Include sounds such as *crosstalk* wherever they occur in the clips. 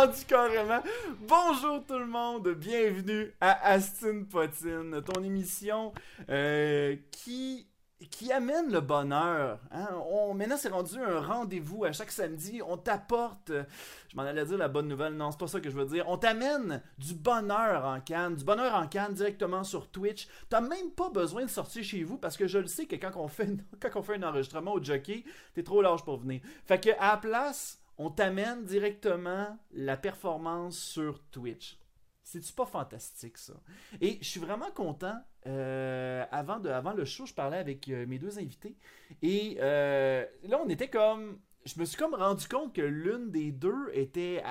Entendu carrément. Bonjour tout le monde, bienvenue à Astin Potine, ton émission euh, qui qui amène le bonheur. Hein? On, maintenant, c'est rendu un rendez-vous à chaque samedi. On t'apporte, je m'en allais dire la bonne nouvelle, non, c'est pas ça que je veux dire. On t'amène du bonheur en canne, du bonheur en canne directement sur Twitch. T'as même pas besoin de sortir chez vous parce que je le sais que quand on fait, *laughs* quand on fait un enregistrement au jockey, t'es trop large pour venir. Fait que à la place, on t'amène directement la performance sur Twitch. C'est-tu pas fantastique, ça? Et je suis vraiment content. Euh, avant, de, le show, je parlais avec euh, mes deux invités. Et euh, là, on était comme. Je me suis comme rendu compte que l'une des deux était.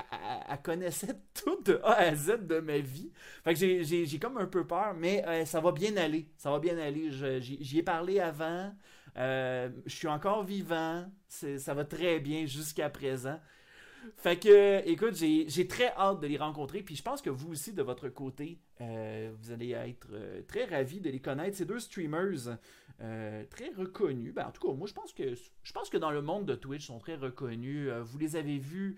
Elle, connaissait *laughs* tout de A à Z de ma vie. Fait que j'ai comme un peu peur, mais ça va bien aller. Ça va bien aller. J'y ai parlé avant. Je suis encore vivant. Ça va très bien jusqu'à présent. Fait que, écoute, j'ai très hâte de les rencontrer. Puis je pense que vous aussi, de votre côté, euh, vous allez être euh, très ravis de les connaître. Ces deux streamers euh, très reconnus. Ben, en tout cas, moi, je pense que je pense que dans le monde de Twitch, ils sont très reconnus. vous les avez vus,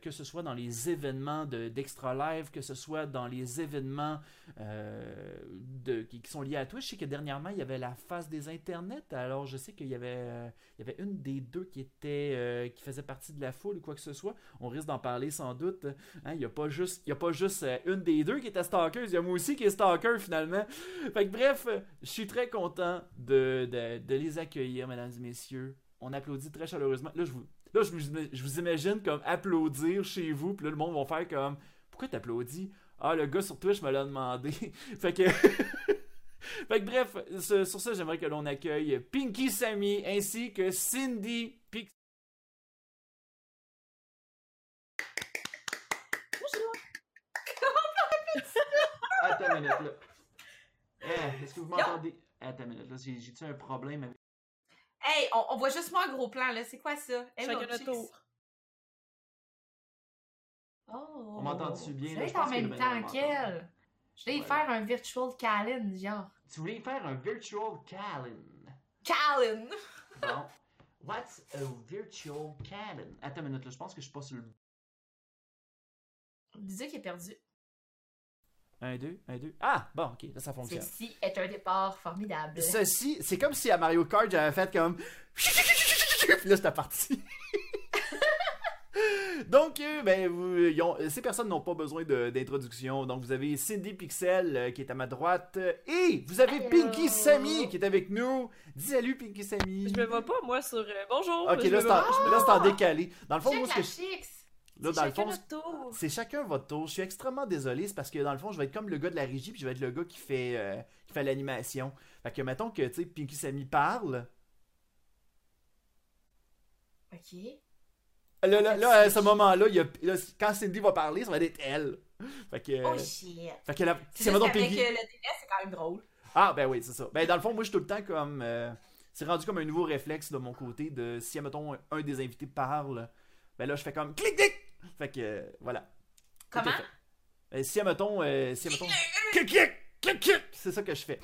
que ce soit dans les événements d'Extra Live, que ce soit dans les événements de, qui, sont liés à Twitch. Je sais que dernièrement, il y avait la phase des internets. Alors, je sais qu'il y avait, y avait une des deux qui était qui faisait partie de la foule ou quoi que ce soit. On risque d'en parler sans doute. Hein. Il n'y a pas juste, y a pas juste une des deux qui était stalker il y a moi aussi qui est stalker finalement. Fait que bref, je suis très content de, les accueillir, mesdames et messieurs. On applaudit très chaleureusement. Là, je vous, là, je, vous imagine comme applaudir chez vous, puis là, le monde va faire comme Pourquoi t'applaudis Ah, le gars sur Twitch me l'a demandé. *laughs* fait que. *laughs* fait que bref, sur ça, j'aimerais que l'on accueille Pinky Sammy ainsi que Cindy Attends une minute, là. Eh, est-ce que vous m'entendez? Attends une minute, là. J'ai-tu un problème avec. Hey, on, voit juste moi un gros plan, là. C'est quoi ça? Chacun tour. Oh. On m'entend-tu bien? C'est en même temps qu'elle. Je vais y faire un virtual Callan, genre. Tu voulais y faire un virtual Callan? Callan! bon. What's a virtual Callan? Attends une minute, là. Je pense que je suis pas sur le. Disais qu'il est perdu. Un, deux, un, deux. Ah, bon, ok, là, ça fonctionne. Ceci est un départ formidable. Ceci, c'est comme si à Mario Kart, j'avais fait comme. *laughs* Puis là, c'était parti. *laughs* Donc, euh, ben, vous, ces personnes n'ont pas besoin d'introduction. Donc, vous avez Cindy Pixel euh, qui est à ma droite. et vous avez Pinky Sammy qui est avec nous. Dis salut, Pinky Sammy. Je me vois pas, moi, sur. Euh, bonjour. Ok, là, c'est en, décalé. Dans le fond, moi, ce que je. Là, dans le fond, c'est chacun votre tour. Je suis extrêmement désolé, c'est parce que dans le fond, je vais être comme le gars de la régie, puis je vais être le gars qui fait, euh, qui fait l'animation. Fait que mettons que, tu sais, Pinky Sammy parle. Ok. Là, là, là à ce moment-là, il y a, quand Cindy va parler, ça va être elle. Fait que. Oh shit. Fait que là, c'est mettons Pinky. le délai, c'est quand même drôle. Ah, ben oui, c'est ça. Ben, dans le fond, moi, je suis tout le temps comme. Euh, c'est rendu comme un nouveau réflexe de mon côté de si, mettons, un des invités parle, ben là, je fais comme clic, clic, fait que, euh, voilà. Comment? Euh, si, mettons, euh, si, mettons, clic, c'est ça que je fais.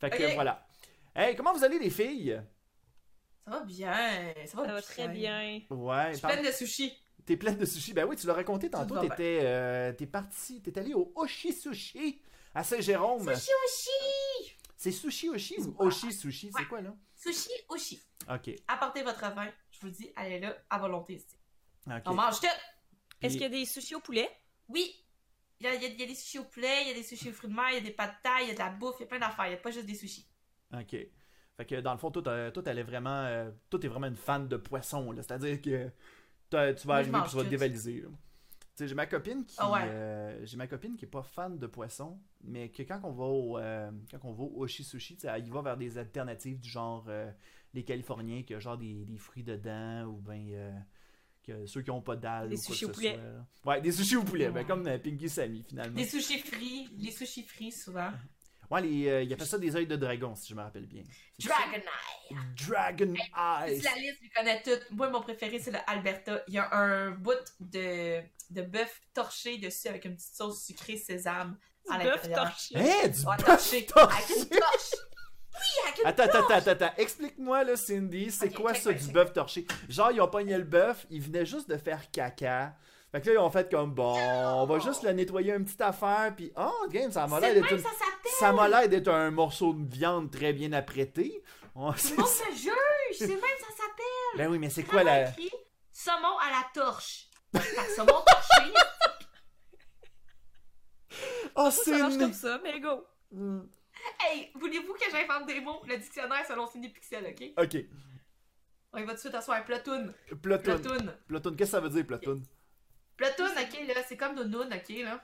Fait que, voilà. Hey, comment vous allez, les filles? Ça va bien. Ça va, très bien. Ouais. Je suis pleine de sushis. T'es pleine de sushis. Ben oui, tu l'as raconté tantôt. T'étais, euh, t'es parti, t'es allé au Oshi Sushi à Saint-Jérôme. Sushi Oshi! C'est Sushi Oshi ou Oshi Sushi? C'est quoi, là? Sushi Oshi. OK. Apportez votre vin. Je vous dis, allez là, à volonté ici. On mange tout! Est-ce qu'il y a des sushis au poulet? Oui! Il y, a, des sushis au poulet, il y a des sushis aux fruits de mer, il y a des pâtes de taille, il y a de la bouffe, il y a plein d'affaires, il n'y a pas juste des sushis. Ok. Fait que dans le fond, toi, euh, toi elle est vraiment. Euh, toi, t'es vraiment une fan de poisson, là. C'est-à-dire que tu vas arriver et tu vas te dévaliser. Tu sais, j'ai ma copine qui. Ah euh, j'ai ma copine qui est pas fan de poisson, mais que quand on va au. quand on va au Oshi Sushi, elle va vers des alternatives du genre les Californiens, qui a genre des, des fruits dedans, ou ben que ceux qui n'ont pas d'algues. Des sushis au poulet. Ouais, des sushis au poulet, ben, comme euh, Pinky Sammy finalement. Des sushis frits, les sushis frits souvent. Ouais, les, euh, il appelle ça des œils de dragon, si je me rappelle bien. Dragon Eye. Dragon Eye. la liste, je connais toutes. Moi, mon préféré, c'est le Alberta. Il y a un bout de, de bœuf torché dessus avec une petite sauce sucrée sésame à l'intérieur. Bœuf torché. Hein, du bœuf torché. Avec une torche. Oui, avec Attends, attends, attends, attends. Explique-moi, là, Cindy, c'est quoi check, ça check, du check. bœuf torché? Genre, ils ont pogné le bœuf, ils venaient juste de faire caca. Fait que là, ils ont fait comme, bon, on va juste le nettoyer une petite affaire, puis oh, game, ça m'a l'air C'est d'être une- ça. Ça m'a l'air d'être un morceau de viande très bien apprêté. C'est- On se juge, c'est même ça s'appelle. ben oui, mais c'est quoi la. écrit saumon à la torche. Saumon torché. Oh, *laughs* Ça marche c'est. comme ça, mais go. Hmm. Hey, voulez-vous que j'invente des mots? Le dictionnaire selon Cindy Pixel, ok? Ok. On y va tout de suite asseoir. Platoon. Platoon. Platoon. Platoon, qu'est-ce que ça veut dire, Platoon? Platoon, ok, là, c'est comme Nounoun, ok, là.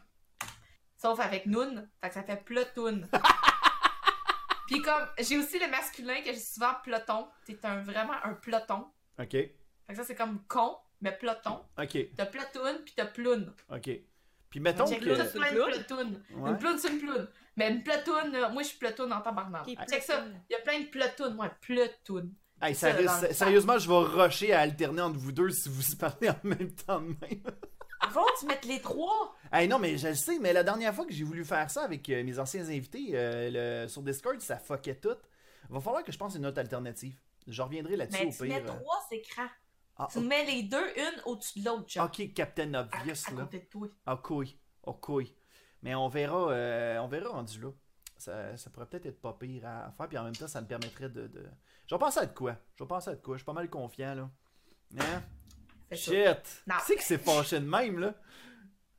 Sauf avec Noun, fait que ça fait Platoon. *laughs* Puis comme, j'ai aussi le masculin que j'ai souvent Ploton. T'es un, vraiment un Ploton. Ok. Fait que ça, c'est comme con, mais Ploton. Ok. T'as Platoon, puis t'as Ploun. Ok. Puis mettons que. c'est? Platoon. Ouais. Une ploune, c'est une ploune. Mais une Platoon, là, moi, je suis Platoon en tabarnak. Check ça, Platoon. il y a plein de Platoon. Ouais, Platoon. Hey, ça, sérieusement, je vais rusher à alterner entre vous deux si vous parlez en même temps de même. *laughs* Avant, tu mettes les trois. Hey, non, mais je le sais, mais la dernière fois que j'ai voulu faire ça avec euh, mes anciens invités euh, le- sur Discord, ça fuckait tout. Va falloir que je pense à une autre alternative. Je reviendrai là-dessus Mais au tu mets pire. euh. trois écrans. Ah, Tu mets les deux, une au-dessus de l'autre, genre. ok, Captain à, Obvious, à là. côté de toi. Ah, couille. Oh, couille. Mais on verra, euh, on verra rendu là. Ça, ça pourrait peut-être être pas pire à, à faire, puis en même temps, ça me permettrait de. de... Je vais penser à de quoi? Je vais penser à de quoi? Je suis pas mal confiant, là. Hein? Shit Non. Qui c'est qui s'est fâché de même, là?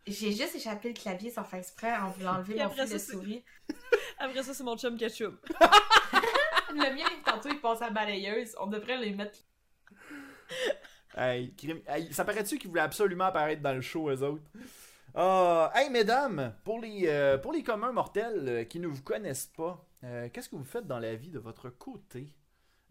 J'ai juste échappé le clavier sans faire exprès en voulant enlever mon après fil de c'est- souris. *laughs* Après ça, c'est mon chum ketchup. *laughs* Le mien, tantôt, il passe à la balayeuse. On devrait les mettre. Hey, crime- hey, ça paraît-tu qu'ils voulaient absolument apparaître dans le show, eux autres? Ah, hey, mesdames, pour les, euh, pour les communs mortels euh, qui ne vous connaissent pas, euh, qu'est-ce que vous faites dans la vie de votre côté?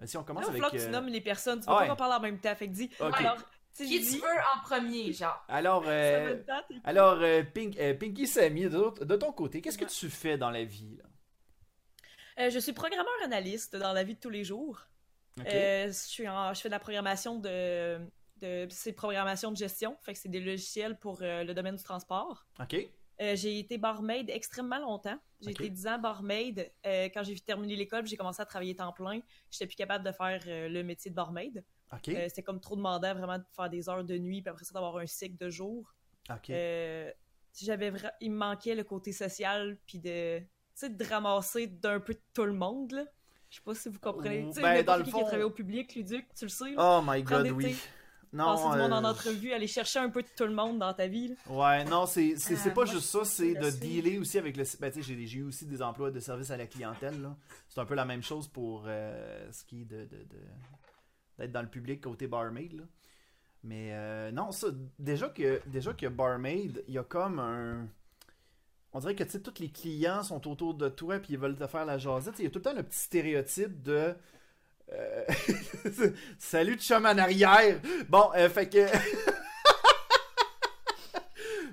Euh, si on Là, commence va avec... falloir que tu nommes les personnes. Tu ah vas ouais. pas en parler en même temps. Fait que dis. Alors, Qui tu veux en premier, genre? Alors, euh, alors euh, Pink- euh, Pinky Sammy, de, ton côté, qu'est-ce que Ouais. tu fais dans la vie? Là? Euh, je suis programmeur analyste dans la vie de tous les jours. Euh, je, suis en- je fais de la programmation de, de c'est programmation de gestion, fait que c'est des logiciels pour euh, le domaine du transport. Ok. Euh, j'ai été barmaid extrêmement longtemps. J'ai été 10 ans barmaid. Quand j'ai terminé l'école, j'ai commencé à travailler temps plein. J'étais plus capable de faire le métier de barmaid. Ok. C'était comme trop demandant vraiment de faire des heures de nuit, puis après ça d'avoir un cycle de jour. ok. J'avais il me manquait le côté social puis de de ramasser d'un peu de tout le monde là. Je sais pas si vous comprenez. Ou- Tu sais, ben, dans le qui fond- qui a travaillé au public, Luduc, tu le sais. Là. Oh my prendre god, des- oui. passer Non, du monde en euh, entrevue, aller chercher un peu de tout le monde dans ta vie. là. Ouais, non, c'est c'est- c'est Euh, pas moi, juste ça, c'est de dealer aussi avec le. Ben, tu sais, j'ai eu aussi des emplois de service à la clientèle, là. C'est un peu la même chose pour euh, ce qui est de. de- de- d'être dans le public côté barmaid, là. Mais euh, non, ça, déjà que, déjà que barmaid, il y a comme un. On dirait que, tu sais, tous les clients sont autour de toi puis ils veulent te faire la jasette. Il y a tout le temps le petit stéréotype de. euh, *laughs* Salut, chum en arrière! Bon, euh, fait que. *laughs*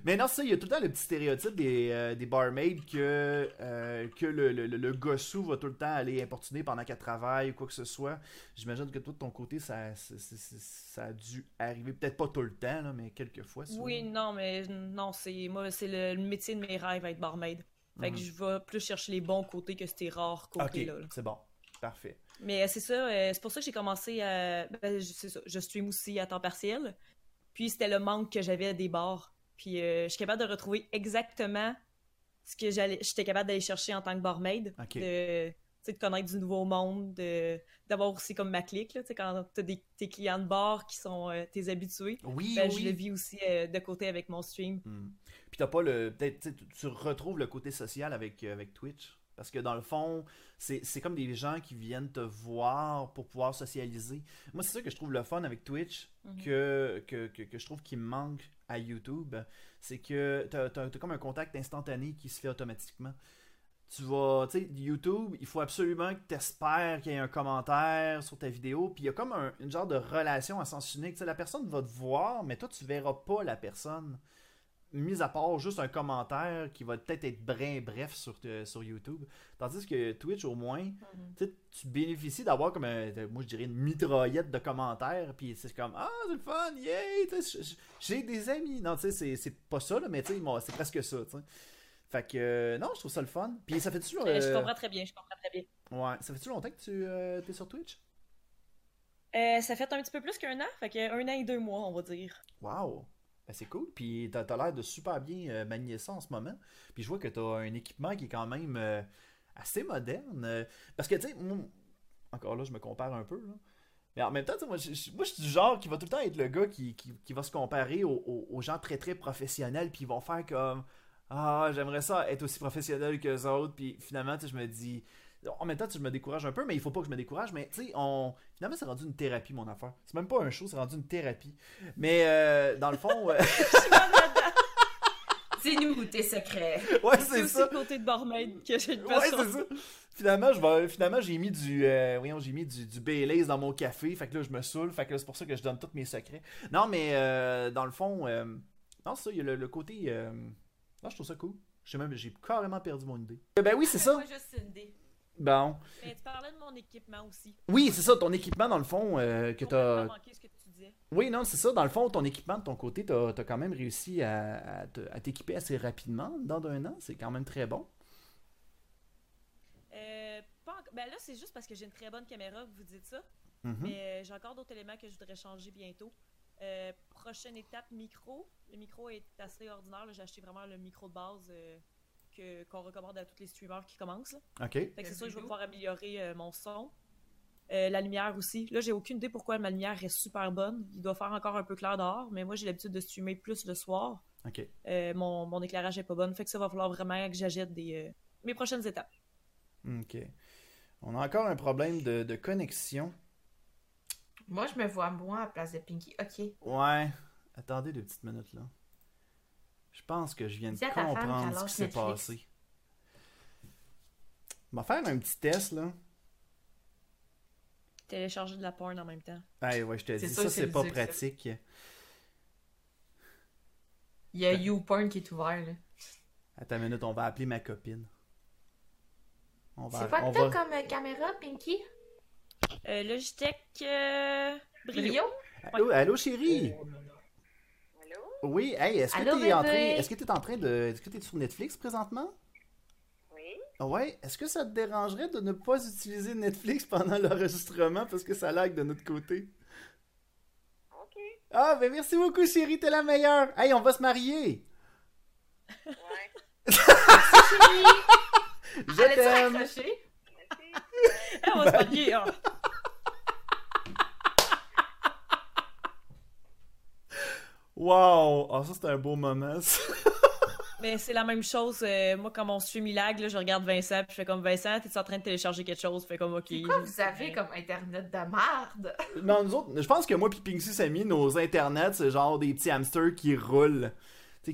Mais non, ça, il y a tout le temps le petit stéréotype des, euh, des barmaids que, euh, que le, le, le- gossou va tout le temps aller importuner pendant qu'elle travaille ou quoi que ce soit. J'imagine que toi, de ton côté, ça, c'est- ça a dû arriver, peut-être pas tout le temps, là, mais quelques fois. souvent. Oui, non, mais non, c'est moi, c'est le, le métier de mes rêves être barmaid. Fait que Mhm. je vais plus chercher les bons côtés que ces rares côtés-là. là. c'est bon. Parfait. Mais euh, c'est ça, c'est pour ça que j'ai commencé à. ben, je- ça, je stream aussi à temps partiel. Puis c'était le manque que j'avais des bars. Puis euh, je suis capable de retrouver exactement ce que j'allais, j'étais capable d'aller chercher en tant que barmaid. Ok. De, tu de connaître du nouveau monde, de, d'avoir aussi comme ma clique, là, tu sais, quand t'as des, tes clients de bar qui sont euh, tes habitués. Oui, Ben, oui. Je le vis aussi euh, de côté avec mon stream. Hmm. Puis t'as pas le. Tu tu- tu retrouves le côté social avec, euh, avec Twitch? Parce que dans le fond, c'est comme des gens qui viennent te voir pour pouvoir socialiser. Moi, c'est ça que je trouve le fun avec Twitch, Mhm. que, que, que, que je trouve qui me manque à YouTube. C'est que t'as as, comme un contact instantané qui se fait automatiquement. Tu vas, tu sais, YouTube, il faut absolument que tu espères qu'il y ait un commentaire sur ta vidéo. Puis il y a comme un, une genre de relation à sens unique. Tu sais, la personne va te voir, mais toi, tu verras pas la personne mis à part juste un commentaire qui va peut-être être brin bref sur, te- sur YouTube. Tandis que Twitch, au moins, Mhm. tu bénéficies d'avoir comme un, moi je dirais une mitraillette de commentaires, puis c'est comme Ah, c'est le fun, yay! J'ai des amis. Non, tu sais, c'est- pas ça, là, mais tu sais, c'est presque ça. Fait que, euh, non, je trouve ça le fun. Puis ça fait toujours. Euh, je comprends très bien, je comprends très bien. Ouais, ça fait-tu longtemps que tu euh, es sur Twitch? Euh, ça fait un petit peu plus qu'un an, fait que un an et deux mois, on va dire. Wow! Ben, c'est cool, puis t'as as, l'air de super bien manier ça en ce moment. Puis je vois que t'as un équipement qui est quand même assez moderne. parce que, tu sais, encore là, je me compare un peu, là. Mais en même temps, moi je, suis du genre qui va tout le temps être le gars qui, qui, va se comparer aux, gens très très professionnels, puis ils vont faire comme Ah, j'aimerais ça être aussi professionnel que les autres, puis finalement, je me dis. En même temps, je me décourage un peu, mais il faut pas que je me décourage. Mais tu sais, on... finalement, c'est rendu une thérapie, mon affaire. C'est même pas un show, c'est rendu une thérapie. Mais euh, dans le fond. Euh... *laughs* Dis-nous tes secrets. Ouais, c'est ça. C'est aussi le côté de barmaid que j'ai Ouais, c'est ça. Finalement, je vais, finalement, j'ai mis du, euh, voyons, j'ai mis du, du Baileys dans mon café. Fait que là, je me saoule. Fait que c'est pour ça que je donne tous mes secrets. Non, mais euh, dans le fond, euh, non, ça, il y a le, côté. Euh, non, je trouve ça cool. J'ai même, j'ai carrément perdu mon idée. Ben oui, c'est ça. Moi, juste une idée. Bon. Mais tu parlais de mon équipement aussi. Oui, c'est ça, ton équipement, dans le fond, euh, que t'as. ce que tu disais. Oui, non, c'est ça. Dans le fond, ton équipement de ton côté, t'as as quand même réussi à, à t'équiper assez rapidement dans un an. C'est quand même très bon. Euh, ben là, c'est juste parce que j'ai une très bonne caméra que vous dites ça. Mm-hmm. Mais euh, j'ai encore d'autres éléments que je voudrais changer bientôt. Euh, prochaine étape, micro. Le micro est assez ordinaire. J'ai acheté vraiment le micro de base que, qu'on recommande à tous les streamers qui commencent. OK. Fait que c'est ça, je vais pouvoir améliorer mon son. la lumière aussi. Là, j'ai aucune idée pourquoi ma lumière reste super bonne. Il doit faire encore un peu clair dehors, mais moi, j'ai l'habitude de streamer plus le soir. OK. mon, mon, éclairage est pas bon. Fait que ça va falloir vraiment que j'achète des, mes prochaines étapes. OK. On a encore un problème de, connexion. Moi, je me vois moi à place de Pinky. OK. Ouais. Attendez deux petites minutes, là. Je pense que je viens de comprendre ce qui s'est passé. On va faire un petit test, là. Télécharger de la porn en même temps. Ah ouais, je te dis, ça, c'est pas pratique. Il y a YouPorn qui est ouvert, là. Attends une minute, on va appeler ma copine. C'est quoi que t'as comme euh, caméra, Pinky? Euh, Logitech euh... Brio. Allô, allô, chérie? Oui, hey, est-ce que t'es en train, est-ce que t'es en train de, est-ce que t'es sur Netflix présentement? Oui. Ouais, est-ce que ça te dérangerait de ne pas utiliser Netflix pendant l'enregistrement parce que ça lag de notre côté? Ok. Ah, ben merci beaucoup, chérie, t'es la meilleure. Hey, on va se marier. Ouais. Merci, chérie. Je t'aime. *laughs* Elle va se marier. Hein. Wow! Ah, ça, c'était un beau moment, *laughs* Mais c'est la même chose. Euh, moi, quand mon stream il lag, là, je regarde Vincent, puis je fais comme Vincent, t'es en train de télécharger quelque chose? Fait comme OK. Pourquoi vous avez comme internet de merde? *laughs* non, nous autres, je pense que moi, puis Pinksy Samy, nos internets, c'est genre des petits hamsters qui roulent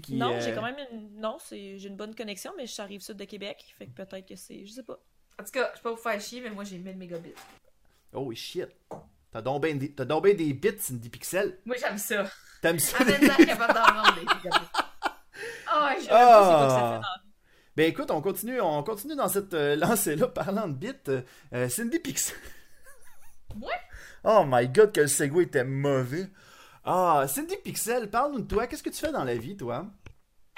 non, j'ai euh, quand même une... Non, j'ai une bonne connexion, mais j'arrive sud de Québec, fait que peut-être que c'est... Je sais pas. En tout cas, je peux pas vous faire chier, mais moi j'ai 1000 mégabits. Oh shit! T'as donc bien des... des bits, des pixels. Moi j'aime ça. T'aimes *laughs* ça? Amène-la capable d'en rendre des mégabits. Je ah! pas quoi que ça fait Ben écoute, on continue, on continue dans cette euh, lancée-là, *laughs* parlant de bits. Euh, Cindy Pixel. Ouais? Oh my god, que le segway était mauvais. Ah, Cindy Pixel, parle-nous de toi. Qu'est-ce que tu fais dans la vie, toi?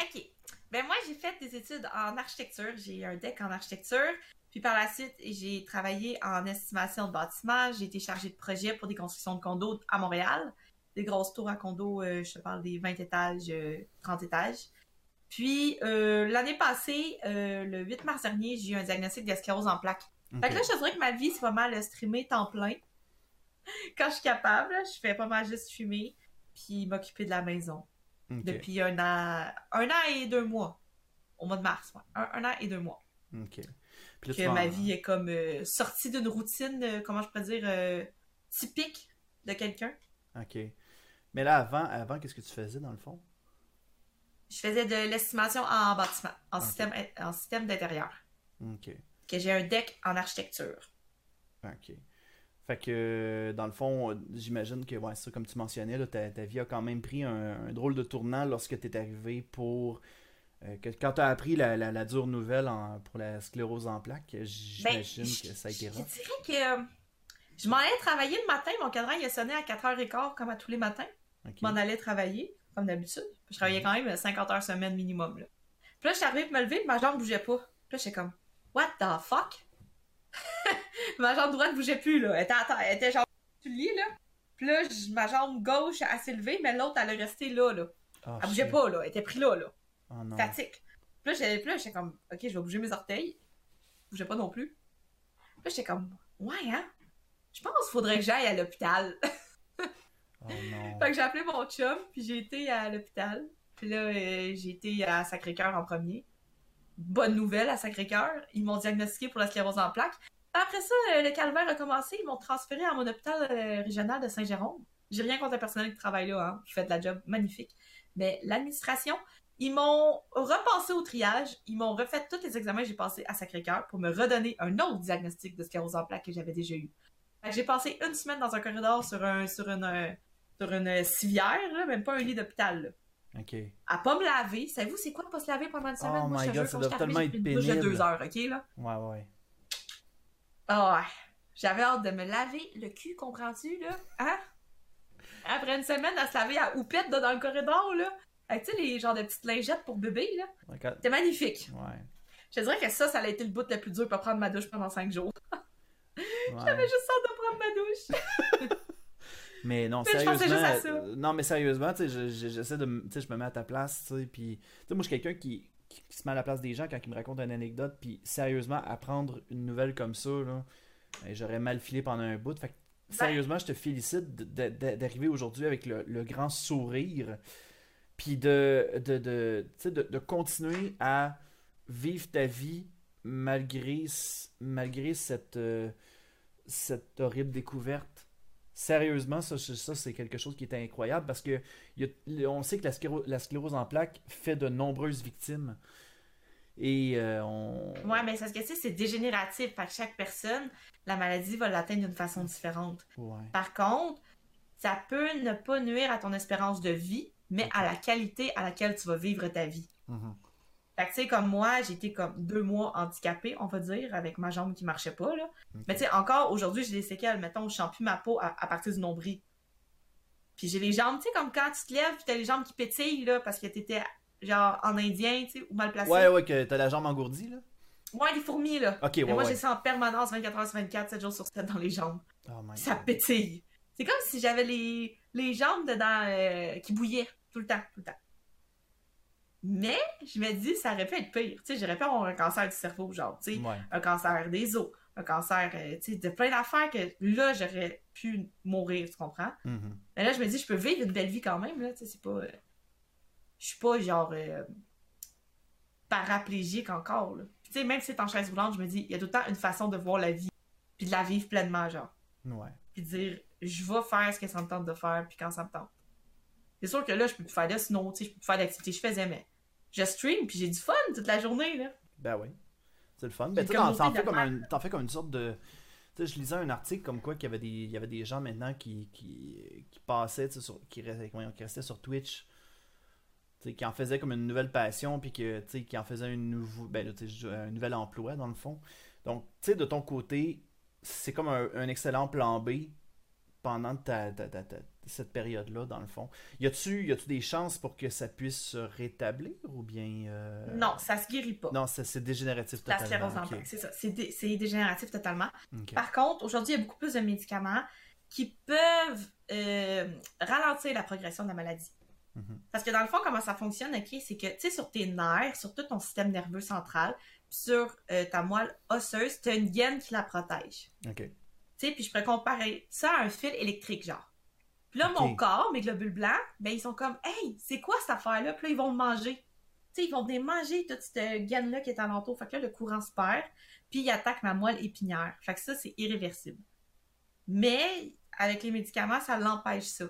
OK. Ben moi, j'ai fait des études en architecture. J'ai un deck en architecture. Puis par la suite, j'ai travaillé en estimation de bâtiments. J'ai été chargée de projet pour des constructions de condos à Montréal. Des grosses tours à condos, euh, je te parle des 20 étages, 30 euh, étages. Puis euh, l'année passée, le 8 mars dernier, j'ai eu un diagnostic d'esclérose en plaques. Fait que là, je dirais que ma vie, c'est pas mal streamer temps plein. *laughs* quand je suis capable, je fais pas mal juste fumer puis m'occuper de la maison. Depuis un an, un an et deux mois. Au mois de mars, un, an et deux mois. OK. Que ma vie est comme euh, sortie d'une routine, euh, comment je pourrais dire, euh, typique de quelqu'un. OK. Mais là, avant, avant qu'est-ce que tu faisais dans le fond? Je faisais de l'estimation en bâtiment, en système, en système d'intérieur. OK. Que j'ai un deck en architecture. OK. Fait que, dans le fond, j'imagine que, ouais, ça, comme tu mentionnais, là, ta, vie a quand même pris un, drôle de tournant lorsque tu es arrivé pour. Euh, que, quand tu as appris la, la, dure nouvelle pour la sclérose en plaques, j'imagine ben, que ça a été rare. Je dirais que euh, je m'en allais travailler le matin. Mon cadran, il a sonné à 4h15 comme à tous les matins. Je m'en allais travailler, comme d'habitude. Je travaillais quand même 50 heures semaine minimum. Là. Puis là, je suis arrivée pour me lever, puis ma jambe bougeait pas. Puis là, j'étais comme, what the fuck? *laughs* ma jambe droite bougeait plus, là. Elle était, attends, elle était genre sur le lit, là. Puis là, ma jambe gauche, elle s'est levée, mais l'autre, elle est restée là, là. Ah, Elle bougeait shit. pas, là. Elle était prise là, là. Oh non. Puis là, j'étais j'étais comme, ok, je vais bouger mes orteils. Je bougeais pas non plus. Puis là, j'étais comme, ouais, hein? Je pense qu'il faudrait que j'aille à l'hôpital. *laughs* Oh non. Fait que j'ai appelé mon chum, puis j'ai été à l'hôpital. Puis là, euh, j'ai été à Sacré-Cœur en premier. Bonne nouvelle à Sacré-Cœur. Ils m'ont diagnostiqué pour la sclérose en plaques. Après ça, euh, le calvaire a commencé. Ils m'ont transféré à mon hôpital euh, régional de Saint-Jérôme. J'ai rien contre le personnel qui travaille là, hein, qui fait de la job magnifique. Mais l'administration, ils m'ont repensé au triage. Ils m'ont refait tous les examens que j'ai passés à Sacré-Cœur pour me redonner un autre diagnostic de sclérose en plaques que j'avais déjà eu. J'ai passé une semaine dans un corridor sur, un, sur une, sur une civière, là, même pas un lit d'hôpital. Ok. À pas me laver. Savez-vous, c'est quoi de pas se laver pendant une semaine? Oh Moi, my God, ça doit tellement j'ai être pénible. deux heures, ok, là? Ouais, ouais. Ah ouais. J'avais hâte de me laver le cul, comprends-tu, là? Hein? Après une semaine à se laver à houppette là, dans le corridor, là? Avec, tu sais, les genres de petites lingettes pour bébé, là. C'était magnifique. ouais. Je te dirais que ça, ça a été le bout le plus dur pour prendre ma douche pendant cinq jours. *laughs* ouais. J'avais juste hâte de prendre ma douche. *laughs* Mais non, Mais sérieusement. juste à ça. euh, non, mais sérieusement, tu sais, je- je- j'essaie de. Tu sais, je me mets à ta place, tu sais, puis. Tu sais, moi, je suis quelqu'un qui, qui, qui se met à la place des gens quand ils me racontent une anecdote, puis sérieusement, apprendre une nouvelle comme ça, là, ben, j'aurais mal filé pendant un bout. Fait que, Ben sérieusement, je te félicite d'arriver aujourd'hui avec le, le grand sourire, puis de, de, de, de, de continuer à vivre ta vie malgré, malgré cette, euh, cette horrible découverte. Sérieusement, ça, c'est- ça c'est quelque chose qui est incroyable parce que y a- on sait que la, scléro- la sclérose en plaques fait de nombreuses victimes. Et euh, on. Ouais, mais c'est parce que, tu sais, c'est dégénératif. Fait que chaque personne, la maladie va l'atteindre d'une façon différente. Ouais. Par contre, ça peut ne pas nuire à ton espérance de vie, mais à la qualité à laquelle tu vas vivre ta vie. Mhm. Fait que, tu sais, comme moi, j'ai été comme deux mois handicapée, on va dire, avec ma jambe qui marchait pas, là. Mais tu sais, encore aujourd'hui, j'ai des séquelles. Mettons, je sens plus ma peau à, à partir du nombril. Puis j'ai les jambes, tu sais, comme quand tu te lèves, puis t'as les jambes qui pétillent, là, parce que t'étais, genre, en indien, tu sais, ou mal placé. Ouais, ouais, que t'as la jambe engourdie, là. Ouais, les fourmis, là. Ok, Mais ouais, moi, ouais. j'ai ça en permanence, 24 heures sur 24, 7 jours sur 7 dans les jambes. Oh my Ça God. pétille. C'est comme si j'avais les, les jambes dedans euh, qui bouillaient tout le temps, tout le temps. Mais je me dis, ça aurait pu être pire. Tu sais, j'aurais pu avoir un cancer du cerveau, genre, tu sais, Ouais. un cancer des os, un cancer, euh, tu sais, de plein d'affaires que là, j'aurais pu mourir, tu comprends? Mhm. Mais là, je me dis, je peux vivre une belle vie quand même, là, tu sais, c'est pas... euh, Je suis pas, genre, euh, paraplégique encore, là. Tu sais, même si c'est en chaise roulante, je me dis, il y a tout le temps une façon de voir la vie, puis de la vivre pleinement, genre Ouais. puis dire je vais faire ce que ça me tente de faire puis quand ça me tente. C'est sûr que là je peux plus faire de snow, tu sais, je peux plus faire d'activités que je faisais mais je stream puis j'ai du fun toute la journée là. Ben oui. C'est le fun. Une Ben, tu t'en, fais comme fais une sorte de. Tu sais, je lisais un article comme quoi qu'il y avait des, il y avait des gens maintenant qui, qui, qui passaient, tu sais, sur, qui, restaient, qui restaient sur Twitch. Qui en faisaient comme une nouvelle passion, puis que, qui en faisaient un, nouveau, ben, un nouvel emploi, dans le fond. Donc, tu sais, de ton côté, c'est comme un, un excellent plan B pendant ta- ta- ta- cette période-là, dans le fond. Y a-tu, des chances pour que ça puisse se rétablir, ou bien... euh, Non, ça se guérit pas. non, c'est dégénératif La totalement. sclérose en ok. plaques, c'est ça. C'est dé- c'est dégénératif totalement. Par contre, aujourd'hui, il y a beaucoup plus de médicaments qui peuvent euh, ralentir la progression de la maladie. Mhm. Parce que dans le fond, comment ça fonctionne, ok, c'est que, tu sais, sur tes nerfs, sur tout ton système nerveux central, sur euh, ta moelle osseuse, tu as une gaine qui la protège. Ok. Tu sais, puis je pourrais comparer ça à un fil électrique, genre. Puis là, mon corps, mes globules blancs, ben, ils sont comme, hey, c'est quoi cette affaire-là? Puis là, ils vont le manger. Tu sais, ils vont venir manger toute cette gaine-là qui est alentour. Fait que là, le courant se perd, puis il attaque ma moelle épinière. Fait que ça, c'est irréversible. Mais, avec les médicaments, ça l'empêche ça.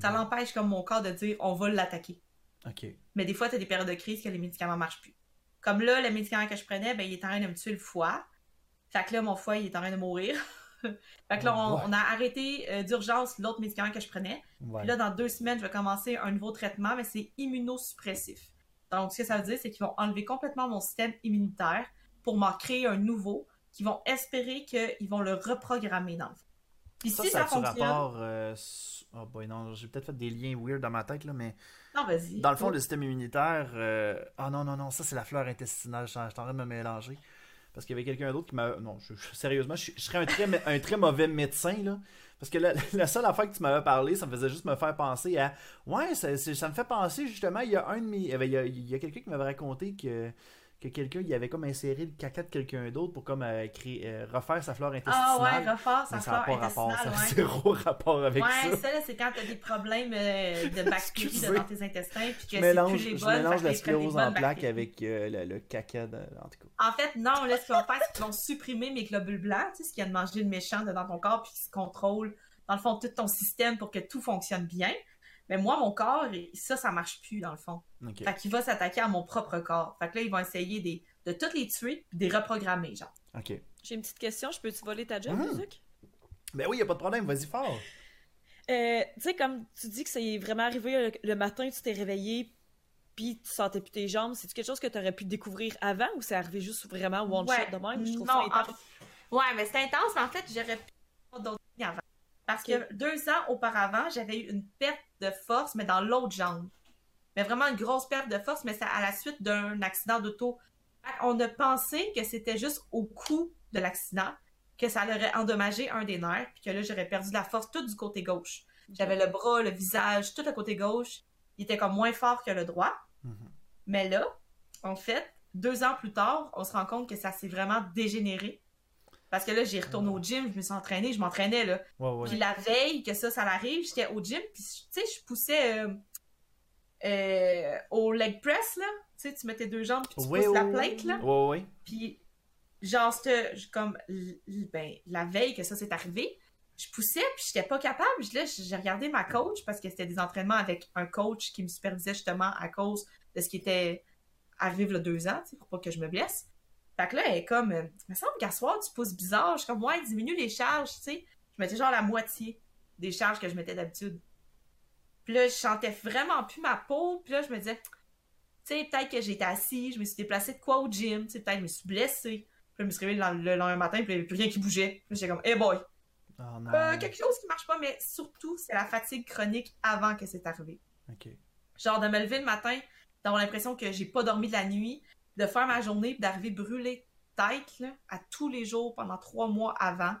Ça Mhm. l'empêche, comme mon corps, de dire, on va l'attaquer. Ok. Mais des fois, tu as des périodes de crise que les médicaments marchent plus. Comme là, le médicament que je prenais, ben, il est en train de me tuer le foie. Fait que là, mon foie, il est en train de mourir. *laughs* *laughs* fait que là, on, Ouais. on a arrêté euh, d'urgence l'autre médicament que je prenais. Ouais. Puis là, dans deux semaines, je vais commencer un nouveau traitement, mais c'est immunosuppressif. Donc, ce que ça veut dire, c'est qu'ils vont enlever complètement mon système immunitaire pour m'en créer un nouveau, qui vont espérer qu'ils vont le reprogrammer dans le fond. Puis Ça, si ça ça, a-tu fonctionne. rapport. euh, Oh boy, non, j'ai peut-être fait des liens weird dans ma tête, là, mais. Non, vas-y. Dans le fond, le système immunitaire. euh, Ah non, non, non, ça c'est la fleur intestinale. Je suis en train de me mélanger. Parce qu'il y avait quelqu'un d'autre qui m'a. Non, je- sérieusement, je, je serais un très, un très mauvais médecin, là. Parce que la, *laughs* la seule affaire que tu m'avais parlé, ça me faisait juste me faire penser à. Ouais, ça, ça me fait penser justement, il y a un de mes. Y, avait- il y a, il y a quelqu'un qui m'avait raconté que. Que quelqu'un, il avait comme inséré le caca de quelqu'un d'autre pour comme euh, créer, euh, refaire sa flore intestinale. Ah ouais, refaire sa Mais ça n'a flore pas rapport, ça intestinale, a ouais. zéro rapport avec ouais, ça. ça, là, c'est quand t'as des problèmes euh, de *laughs* bactéries dans tes intestins, puis que Je c'est mélange, plus les je bonnes. mélange fait la sclérose en plaques avec le, le caca, de... en tout cas. En fait, non, là, ce qu'ils vont faire, c'est qu'ils vont supprimer mes globules blancs, tu sais, ce qu'il y a de manger de méchant dans ton corps, puis qui se contrôle, dans le fond, tout ton système pour que tout fonctionne bien. Mais moi, mon corps, ça, ça marche plus, dans le fond. Ok. Fait qu'il va s'attaquer à mon propre corps. Fait que là, ils vont essayer des- de toutes les tuer, puis de les reprogrammer, genre. Ok. J'ai une petite question, je peux-tu voler ta job. Zuc? Ben oui, y a pas de problème, vas-y fort. Euh, tu sais, comme tu dis que c'est vraiment arrivé le, le matin, tu t'es réveillé, puis tu sentais plus tes jambes, c'est-tu quelque chose que tu aurais pu découvrir avant ou c'est arrivé juste vraiment one Ouais. shot de même? Je trouve Non, ça intense. en- Ouais, mais c'est intense, mais en fait, j'aurais pu d'autres avant. Parce que deux ans auparavant, j'avais eu une perte de force, mais dans l'autre jambe. Mais vraiment une grosse perte de force, mais c'est à la suite d'un accident d'auto. On a pensé que c'était juste au coup de l'accident, que ça aurait endommagé un des nerfs, puis que là, j'aurais perdu la force tout du côté gauche. J'avais le bras, le visage, tout le côté gauche. Il était comme moins fort que le droit. Mhm. Mais là, en fait, deux ans plus tard, on se rend compte que ça s'est vraiment dégénéré. Parce que là, j'ai retourné au gym, je me suis entraînée, je m'entraînais là. Ouais, ouais. Puis la veille que ça, ça arrive, j'étais au gym, puis tu sais, je poussais euh, euh, au leg press là. Tu sais, tu mets tes deux jambes, puis tu Ouais, pousses la plate là. Ouais, ouais. Puis, genre, comme ben, la veille que ça s'est arrivé, je poussais, puis j'étais pas capable. Là, j'ai regardé ma coach parce que c'était des entraînements avec un coach qui me supervisait justement à cause de ce qui était arrivé il y a deux ans, pour pas que je me blesse. Fait que là, elle est comme, euh, il me semble qu'à soir, tu pousses bizarre. Je suis comme, ouais, diminue les charges, tu sais. Je mettais genre la moitié des charges que je mettais d'habitude. Puis là, je sentais vraiment plus ma peau. Puis là, je me disais, tu sais, peut-être que j'étais assis, je me suis déplacée de quoi au gym, tu sais, peut-être je me suis blessée. Puis je me suis réveillée le, le lendemain matin, puis il n'y avait plus rien qui bougeait. Puis j'étais comme, hey boy, Oh euh, quelque chose qui marche pas, mais surtout, c'est la fatigue chronique avant que c'est arrivé. Genre, de me lever le matin, d'avoir l'impression que j'ai pas dormi de la nuit, de faire ma journée, puis d'arriver brûlée tête, là, à tous les jours pendant trois mois avant.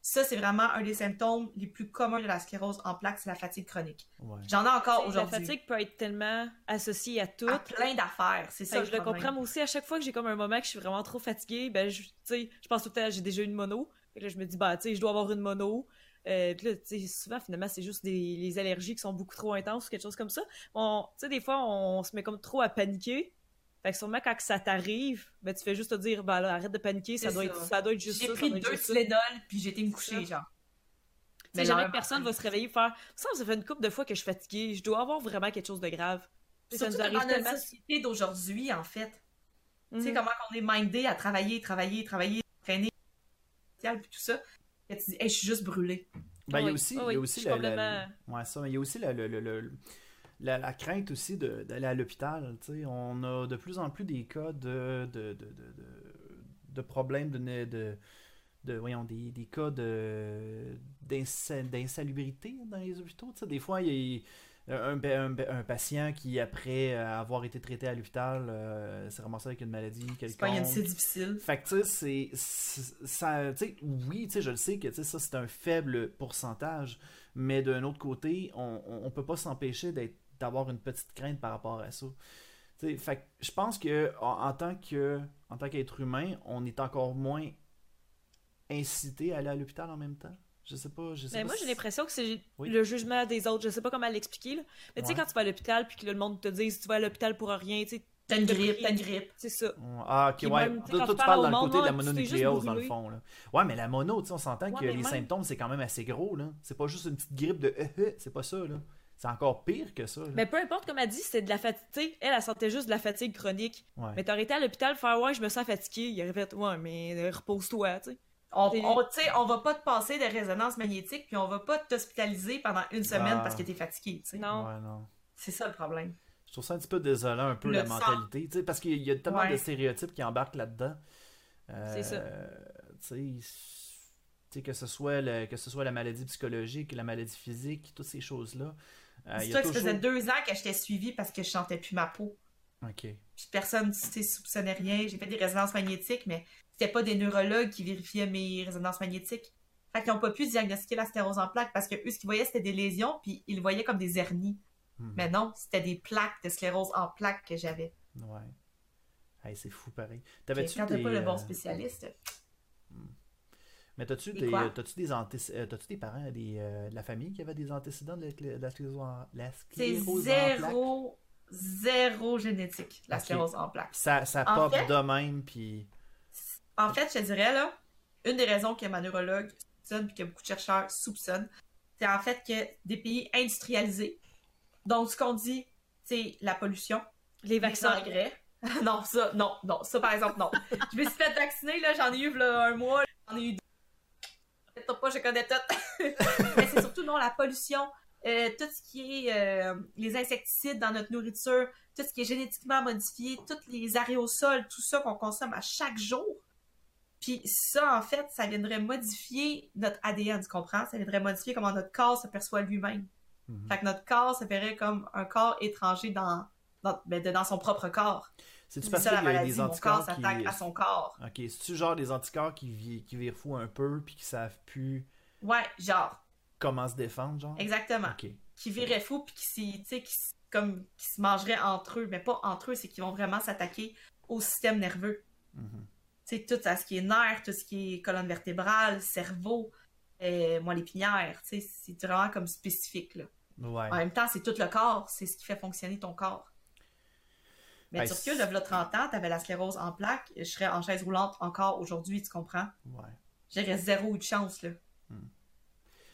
Ça, c'est vraiment un des symptômes les plus communs de la sclérose en plaques, c'est la fatigue chronique. Ouais. J'en ai encore La aujourd'hui. fatigue peut être tellement associée à tout. À plein d'affaires, c'est ça. que je le comprends moi aussi. À chaque fois que j'ai comme un moment que je suis vraiment trop fatiguée, ben, je, tu sais, je pense tout le temps, j'ai déjà une mono. Que là, je me dis, bah, tu sais, je dois avoir une mono. Euh, puis là, tu sais, souvent, finalement, c'est juste des les allergies qui sont beaucoup trop intenses ou quelque chose comme ça. On, tu sais, des fois, on se met comme trop à paniquer. Fait que sûrement, quand que ça t'arrive, ben, tu fais juste te dire, bah, là, arrête de paniquer, ça doit, ça. être, ça doit être juste J'ai pris deux. Tylenol, puis j'ai été me coucher, genre. Tu sais, jamais que personne va se réveiller et faire, ça, ça fait une couple de fois que je suis fatiguée, je dois avoir vraiment quelque chose de grave. Tu sais, Ça Surtout nous arrive dans notre tellement. société d'aujourd'hui, en fait. Tu sais Mhm. comment on est mindé à travailler, travailler, travailler, traîner, puis tout ça. Et tu dis, hey, je suis juste brûlée. Ben, il y a Oui, aussi, oui, il y a oui, aussi la, la- complètement- ouais, ça, mais il y a aussi la, le- le- le- la, la crainte aussi d'aller à l'hôpital. On a de plus en plus des cas de, de, de, de, problèmes de, de, voyons, des, des cas d'insalubrité dans les hôpitaux. Des fois, il y a un, un- un patient qui, après avoir été traité à l'hôpital, euh, s'est ramassé avec une maladie quelconque. c'est difficile. Fait que, tu sais, c'est- Tu sais, oui, tu sais, je le sais que, tu sais, ça, c'est un faible pourcentage, mais d'un autre côté, on, on, on peut pas s'empêcher d'être d'avoir une petite crainte par rapport à ça. Tu sais, fait que je pense que en, en tant que en tant qu'être humain, on est encore moins incité à aller à l'hôpital en même temps. Je sais pas, je sais Mais pas moi, si- j'ai l'impression que c'est Oui. le jugement des autres. Je sais pas comment l'expliquer. là. Mais tu sais, Ouais. quand tu vas à l'hôpital puis que le monde te dit tu vas à l'hôpital pour rien, tu sais, T'as une grippe, t'as une grippe. c'est ça. Ah, ok, Puis ouais. même, Toi, tu parles dans le côté de la mononucléose, dans le fond. Là. Ouais, mais la mono, tu sais, on s'entend Ouais, que les même- symptômes, c'est quand même assez gros, là. C'est pas juste une petite grippe de euh, euh, c'est pas ça, là. C'est encore pire que ça, là. Mais peu importe, comme elle dit, c'est de la fatigue. Elle, elle sentait juste de la fatigue chronique. Ouais. Mais t'aurais été à l'hôpital faire ouais, je me sens fatiguée. Il aurait fait ouais, mais euh, repose-toi, tu sais. On, on, tu sais, on va pas te passer de résonance magnétique, puis on va pas t'hospitaliser pendant une semaine Ah. parce que t'es fatigué. tu sais. Non. Ouais, non. C'est ça le problème. Je trouve ça un petit peu désolant, un peu, Le la sang. mentalité. tu sais, parce qu'il y a tellement Ouais. de stéréotypes qui embarquent là-dedans. Euh, C'est ça. Tu sais, Tu sais, que ce soit le, que ce soit la maladie psychologique, la maladie physique, toutes ces choses-là. Euh, y Dis-toi a que ça faisait deux ans que j'étais suivie parce que je sentais plus ma peau. Ok. Puis personne, sais, soupçonnait rien. J'ai fait des résonances magnétiques, mais c'était pas des neurologues qui vérifiaient mes résonances magnétiques. Fait qu'ils n'ont pas pu diagnostiquer la sclérose en plaques parce que eux, ce qu'ils voyaient, c'était des lésions, puis ils le voyaient comme des hernies. Mhm. Mais non, c'était des plaques de sclérose en plaques que j'avais. Ouais. Hey, c'est fou pareil. T'avais-tu des. pas le bon euh, spécialiste, Mais t'as-tu des, t'as-tu des, antéc- euh, des parents des, euh, de la famille qui avaient des antécédents de la, clé- de la sclérose en, la c'est sclérose plaques? zéro, zéro génétique, la sclérose en plaques. Ça, ça En pop fait- de même, puis. En fait, je te dirais, là, une des raisons que ma neurologue soupçonne puis que beaucoup de chercheurs soupçonnent, c'est en fait que des pays industrialisés, donc ce qu'on dit, c'est la pollution, Les les vaccins. engrais. *laughs* non, ça, non, non, ça par exemple, non. *laughs* je me suis fait vacciner, là, j'en ai eu là, un mois, j'en ai eu deux. Pas, je connais tout. *laughs* Mais c'est surtout, non, la pollution, euh, tout ce qui est euh, les insecticides dans notre nourriture, tout ce qui est génétiquement modifié, tous les aérosols, tout ça qu'on consomme à chaque jour. Puis ça, en fait, ça viendrait modifier notre ADN, tu comprends? Ça viendrait modifier comment notre corps se perçoit lui-même. Mhm. Fait que notre corps se verrait comme un corps étranger dans, dans, ben, dans son propre corps. C'est-tu C'est parce ça qu'il y a des mon corps anticorps s'attaque qui. à son corps. Ok, c'est-tu genre des anticorps qui, qui virent fou un peu, puis qui savent plus Ouais, genre, comment se défendre, genre? exactement. Ok. Qui virait fou puis qui, s'y- tu sais, qui, comme, qui se mangeraient entre eux, mais pas entre eux, c'est qu'ils vont vraiment s'attaquer au système nerveux. Mhm. Tu sais, tout à ce qui est nerfs, tout ce qui est colonne vertébrale, cerveau, euh, moi, l'épinière, tu sais, c'est vraiment comme spécifique, là. Ouais. En même temps, c'est tout le corps, c'est ce qui fait fonctionner ton corps. Mais Ben, tu recules, là, 30 ans, t'avais la sclérose en plaques, je serais en chaise roulante encore aujourd'hui, tu comprends? Ouais. J'aurais zéro de chance, là. Hmm.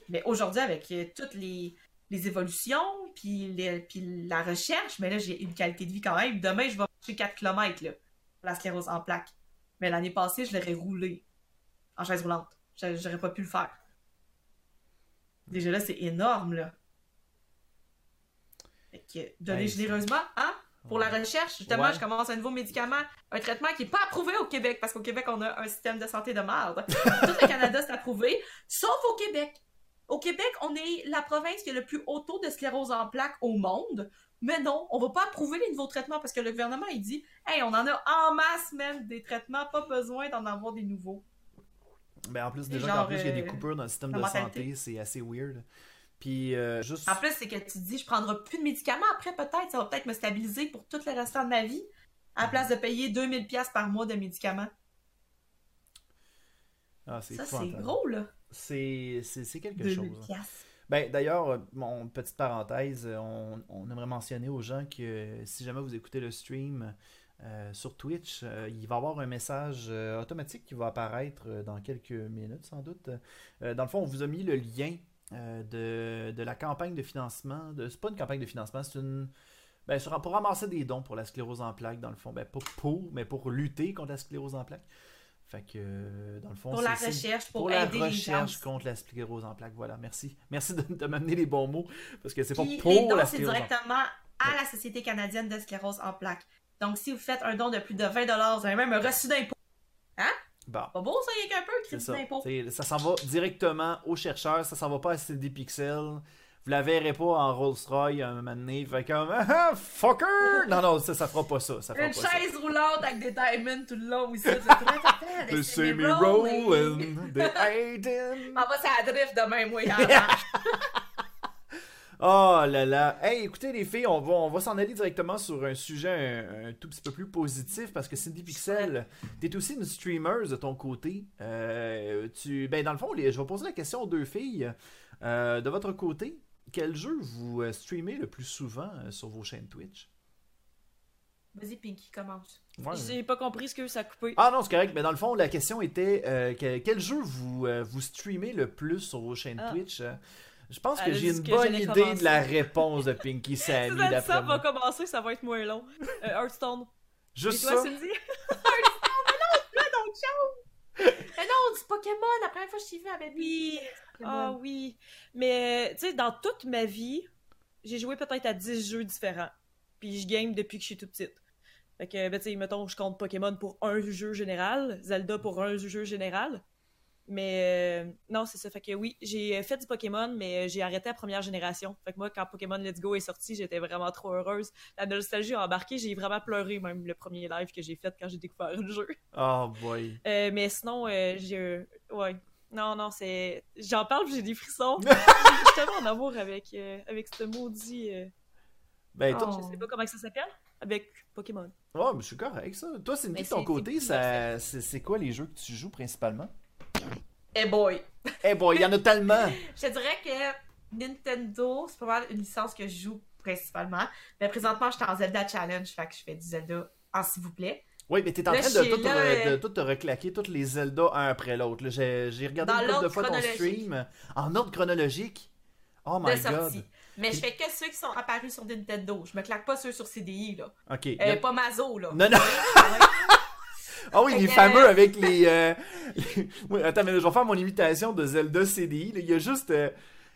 Mais aujourd'hui, avec euh, toutes les, les évolutions, puis, les- puis la recherche, mais là, j'ai une qualité de vie quand même. Demain, je vais marcher 4 km, là, pour la sclérose en plaques. Mais l'année passée, je l'aurais roulé en chaise roulante. J'a- J'aurais pas pu le faire. Déjà là, c'est énorme, là. Fait que, donner Hey, généreusement, hein? Pour la recherche, justement, Ouais. je commence un nouveau médicament, un traitement qui n'est pas approuvé au Québec, parce qu'au Québec, on a un système de santé de merde. *laughs* Tout le Canada, c'est approuvé, sauf au Québec. Au Québec, on est la province qui a le plus haut taux de sclérose en plaques au monde. Mais non, on va pas approuver les nouveaux traitements parce que le gouvernement, il dit Hey, on en a en masse même des traitements, pas besoin d'en avoir des nouveaux. Ben en plus, déjà qu'en plus, il y a des euh, coupures dans le système de mentalité. santé, c'est assez weird. Puis, euh, juste. En plus, c'est que tu te dis Je prendrai plus de médicaments après, peut-être, ça va peut-être me stabiliser pour tout le restant de ma vie, à la place de payer 2000$ par mois de médicaments. Ah, c'est Ça, c'est gros, là. C'est c'est- c'est quelque chose. 2000$. Ben, d'ailleurs, mon petite parenthèse, on, on aimerait mentionner aux gens que si jamais vous écoutez le stream euh, sur Twitch, euh, il va y avoir un message euh, automatique qui va apparaître dans quelques minutes, sans doute. Dans le fond, on vous a mis le lien de, de la campagne de financement. De, c'est pas une campagne de financement, c'est une. Ben, sur- pour ramasser des dons pour la sclérose en plaques, dans le fond. Ben, pas pour, mais pour lutter contre la sclérose en plaques. Fait que, euh, dans le fond, Pour la c'est- c'est- recherche, pour, pour la aider les gens. recherche contre la sclérose en plaques. Voilà, merci. Merci de, de m'amener les bons mots, parce que c'est pas Puis pour les dons, la c'est sclérose en plaques. directement à la Société canadienne de sclérose en plaques. Donc, si vous faites un don de plus de 20 vous avez même un reçu d'impôt. Bon, Pas beau, ça, il y a qu'un peu, crédit ça. d'impôt. Ça s'en va directement aux chercheurs, ça s'en va pas à CD Pixel. Vous la verrez pas en Rolls-Royce un moment donné. Fait comme, ah, ah, fucker! Non, non, ça, ça fera pas ça. Ça fera Une pas ça. chaise roulante avec des diamonds tout le long aussi. *laughs* *laughs* On va ça drift. *laughs* Oh là là. Hey, écoutez les filles, on va, on va s'en aller directement sur un sujet un, un tout petit peu plus positif parce que Cindy Pixel, t'es aussi une streamer de ton côté. Euh, tu, ben dans le fond, les- je vais poser la question aux deux filles. Euh, de votre côté, quel jeu vous euh, streamez le plus souvent sur vos chaînes Twitch? Vas-y, Pinky, commence. Ouais. J'ai pas compris ce que ça a coupé. Ah non, c'est correct. Mais dans le fond, la question était euh, que- quel jeu vous, euh, vous streamez le plus sur vos chaînes Ah. Twitch? Je pense que j'ai une que bonne idée commencer. de la réponse de Pinky *laughs* Sammy ça moi. va commencer, ça va être moins long. Euh, Hearthstone. Et Juste toi, ça? Cindy? *laughs* Mais non, du Pokémon, la première fois que je t'ai vu avec Oui. Ah oui. Mais, tu sais, dans toute ma vie, j'ai joué peut-être à 10 jeux différents. Puis je game depuis que je suis toute petite. Fait que, ben, tu sais, mettons, je compte Pokémon pour un jeu général, Zelda pour un jeu général. Mais euh, non, c'est ça. Fait que oui, j'ai fait du Pokémon, mais j'ai arrêté la première génération. Fait que moi, quand Pokémon Let's Go est sorti, j'étais vraiment trop heureuse. La nostalgie a embarqué, j'ai vraiment pleuré même le premier live que j'ai fait quand j'ai découvert le jeu. Oh boy. *laughs* Euh, mais sinon, euh, j'ai. Ouais. Non, non, c'est. J'en parle, j'ai des frissons. *laughs* je suis tellement en amour avec, euh, avec ce maudit. euh, Ben, Oh. toi, Je sais pas comment ça s'appelle. Avec Pokémon. ouais, mais c'est correct ça. Toi, de ton c'est- côté, c'est ça, c'est c'est quoi les jeux que tu joues principalement? Eh boy! Eh boy, il y en a tellement! *laughs* Je te dirais que Nintendo, c'est pas mal une licence que je joue principalement. Mais présentement, je suis en Zelda Challenge, fait que je fais du Zelda en s'il vous plaît. Oui, mais t'es en Là, train de tout, là, re- de euh, tout te reclaquer, toutes les Zelda un après l'autre. J'ai regardé une couple de fois ton stream en ordre chronologique? Oh my god. Mais je fais que ceux qui sont apparus sur Nintendo. Je me claque pas ceux sur CDI, là. Ok. Euh, a- Pas Mazo, là. Non, non. *laughs* Ah oui, Fait les fameux avec les. *laughs* euh, les- Oui, attends, mais je vais faire mon imitation de Zelda CDI. là. Il y a juste. euh,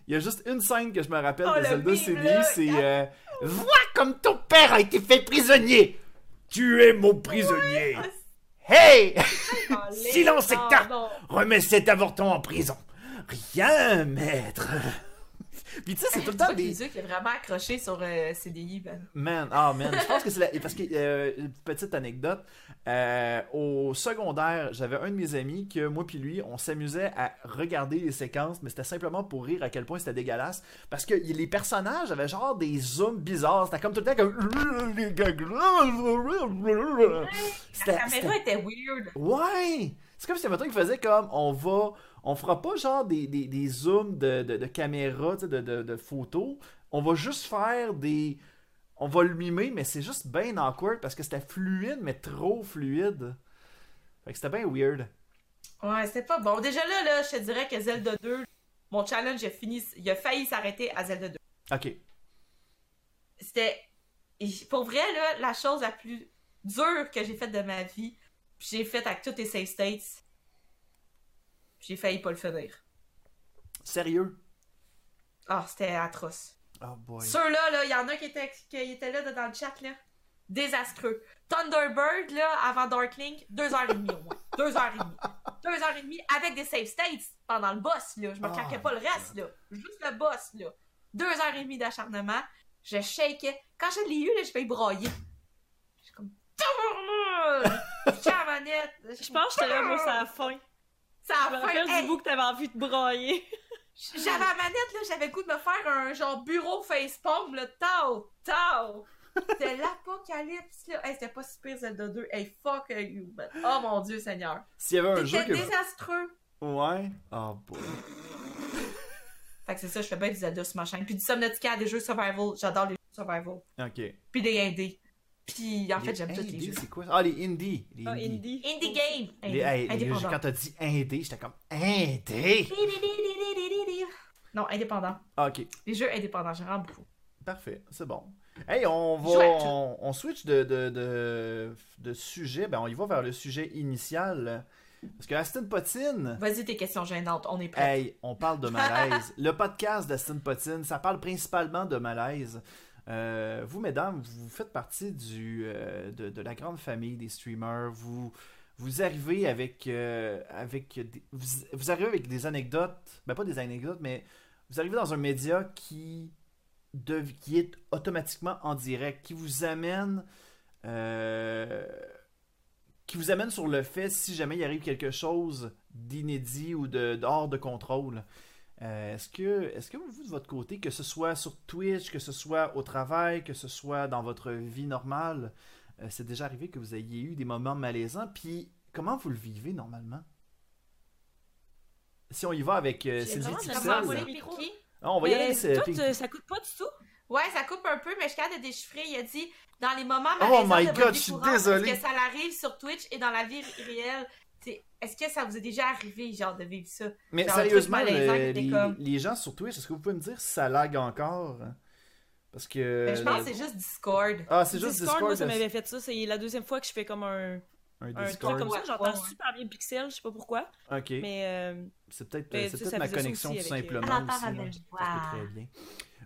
Il y a juste une scène que je me rappelle Oh, de Zelda CDI, là. c'est euh, Vois comme ton père a été fait prisonnier! Tu es mon prisonnier! Hey! Allez, *laughs* Silence, non. Remets cet avorton en prison! Rien, maître! Puis tu sais, c'est tout le temps des. qui est vraiment accroché sur euh, CDI, ben. Man, ah man, je pense que c'est la... parce que euh, une petite anecdote, euh, au secondaire, j'avais un de mes amis que moi puis lui, on s'amusait à regarder les séquences, mais c'était simplement pour rire à quel point c'était dégueulasse, parce que les personnages avaient genre des zooms bizarres, c'était comme tout le temps comme. La caméra c'était- était weird. Ouais! C'est comme si mettons qu'il faisait comme on va. On fera pas genre des, des, des zooms de, de, de caméra, de, de, de photos. On va juste faire des. On va le mimer, mais c'est juste bien awkward parce que c'était fluide, mais trop fluide. Fait que c'était bien weird. Ouais, c'était pas bon. Déjà là, là, je te dirais que Zelda 2, mon challenge a fini, il a failli s'arrêter à Zelda 2. Ok. C'était, pour vrai, là, la chose la plus dure que j'ai faite de ma vie, j'ai faite avec tous les save states, j'ai failli pas le finir. Sérieux? Ah, c'était atroce. Oh boy. Ceux-là, là, il y en a qui étaient, qui étaient là dans le chat, là. Désastreux. Thunderbird, là, avant Darklink, deux heures et demie au moins. Deux heures et demie. Deux heures et demie avec des save states pendant le boss, là. Je me Oh claquais pas le reste, là. Juste le boss, là. Deux heures et demie d'acharnement. Je shakeais. Quand je l'ai eu, là, je vais broyer. Je suis comme... *laughs* Je pense que j'étais là, moi, c'est à la fin. Ça Je me a rappelle fait... du bout que t'avais envie de broyer. J'avais la manette, là, j'avais le goût de me faire un genre bureau facepalm, là, tao, tao. C'était l'apocalypse, là. Hey, c'était pas si pire Zelda 2. Hey, fuck you, man. Oh mon dieu, Seigneur. S'il y avait un jeu C'était que. désastreux. Ouais. Oh boy. *laughs* Fait que c'est ça, je fais bien du Zelda sur ma chaîne. Puis du Subnautica, des jeux survival. J'adore les jeux survival. Ok. Puis des indés. Puis en fait, j'aime tous les jeux. C'est quoi? Ah, les indies. Les Ah. Indie. Indie game. Les, Indie. hey, les- quand t'as dit indé, j'étais comme indé? Non, indépendant. Ah, ok. Les jeux indépendants, j'en rends beaucoup. Parfait, c'est bon. Hey, on va. On, on switch de, de, de, de sujet. Ben, on y va vers le sujet initial. Parce que Aston Potine. Vas-y, tes questions gênantes, on est prêts. Hey, on parle de malaise. *laughs* le podcast d'Aston Potine, ça parle principalement de malaise. Euh, vous, mesdames, vous faites partie du, euh, de, de la grande famille des streamers. Vous, vous arrivez avec, euh, avec des, vous, arrivez avec des anecdotes, ben pas des anecdotes, mais vous arrivez dans un média qui, dev- qui est automatiquement en direct, qui vous amène, qui vous amène sur le fait si jamais il arrive quelque chose d'inédit ou de, hors de contrôle. Euh, est-ce que, est-ce que vous, de votre côté, que ce soit sur Twitch, que ce soit au travail, que ce soit dans votre vie normale, euh, c'est déjà arrivé que vous ayez eu des moments malaisants, puis comment vous le vivez normalement? Si on y va avec euh, Sylvie Tipsel. Ah, on va y aller avec tout, euh, ça coûte pas du tout? Ouais, ça coupe un peu, mais je suis capable de déchiffrer. Il a dit dans les moments Oh malaisants my de votre God, je suis courante, désolé. Est-ce que ça l'arrive sur Twitch et dans la vie réelle? Est-ce que ça vous est déjà arrivé, genre, de vivre ça? Mais genre sérieusement, le- les, comme- les gens sur Twitch, est-ce que vous pouvez me dire si ça lag encore? Parce que. Ben, je pense que c'est juste Discord. Ah, c'est juste Discord, moi, ça Discord, m'avait fait ça. C'est la deuxième fois que je fais comme un, un un Discord. truc comme ça. Ouais, J'entends ouais, ouais. super bien Pixel, je sais pas pourquoi. Ok. Mais euh, C'est peut-être Mais ça ma connexion tout euh, simplement la aussi. Ça se peut toi. très bien.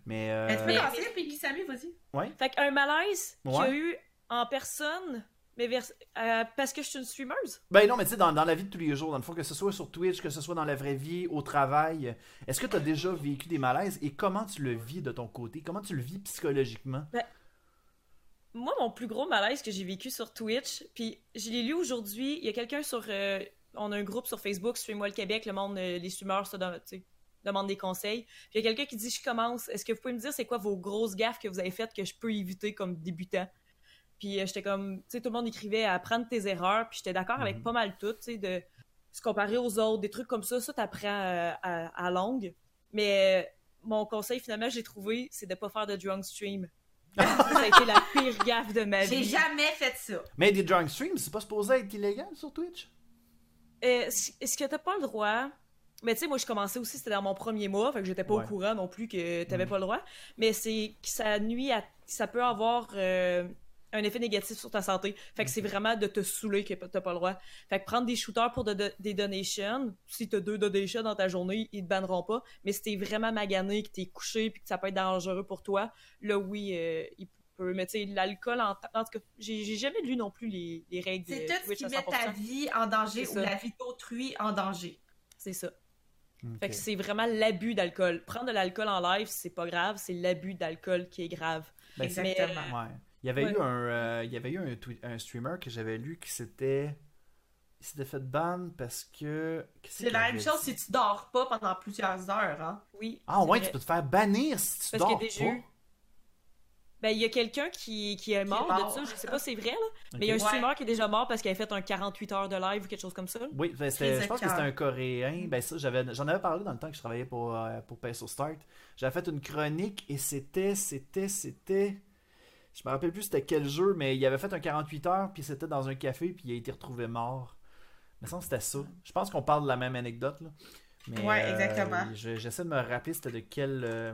Mais Mais tu peux euh, Mais- lancer, puis Samy, vas-y. Fait qu'un malaise qu'il y a Ouais. eu en personne, Mais vers- euh, parce que je suis une streameuse. Ben non, mais tu sais, dans, dans la vie de tous les jours, dans le fond, que ce soit sur Twitch, que ce soit dans la vraie vie, au travail, est-ce que tu as déjà vécu des malaises et comment tu le vis de ton côté? Comment tu le vis psychologiquement? Moi, mon plus gros malaise que j'ai vécu sur Twitch, puis je l'ai lu aujourd'hui, il y a quelqu'un sur... euh, on a un groupe sur Facebook, Stream-moi le Québec, le monde, euh, les streamers don- tu sais, demandent des conseils. Puis il y a quelqu'un qui dit « Je commence, est-ce que vous pouvez me dire c'est quoi vos grosses gaffes que vous avez faites que je peux éviter comme débutant? » Puis euh, j'étais comme... Tu sais, tout le monde écrivait « Apprendre tes erreurs », puis j'étais d'accord avec Mhm. pas mal tout, tu sais, de se comparer aux autres, des trucs comme ça, ça t'apprends euh, à, à longue. Mais euh, mon conseil, finalement, j'ai trouvé, c'est de pas faire de drunk stream. *laughs* ça a été la pire gaffe de ma J'ai vie. jamais fait ça. Mais des drunk streams, c'est pas supposé être illégal sur Twitch? Euh, Est-ce que t'as pas le droit? Mais tu sais, moi, je commençais aussi, c'était dans mon premier mois, fait que j'étais pas Ouais. au courant non plus que t'avais Mhm. pas le droit. Mais c'est que ça nuit à. Ça peut avoir euh, un effet négatif sur ta santé. Fait que c'est vraiment de te saouler que t'as pas le droit. Fait que prendre des shooters pour de- de- des donations, si t'as deux donations dans ta journée, ils te banneront pas. Mais si t'es vraiment magané, que t'es couché, puis que ça peut être dangereux pour toi, là, oui, euh, il peut. Mais tu sais, l'alcool, en, en tout cas, j'ai j'ai jamais lu non plus les, les règles C'est tout ce qui à met 100%. ta vie en danger C'est ou ça. la vie d'autrui en danger. C'est ça. Fait que c'est vraiment l'abus d'alcool. Prendre de l'alcool en live, c'est pas grave, c'est l'abus d'alcool qui est grave. Ben, c'est- Exactement. Ouais. Il y avait Ouais. eu un, euh, il y avait eu un, streamer que j'avais lu qui s'était, il s'était fait ban parce que. C'est la même chose si tu dors pas pendant plusieurs heures. Hein? Oui. Ah ouais, vrai. tu peux te faire bannir si tu Parce dors qu'il y a pas. Ben, il y a quelqu'un qui, qui est mort, mort. de ça, je sais pas si c'est vrai, là. Mais il y a un Ouais. streamer qui est déjà mort parce qu'il avait fait un 48 heures de live ou quelque chose comme ça. Oui, ben, je pense que c'était un Coréen. Ben ça, j'avais, j'en avais parlé dans le temps que je travaillais pour, euh, pour Peso Start. J'avais fait une chronique et c'était, c'était, c'était... Je me rappelle plus c'était quel jeu, mais il avait fait un 48 heures, puis c'était dans un café, puis il a été retrouvé mort. Mais ça, c'était ça. Je pense qu'on parle de la même anecdote, là. Mais, Ouais, euh, exactement. je- j'essaie de me rappeler c'était de quel... euh,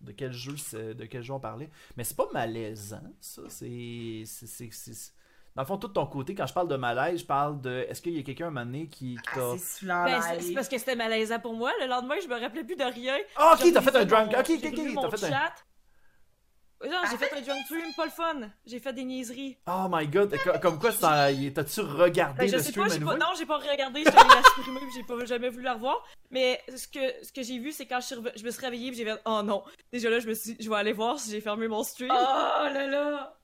de quel jeu de quel jeu on parlait. Mais c'est pas malaisant, ça. C'est... c'est- c'est- c'est- Dans le fond, tout de ton côté, quand je parle de malaise, je parle de... Est-ce qu'il y a quelqu'un à un moment donné qui, qui Ah, t'a... Ben, là, c'est- parce que c'était malaisant pour moi. Le lendemain, je me rappelais plus de rien. Ah, ok, t'as fait un drunk. Ok, ok, ok. T'as fait un. chat. Non, j'ai fait un drunk stream, pas le fun. J'ai fait des niaiseries. Oh my god. Co- Comme quoi, t'as-tu regardé Ben, je le sais stream pas, à j'ai nouveau? pas, non, j'ai pas regardé, j'étais allée la supprimer j'ai pas jamais voulu la revoir. Mais ce que, ce que j'ai vu, c'est quand je, suis je me suis réveillée j'ai fait Oh non. Déjà là, je me suis dit, je vais aller voir si j'ai fermé mon stream. Oh là là!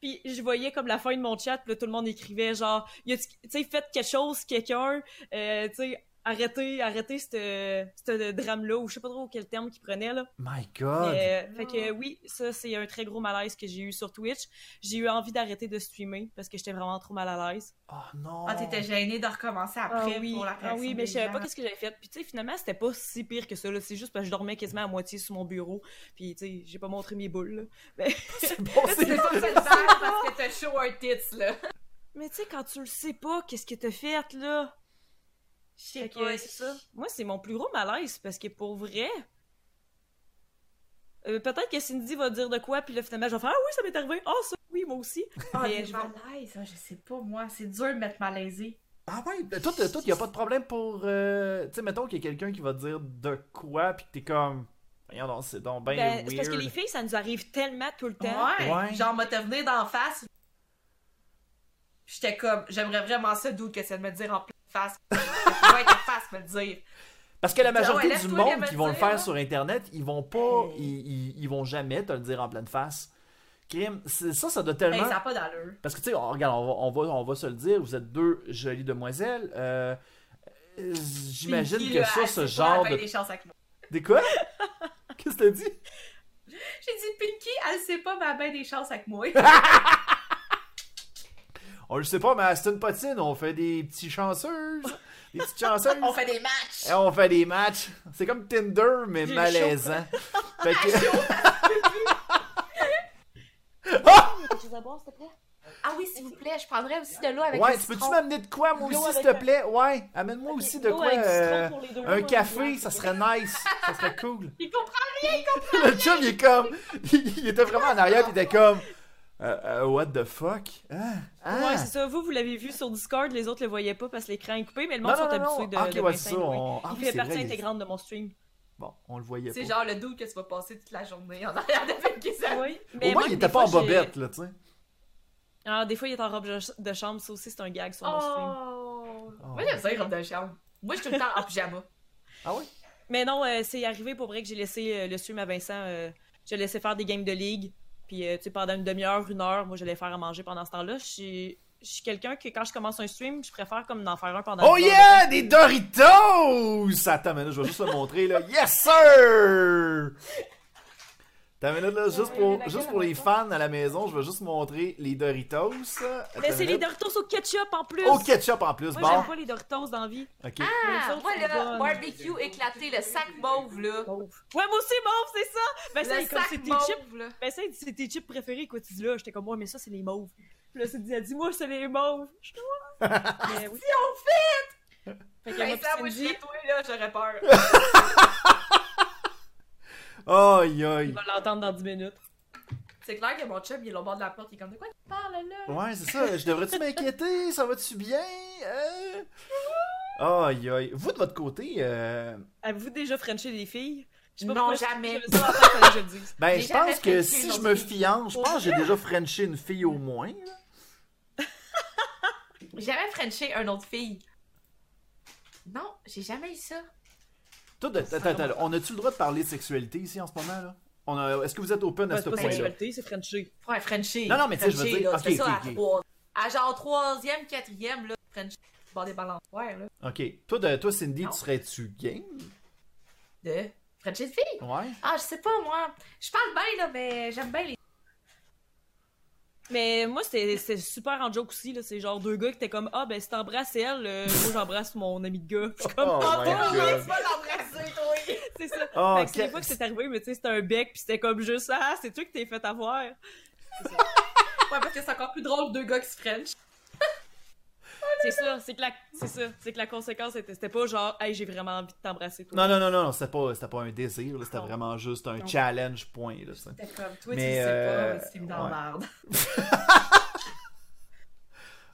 Puis je voyais comme la fin de mon chat, puis là, tout le monde écrivait genre, tu sais, faites quelque chose, quelqu'un, euh, tu sais, arrêtez, arrêtez ce drame-là, ou je sais pas trop quel terme qu'il prenait, là. My god. Mais, euh, fait que oui, ça, c'est un très gros malaise que j'ai eu sur Twitch. J'ai eu envie d'arrêter de streamer parce que j'étais vraiment trop mal à l'aise. Oh non. Ah, t'étais gênée de recommencer après ah oui, pour la ah oui, mais je savais pas qu'est-ce que j'avais fait. Puis tu sais, finalement, c'était pas si pire que ça. là. C'est juste parce que je dormais quasiment à moitié sur mon bureau. Puis tu sais, j'ai pas montré mes boules. là. Mais, *laughs* *laughs* C'est bon, *laughs* C'est faire parce que t'as chaud un tits, là. mais tu sais, quand tu le sais pas, qu'est-ce que t'as fait, là? Je sais Fait que, pas. c'est ça. Moi, c'est mon plus gros malaise parce que pour vrai. euh, Peut-être que Cindy va dire de quoi, puis là, finalement, je vais faire Ah oui, ça m'est arrivé. Ah, ça, oui, moi aussi. Ah, Mais je vais- malaises, ah, je sais pas, moi. C'est dur de mettre malaisé. Ah ouais, toi, t'as- toi, y a pas de problème pour. euh, Tu sais, mettons qu'il y a quelqu'un qui va dire de quoi, pis que t'es comme. Voyons donc, c'est donc ben, Ben, weird. c'est parce que les filles, ça nous arrive tellement tout le temps. Ouais. Ouais. Genre, m'a te venir d'en face. Puis J'étais comme, j'aimerais vraiment ça, doute que ça de me dire en pleine face. Je vais être en face, me le dire. Parce que la majorité ouais, du monde qui vont le faire là. sur Internet, ils vont pas. Hey. Ils, ils, ils vont jamais te le dire en pleine face. Crime, ça, ça doit Hey, tellement. ça n'a pas d'allure. Parce que, tu sais, on- regarde, on va, on, va, on va se le dire, vous êtes deux jolies demoiselles. Euh, euh, J'imagine que là, ça, ce genre de. a des chances avec moi. Des quoi? *laughs* Qu'est-ce que t'as dit? J'ai dit, Pinky, elle sait pas, mais elle a bien des chances avec moi. *laughs* On le sait pas, mais à Aston Potine, on fait des petits chanceuses. Des petites chanceuses. *laughs* On fait des matchs. Et on fait des matchs. C'est comme Tinder, mais J'ai malaisant. *laughs* Fait que- Quelque chose à boire, s'il te plaît? Ah oui, s'il vous plaît, je prendrais aussi de l'eau avec Ouais, le tu peux-tu citron. m'amener de quoi, moi aussi, s'il te plaît? Ouais, amène-moi aussi de quoi. du citron euh, un café, ouais, ça serait nice. Ça serait cool. *laughs* Il comprend Le chum, il est comme. Il était vraiment en arrière, puis il était comme. Euh, euh, what the fuck? Hein? Hein? Ouais, c'est ça. Vous, vous l'avez vu sur Discord, les autres le voyaient pas parce que l'écran est coupé, mais le monde Non, sont non, non, habitués de, Ah, ok, de ouais, ça, on- ah Il oui, fait partie vrai, intégrante de mon stream. Bon, on le voyait pas. C'est genre le doux que tu vas passer toute la journée en arrière de Pinky ça. Oui, Au mais moins, moi, il était pas en bobette, là, tu sais. Ah, des fois, il est en robe de chambre, ça aussi, c'est un gag sur mon stream. Oh! Oh. Moi, j'aime ça, les robes de chambre. Moi, je suis tout le temps en pyjama. Ah oui? Mais non, euh, c'est arrivé pour vrai que j'ai laissé euh, le stream à Vincent. euh, je laissais faire des games de ligue. Puis, euh, tu sais, pendant une demi-heure, une heure, moi, j'allais faire à manger pendant ce temps-là. Je suis, je suis quelqu'un que quand je commence un stream, je préfère comme d'en faire un pendant Oh yeah! Des Doritos! Attends, mais là, je vais juste le montrer, là. Yes, sir! Là, là, juste, pour, laquelle, juste pour les fans à la maison, je vais juste montrer les Doritos. Mais c'est les. Doritos au ketchup en plus! Au ketchup en plus, Moi, bon. j'aime pas les Doritos dans la vie. Ah, autres moi, bonnes. barbecue éclaté, le sac mauve, là. Ouais, moi aussi, mauve, c'est ça! Ben, ça, Le comme c'est tes chips. là. Ben, ça, dit, c'est tes chips préférés, quoi, tu dis là. J'étais comme, moi, mais ça, c'est les mauves. Puis là, c'est dit, elle dit, moi, c'est les mauves. Je. Mais *laughs* oui. Si on fait! Fait que Ben, moi, ça, moi, serais toi, là, j'aurais peur. *laughs* Aïe, il aïe. va l'entendre dans 10 minutes. C'est clair que mon chum, il est au bord de la porte, il est comme de quoi tu parles, là? Ouais, c'est ça. Je devrais-tu m'inquiéter? Ça va-tu bien? Euh... Aïe, aïe. Vous, de votre côté, euh... Avez-vous déjà frenché des filles? Je Non, je- jamais. je le dise. *laughs* ben, je pense que si je me fiance, je pense que j'ai déjà frenché une fille au moins. J'ai jamais frenché une autre fille. Non, j'ai jamais eu ça. Toi, de- attends, attends, on a-tu le droit de parler de sexualité ici en ce moment, là? On a... Est-ce que vous êtes open à ce c'est pas point-là? sexualité, c'est frenché. Ouais, frenché. Non, non, mais tu sais, je veux dire- là, ok, tu fais ça ok, à À genre troisième, quatrième, là, frenché. Bord des balançoires, là. Ok. Toi, de... Toi Cindy, Non. tu serais-tu game? De frenché de fille. Ouais. Ah, je sais pas, moi. Je parle bien, là, mais j'aime bien les. Mais moi, c'était super en joke aussi. là. C'est genre deux gars qui étaient comme Ah, ben si t'embrasses elle, euh, moi j'embrasse mon ami de gars. Je suis comme Oh Ah, my oui, God. tu vas l'embrasser, toi. c'est ça. Oh, Fait que c'est que- des fois que c'est arrivé, mais tu sais, c'était un bec, puis c'était comme juste Ah, c'est toi qui t'es fait avoir. Ouais, parce que c'est encore plus drôle, deux gars qui se french. C'est ça, c'est que la, c'est ça, c'est que la conséquence c'était, c'était pas genre, hey, j'ai vraiment envie de t'embrasser toi. Non, non, non, non, c'était pas, c'était pas un désir, là, c'était Non. vraiment juste un Non. challenge point, là, ça. C'était comme, toi, Mais, tu sais euh, pas, mais c'est une dans merde. *laughs*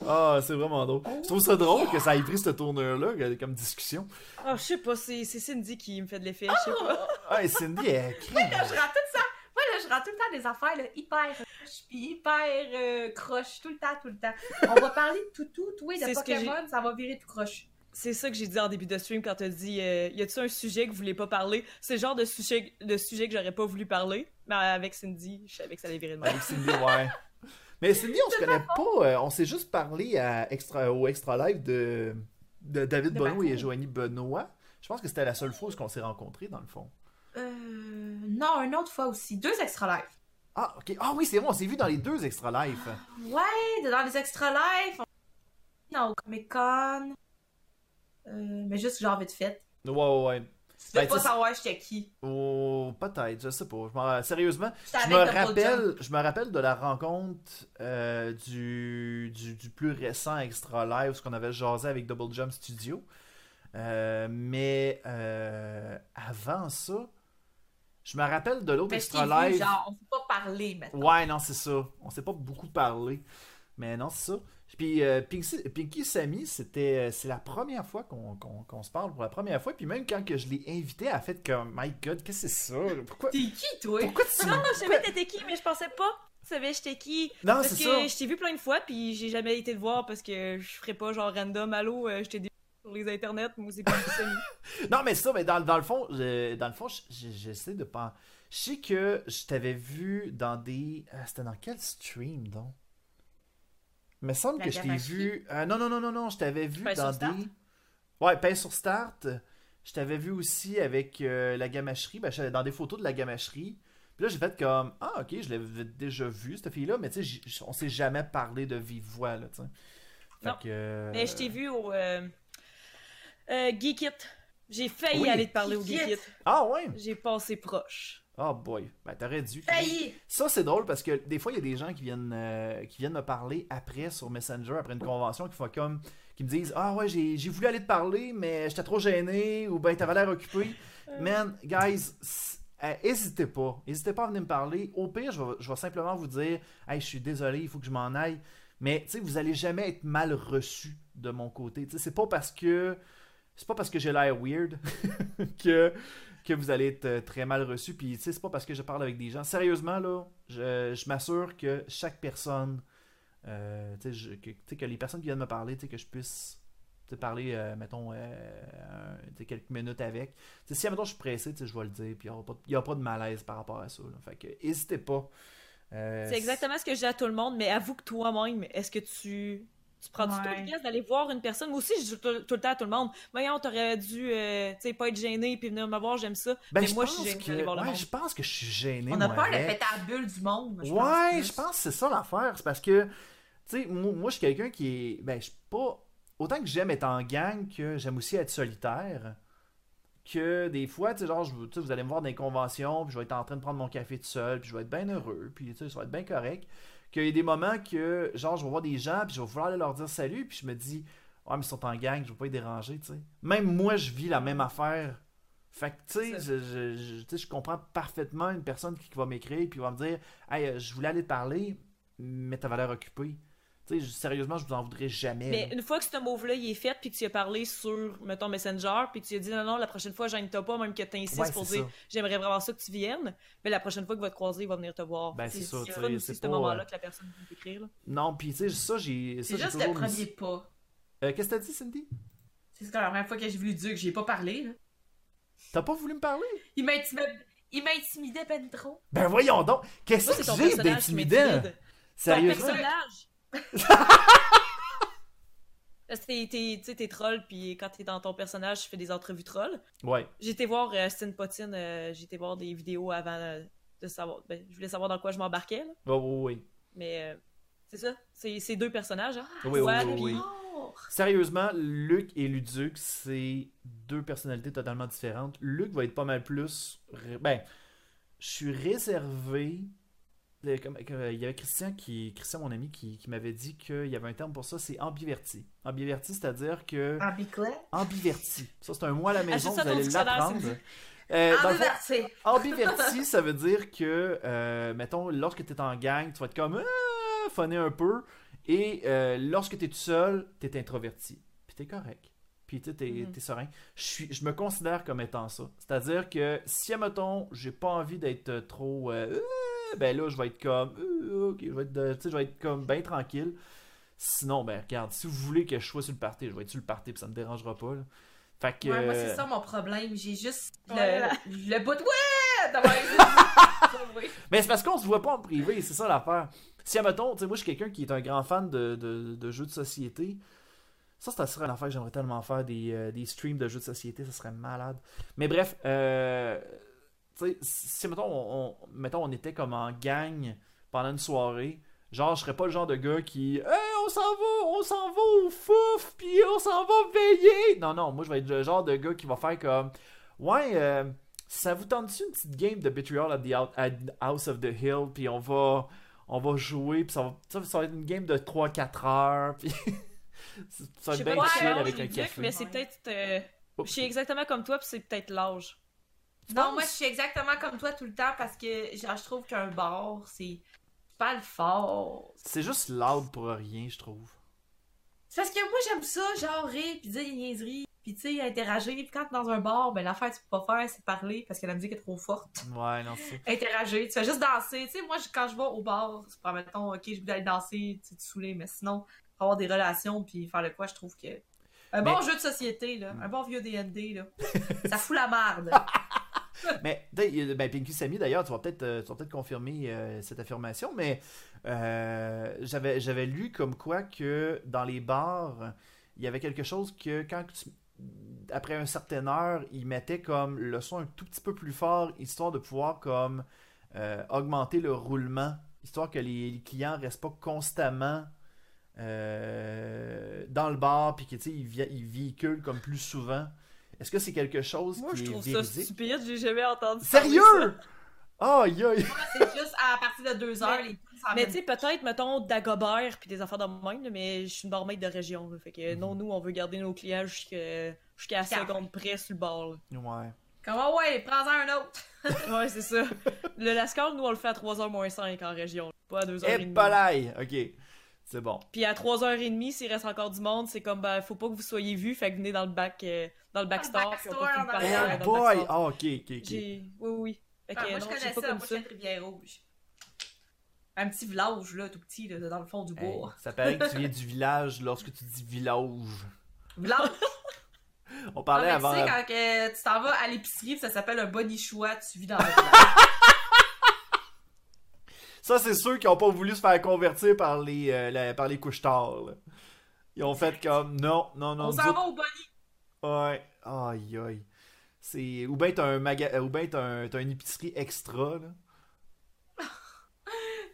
Ah, c'est vraiment drôle. Je trouve ça drôle que ça ait pris cette tournure-là comme discussion. Ah, je sais pas, c'est, c'est Cindy qui me fait de l'effet, je sais pas. Ah, Cindy, elle crée. Là, je rate tout ça. Moi, je rate tout le temps des affaires là, hyper croche, puis hyper euh, croche, tout le temps, tout le temps. On va parler de toutou, de C'est ce que Pokémon, ça va virer tout croche. C'est ça que j'ai dit en début de stream quand t'as dit euh, Y a-tu un sujet que vous voulez pas parler? C'est le genre de sujet, de sujet que j'aurais pas voulu parler, mais avec Cindy, je savais que ça allait virer de même. Avec Cindy, ouais. Mais Cindy, on se connaît pas. euh, on s'est juste parlé à extra, au extra live de, de David De Benoît et. Joanie Benoît. Je pense que c'était la seule fois où on s'est rencontrés, dans le fond. Euh. Non, une autre fois aussi. Deux extra live. Ah, ok. Ah oui, c'est vrai, on s'est vu dans les deux extra live. Ouais, dans les extra live. On... Non, au Comic Con. Euh, mais juste genre vite fait. Ouais, ouais, ouais. Tu veux Ben, pas savoir j'étais qui. Oh, peut-être, je sais pas. Je Sérieusement, je me, rappelle, je me rappelle de la rencontre euh, du, du, du plus récent Extra Live, ce qu'on avait jasé avec Double Jump Studio. Euh, mais euh, avant ça, je me rappelle de l'autre Extra Live. genre, on peut pas parler maintenant. Ouais, non, c'est ça. On s'est pas beaucoup parlé. Mais non, c'est ça. Puis euh, Pinky, Pinky Sammy, c'était euh, c'est la première fois qu'on se parle pour la première fois. Puis même quand que je l'ai invité, elle a fait comme My God, qu'est-ce que c'est ça? Pourquoi, T'es qui, toi? pourquoi tu Non, je savais t'étais qui, mais je pensais pas. Tu savais j'étais qui. Non, Parce c'est que ça. je t'ai vu plein de fois, puis j'ai jamais été te voir parce que je ferais pas genre random, allô, euh, je t'ai sur les internets, moi c'est pas. *laughs* Non, mais ça, mais dans, dans le fond, je- dans le fond, je- je- j'essaie de pas. Je sais que je t'avais vu dans des. euh, C'était dans quel stream donc? Il me semble La que je t'ai vu. euh, non, non, non, non, non, je t'avais vu Pain dans des. Ouais, pain sur start. Je t'avais vu aussi avec euh, la gamacherie. Ben, dans des photos de la gamacherie. Puis là, j'ai fait comme Ah, ok, je l'avais déjà vu, cette fille-là, mais tu sais, j- on s'est jamais parlé de vive voix, là, tu sais. Fait Non. que, euh, Mais je t'ai vu au euh, euh, Geek It. J'ai failli Oui. aller te parler au Geek It. It. Ah, ouais! J'ai passé proche. Oh boy, ben t'aurais dû. Failli! Ça, c'est drôle parce que des fois, il y a des gens qui viennent, euh, qui viennent me parler après sur Messenger, après une convention, qui font comme. qui me disent Ah ouais, j'ai j'ai voulu aller te parler, mais j'étais trop gêné, ou ben t'avais l'air occupé. Man, guys, s- euh, hésitez pas. Hésitez pas à venir me parler. Au pire, je vais, je vais simplement vous dire Hey, je suis désolé, il faut que je m'en aille. Mais tu sais, vous allez jamais être mal reçu de mon côté. Tu sais, c'est pas parce que. C'est pas parce que j'ai l'air weird *laughs* que que vous allez être euh, très mal reçu. Puis, tu sais, c'est pas parce que je parle avec des gens. Sérieusement, là, je, je m'assure que chaque personne euh, tu sais, que, les personnes qui viennent me parler, tu sais, que je puisse parler, euh, mettons, euh, quelques minutes avec. Tu sais, si, mettons, je suis pressé, tu sais, je vais le dire, puis il n'y aura, pas- de malaise par rapport à ça. là. Fait que, n'hésitez pas. Euh, C'est exactement ce que je dis à tout le monde, mais avoue que toi-même, est-ce que tu. Tu prends du Ouais. tout le temps d'aller voir une personne? Moi aussi, je dis tout, tout le temps à tout le monde. Voyons, t'aurais dû, euh, tu sais, pas être gêné puis venir me voir, j'aime ça. Ben, mais je moi, je suis que- d'aller voir le ouais, monde. je pense que je suis gêné. On a peur de la bulle du monde. je ouais, pense, je pense que c'est ça l'affaire. C'est parce que, tu sais, moi, moi, je suis quelqu'un qui est. Ben, je suis pas. Autant que j'aime être en gang, que j'aime aussi être solitaire. Que des fois, tu sais, genre, je, tu sais, vous allez me voir dans les conventions, puis je vais être en train de prendre mon café tout seul, puis je vais être bien heureux, puis tu sais, ça va être bien correct. Qu'il y a des moments que, genre, je vais voir des gens, puis je vais vouloir aller leur dire salut, puis je me dis, ouais, mais ils sont en gang, je vais pas les déranger, tu sais. Même moi, je vis la même affaire. Fait que, tu sais, je, je, je- tu sais, je comprends parfaitement une personne qui, qui va m'écrire, puis va me dire, hey, euh, je voulais aller te parler, mais t'avais l'air occupé. Sérieusement, je vous en voudrais jamais. Mais là. une fois que ce move-là il est fait, puis que tu as parlé sur, mettons, Messenger, puis que tu as dit non, non, la prochaine fois, gêne-toi pas, même que tu insistes Ouais, pour dire j'aimerais vraiment ça que tu viennes, mais la prochaine fois qu'il va te croiser, il va venir te voir. Ben, c'est ça, c'est ce moment-là euh, que la personne peut t'écrire. là. Non, puis tu sais, ça, j'ai. ça, C'est juste toujours le premier pas. Euh, Qu'est-ce que t'as dit, Cindy? C'est la première fois que j'ai vu Duc, j'ai pas parlé. T'as pas voulu me parler? Il m'intimidait, ben trop. Ben voyons donc Qu'est-ce que ton j'ai personnage qui d'intimidant? Sérieusement? personnage! *laughs* Parce que t'es- t'es tu sais, t'es troll, puis quand t'es dans ton personnage, tu fais des entrevues troll. Ouais. J'ai été voir euh, Potine, euh, j'ai été voir des vidéos avant euh, de savoir. Ben, je voulais savoir dans quoi je m'embarquais. Oui, oui, oui. Mais euh, c'est ça, c'est deux personnages, hein. Oui, oui, Ouais, oui. Oh! Sérieusement, Luc et Luduc, c'est deux personnalités totalement différentes. Luc va être pas mal plus. Ben, je suis réservé. Euh, Il y avait Christian, qui, Christian mon ami, qui, qui m'avait dit qu'il y avait un terme pour ça, c'est ambiverti. Ambiverti, c'est-à-dire que. Biclet? Ambiverti. Ça, c'est un mot à la maison, Ajoute ça vous allez l'apprendre. Euh, diverti. Ambiverti, *laughs* ça veut dire que, euh, mettons, lorsque tu es en gang, tu vas être comme ah, funner un peu. Et euh, lorsque tu es tout seul, tu es introverti. Puis tu es correct. Puis tu es, Mhm. serein. Je, suis, je me considère comme étant ça. C'est-à-dire que si, mettons, j'ai pas envie d'être trop. Euh, Euh, ben là, je vais être comme. euh, ok, je vais être, de- tu sais, je vais être comme bien tranquille. Sinon, ben regarde, si vous voulez que je sois sur le party, je vais être sur le party, puis ça me dérangera pas. là. Fait que. Ouais, moi, euh, c'est ça mon problème. J'ai juste le, Voilà. le bout de. *laughs* Ouais! Mais c'est parce qu'on se voit pas en privé, c'est ça l'affaire. Si, admettons, tu sais, moi, je suis quelqu'un qui est un grand fan de, de- de jeux de société. Ça, ça serait une affaire que j'aimerais tellement faire, des, euh, des streams de jeux de société, ça serait malade. Mais bref, euh, tu sais, si, mettons on, on- mettons, on était comme en gang pendant une soirée, genre, je serais pas le genre de gars qui, hey, on s'en va, on s'en va au fouf, puis on s'en va veiller. Non, non, moi, je vais être le genre de gars qui va faire comme, ouais, euh, ça vous tente-tu une petite game de Betrayal at the Out- at House of the Hill, puis on va, on va jouer, puis ça va, ça, ça va être une game de 3-4 heures, puis *laughs* ça Je va être bien chill avec un café. mais c'est peut-être. euh. Je suis exactement comme toi, puis c'est peut-être l'âge. Non, moi, je suis exactement comme toi tout le temps parce que genre, je trouve qu'un bar, c'est pas le fort. C'est juste loud pour rien, je trouve. C'est parce que moi, j'aime ça, genre, rire, puis dire des niaiseries, puis tu sais, interagir. Puis quand t'es dans un bar, ben l'affaire que tu peux pas faire, c'est parler parce que la musique est trop forte. *laughs* Ouais, non, c'est. Interagir, tu fais juste danser. Tu sais, moi, quand je vais au bar, c'est pas, mettons, ok, je veux aller danser, tu sais, te saouler, mais sinon, avoir des relations, puis faire le quoi, je trouve que. Un bon jeu de société, là, un bon vieux DND, là, *laughs* ça fout la marde. *laughs* *laughs* Mais, ben, Pinky Sammy, d'ailleurs, tu vas peut-être euh, peut-être confirmer euh, cette affirmation, mais euh, j'avais lu comme quoi que dans les bars, il y avait quelque chose que quand tu- après une certaine heure, ils mettaient comme le son un tout petit peu plus fort, histoire de pouvoir comme augmenter le roulement, histoire que les, les clients restent pas constamment dans le bar, puis que tu sais, ils, vi- ils véhiculent comme plus souvent. Est-ce que c'est quelque chose Moi, qui je est trouve ça stupide, j'ai jamais entendu Sérieux? Aïe aïe! Moi, c'est juste à partir de deux heures, Mais- les Mais tu sais, peut-être, mettons, Dagobert puis des affaires de même, là, mais je suis une barmaid de région. là, fait que non, nous, on veut garder nos clients jusqu'à jusqu'à la seconde près sur le bar. là. Ouais. Comment ouais, prends-en un autre. *laughs* Ouais, c'est ça. Le Lascar, nous, on le fait à 3h moins 5 en région, pas à 2h30. Et palaille! Ok. C'est bon. Puis à 3h30, s'il reste encore du monde, c'est comme, ben, faut pas que vous soyez vus, fait que venez dans le back, euh, dans le backstore. Eh le boy! backstore. Ah, ok, ok, ok. Oui, oui. Fait que Ah, moi, non, je connais ça, comme moi, je suis Rivière-Rouge. un petit village, là, tout petit, là, dans le fond du Hey, bois. ça paraît que tu viens du *laughs* village lorsque tu dis village. Village! On parlait Ah, mais avant. Tu sais, quand que tu t'en vas à l'épicerie, ça s'appelle un bonichois, tu vis dans le *laughs* village. Ça, c'est ceux qui ont pas voulu se faire convertir par les, euh, la- par les couches tard. là. Ils ont fait comme non, non, non. On s'en va au boni. Ouais. Aïe, aïe. C'est... Ou bien t'as un, maga... euh, ou ben t'as un... t'as une épicerie extra, là. *laughs*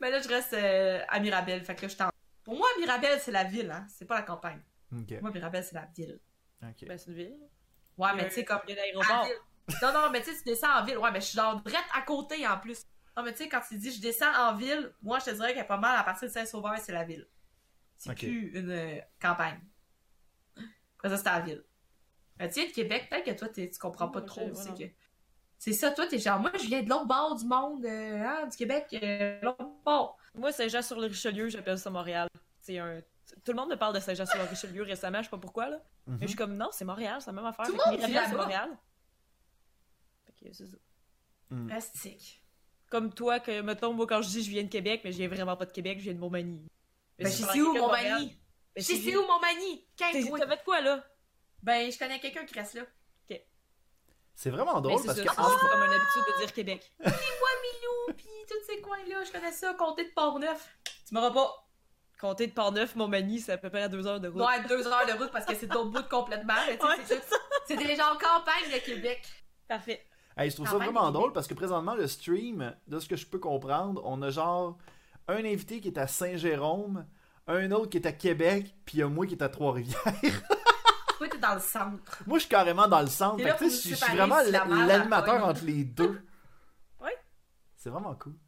Mais là, je reste euh, à Mirabel, fait que là, je t'en... Pour moi, Mirabel, c'est la ville, hein. C'est pas la campagne. Pour moi, Mirabel, c'est la ville. ok. Ben, c'est une ville. Ouais, mais tu sais, comme... Il y a à l'aéroport. Non, non, mais tu sais, tu descends en ville. Ouais, mais je suis genre direct à côté, en plus. Non, mais tu sais, quand tu dis je descends en ville, moi, je te dirais qu'il y a pas mal, à partir de Saint-Sauveur, c'est la ville. C'est plus une euh, campagne. Après ça, c'est la ville. Mais tu sais, de Québec, peut-être que toi, t'es- tu comprends pas trop. C'est voilà. que... C'est ça, toi, t'es genre, moi, je viens de l'autre bord du monde, euh, hein, du Québec, euh, l'autre bord. Moi, Saint-Jean-sur-le-Richelieu, j'appelle ça Montréal. C'est un... Tout le monde me parle de Saint-Jean-sur-le-Richelieu *laughs* récemment, je sais pas pourquoi, là. Mhm. Mais je suis comme, non, c'est Montréal, c'est la même affaire. Tout le monde c'est. Montréal. Fait que c'est ça. Plastique. Comme toi, que, mettons, moi, quand je dis je viens de Québec, mais je viens vraiment pas de Québec, je viens de Montmagny. Mais Ben, je sais parle où, Montmagny? Ben, Je si sais où, Montmagny? T'avais de quoi, là? Ben, je connais quelqu'un qui reste là. C'est vraiment Ben, drôle c'est parce ça, que. c'est juste comme une habitude de dire Québec. *laughs* Milou, pis tous ces coins-là, je connais ça, comté de Port-Neuf. Tu m'auras pas. Compter de Port-Neuf, Montmagny, c'est à peu près à deux heures de route. Ouais, deux heures de route parce que c'est de l'autre bout complètement. c'est tout- C'est des gens en campagne de Québec. Parfait. Hey, je trouve ça vraiment drôle parce que présentement, le stream, de ce que je peux comprendre, on a genre un invité qui est à Saint-Jérôme, un autre qui est à Québec, puis il y a moi qui est à Trois-Rivières. *laughs* Toi, t'es dans le centre. moi, je suis carrément dans le centre. Là tu je suis vraiment l'animateur entre les deux. *laughs* Ouais. C'est vraiment cool. Tu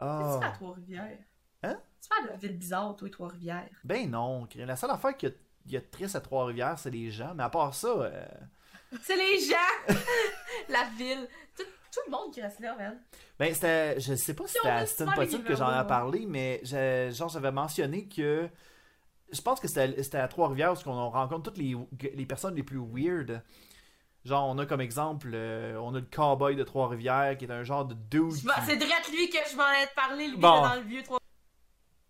Ah. fais à Trois-Rivières? Hein? Tu fais à la ville bizarre, toi, Trois-Rivières. Ben non, la seule affaire qu'il y a, triste à Trois-Rivières, c'est les gens. Mais à part ça, euh, C'est les gens! *laughs* la ville. Tout, tout le monde qui reste là, man. Ben, c'était. Je sais pas si c'était on à veut Stone faire les Potine que j'en ai parlé, mais j'ai- genre, j'avais mentionné que. Je pense que c'était c'était à Trois-Rivières où on rencontre toutes les, les personnes les plus weird. Genre, on a comme exemple, euh, on a le cowboy de Trois-Rivières qui est un genre de dude. Je qui- C'est direct lui que je m'en ai parlé, lui, Bon. dans le vieux Trois.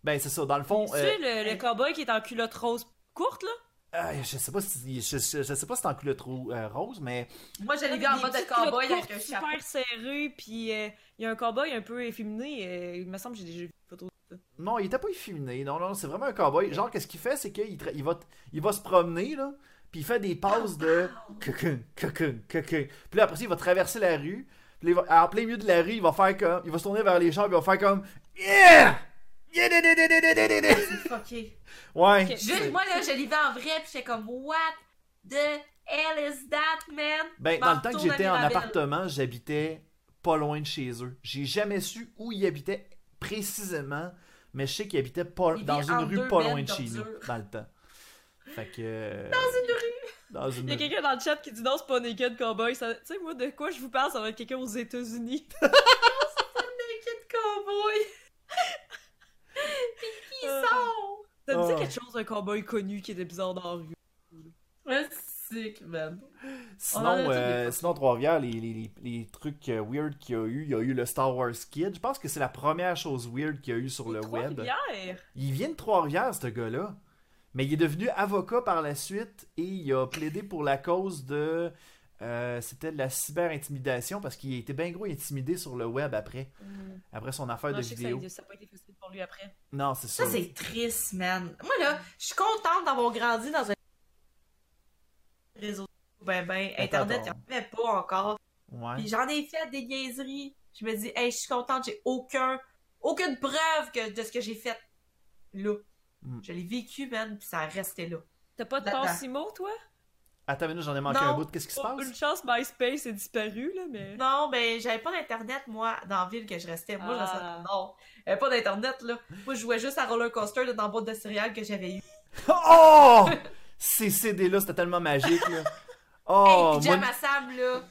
Ben, c'est ça. Dans le fond, Tu euh, sais, le, le cowboy qui est en culotte rose courte, là? Euh, je sais pas si. Je, je, je sais pas si c'est en culotte euh, rose, mais. Moi, je l'ai vu en mode de cowboy avec un chapeau. super serré, puis euh, il y a un cowboy un peu efféminé. euh, il me semble que j'ai déjà vu une photo de ça. Non, il était pas efféminé. Non, non, c'est vraiment un cowboy. Genre, qu'est-ce qu'il fait, c'est qu'il il va, il va se promener, là, puis il fait des passes de cocoon, cocoon, cocoon. Puis là, après ça, il va traverser la rue. Puis là, il va, en plein milieu de la rue, il va faire comme. Il va se tourner vers les gens, puis il va faire comme. Yeah! C'est fucké. Ouais. Ok, Juste, c'est- moi, là, je l'ai vu en vrai, pis j'étais comme, what the hell is that, man? Ben, dans le temps que j'étais en appartement, j'habitais pas loin de chez eux. J'ai jamais su où ils habitaient précisément, mais je sais qu'ils habitaient pas, dans une rue pas loin de chez nous, dans le temps. Fait que. Dans une rue. Dans une Il y a quelqu'un dans le chat qui dit non, c'est pas Naked Cowboy. Ça... Tu sais, moi, de quoi je vous parle, ça va être quelqu'un aux États-Unis. *laughs* Naked cowboy. Ça me dit Oh. quelque chose d'un cowboy connu qui était bizarre dans la rue. Ouais, sick, man. Sinon, euh, sinon Trois-Rivières, les, les, les, les trucs euh, weird qu'il y a eu, il y a eu le Star Wars Kid. Je pense que c'est la première chose weird qu'il y a eu sur le web. Trois-Rivières? Il vient de Trois-Rivières, ce gars-là. Mais il est devenu avocat par la suite et il a plaidé pour la cause de. euh, C'était de la cyber-intimidation parce qu'il a été bien gros intimidé sur le web après. Mm. Après son affaire Non, de je sais que ça vidéo. pas été facile pour lui après. Non, c'est ça. Ça, c'est triste, man. Moi, là, je suis contente d'avoir grandi dans un réseau. Ben, ben, Internet, il n'y en avait pas encore. Ouais. Puis j'en ai fait des niaiseries. Je me dis, hey, je suis contente, j'ai aucun, aucune preuve que, de ce que j'ai fait là. Mm. Je l'ai vécu, man, puis ça a resté là. T'as pas de Simo, toi? Attends minute, j'en ai manqué Non. un bout. Qu'est-ce qui se Oh, passe? une chance, MySpace est disparu, là, mais. Non, ben, j'avais pas d'internet, moi, dans la ville que je restais. Moi, je restais. Ah. Non. J'avais pas d'internet, là. Moi, je jouais juste à roller coaster dans la boîte de céréales que j'avais eu. *laughs* Oh! Ces CD-là, c'était tellement magique, là. *laughs* Oh, hey, Pyjama moi, Sam, là.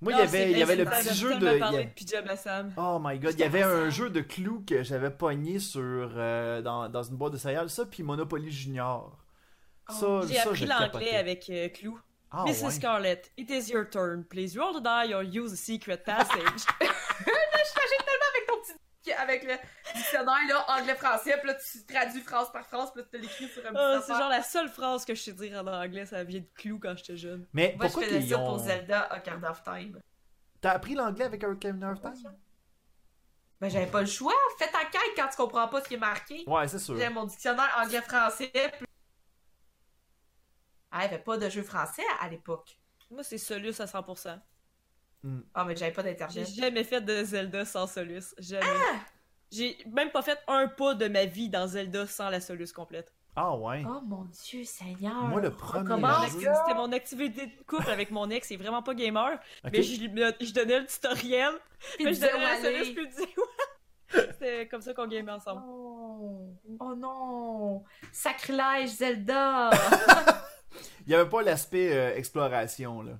moi, il y Ah, avait, il y avait le petit jeu de. parlé il y a- de Pyjama Sam. Oh my god, il y avait un jeu de clous que j'avais pogné sur euh, dans, dans une boîte de céréales, ça, puis Monopoly Junior. Oh, J'ai appris je l'anglais avec euh, Clou. Ah, Mrs. ouais. Scarlett, it is your turn. Please roll the die or use a secret passage. *laughs* *laughs* Avec ton petit. Avec le. dictionnaire, là, anglais-français, puis là, tu traduis phrase par phrase, puis là, tu te l'écris sur un petit Ah, c'est genre la seule phrase que je sais dire en anglais, ça vient de clou quand j'étais jeune. Mais Moi, je pourquoi faisais qu'ils ça ont... pour Zelda Ocarina of Time. T'as appris l'anglais avec Ocarina of Time? Ben, j'avais pas le choix. Fais ta quête quand tu comprends pas ce qui est marqué. Ouais, c'est sûr. J'ai mon dictionnaire anglais-français. Puis... Ah, il y avait pas de jeu français à l'époque. Moi, c'est Solus à 100%. Ah, mais j'avais pas J'ai d'internet. jamais fait de Zelda sans Solus. Jamais. Ah! J'ai même pas fait un pas de ma vie dans Zelda sans la Solus complète. Ah ouais. Oh mon dieu, Seigneur. Moi, le premier Comment jeu-? C'était mon activité de couple avec mon ex, c'est vraiment pas gamer. Mais je, donnais le tutoriel, Puis mais je donnais la Solus, puis je disais ouais. C'était comme ça qu'on gamait ensemble. Oh, oh non! Sacrilège, Zelda! *laughs* Il y avait pas l'aspect euh, exploration, là.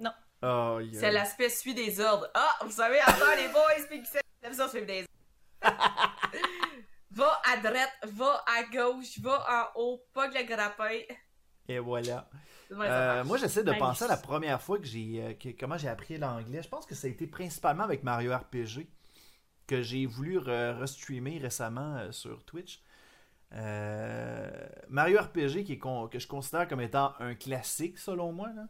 Non. Oh, C'est l'aspect suit des ordres. Ah, vous savez, attends les boys, puis ça des ordres. *laughs* va à droite, va à gauche, va en haut, pas le grappin. Et voilà. Euh, moi, j'essaie de Nice. penser à la première fois que j'ai. euh, que- comment j'ai appris l'anglais. Je pense que ça a été principalement avec Mario RPG que j'ai voulu re- restreamer récemment euh, sur Twitch. Euh, Mario RPG qui est con- que je considère comme étant un classique selon moi. Là.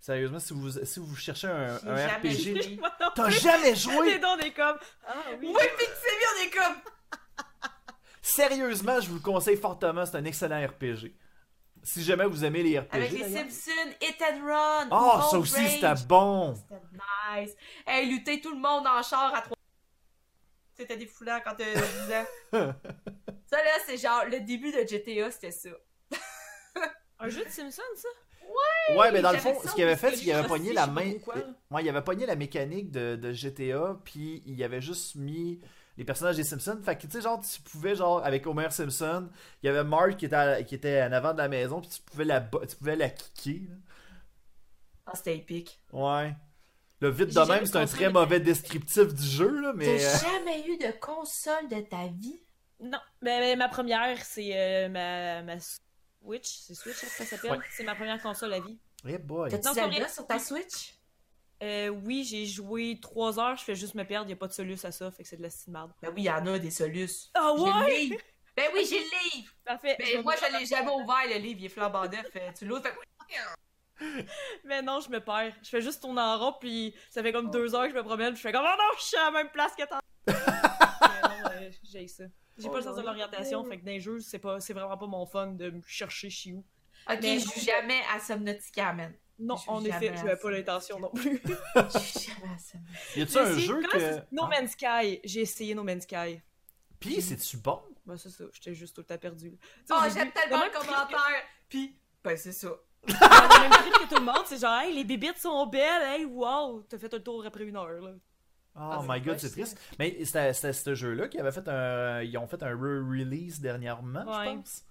Sérieusement, si vous, si vous cherchez un, J'ai un jamais RPG. *laughs* T'as jamais joué! dons des comme. Ah oui. Oui, sais bien, on est comme. *laughs* Sérieusement, je vous le conseille fortement. C'est un excellent RPG. Si jamais vous aimez les RPG. Avec les. Simpsons, Hit and Run. Oh, ça aussi, c'était bon! C'était nice. Hey, lutter tout le monde en char à trois. C'était défoulant quand t'as 10 ans. *laughs* ça, là, c'est genre le début de GTA, c'était ça. Un jeu de Simpson, ça? Ouais, mais dans le fond, ce qu'il avait fait, c'est qu'il avait pogné la main. là. Ouais, il avait pogné la mécanique de, de GTA, puis il avait juste mis les personnages des Simpsons. Fait que, tu sais, genre, tu pouvais, genre, avec Homer Simpson, il y avait Mark qui était, à- qui était en avant de la maison, puis tu pouvais la, tu pouvais la kicker. Ah, c'était épique. Ouais. Le vite de même, c'est un très mauvais descriptif du jeu, là, mais. T'as euh, jamais eu de console de ta vie? Non. Mais, mais ma première, c'est euh, ma, ma Switch. C'est Switch, ça, ça s'appelle? Ouais. C'est ma première console à vie. Eh boy. T'as-tu Zelda sur ta Switch? Euh, oui, j'ai joué 3 heures, je fais juste me perdre, y a pas de solus à ça, fait que c'est de la style marde. Ben oui, il y en a des solus. Ah le ouais? Ben oui, j'ai le *laughs* livre. Parfait. Ben moi, je l'ai jamais ouvert, le livre. Il est flambant neuf. Euh, Tu l'ouvres, fait *laughs* Mais non, je me perds. Je fais juste tourner en rond, puis ça fait comme deux heures que je me promène, je fais comme « Oh non, je suis à la même place que tantôt! *laughs* » Mais non, euh, j'ai ça. J'ai Oh pas le sens de non. l'orientation, fait que dans les jeux, c'est pas, c'est vraiment pas mon fun de me chercher chez où. Ok, Mais- je joue jamais à Subnautica, man. Non, en effet, je n'avais pas l'intention non plus. *laughs* Je joue jamais à Subnautica. Y a-tu un jeu que. No. Man's Sky. J'ai essayé No Man's Sky. Pis, c'est-tu bon? Bah c'est ça, j'étais juste tout le temps perdu. Oh, j'ai j'aime tellement le commentaire. Puis, ben c'est ça. que- le même que tout le monde, c'est genre, hey, les bébites sont belles, hey, wow, t'as fait un tour après une heure, là. Oh Ah, my god, c'est triste. Mais c'était ce jeu-là qui avait fait un. Ils ont fait un re-release dernièrement, je Ouais. pense.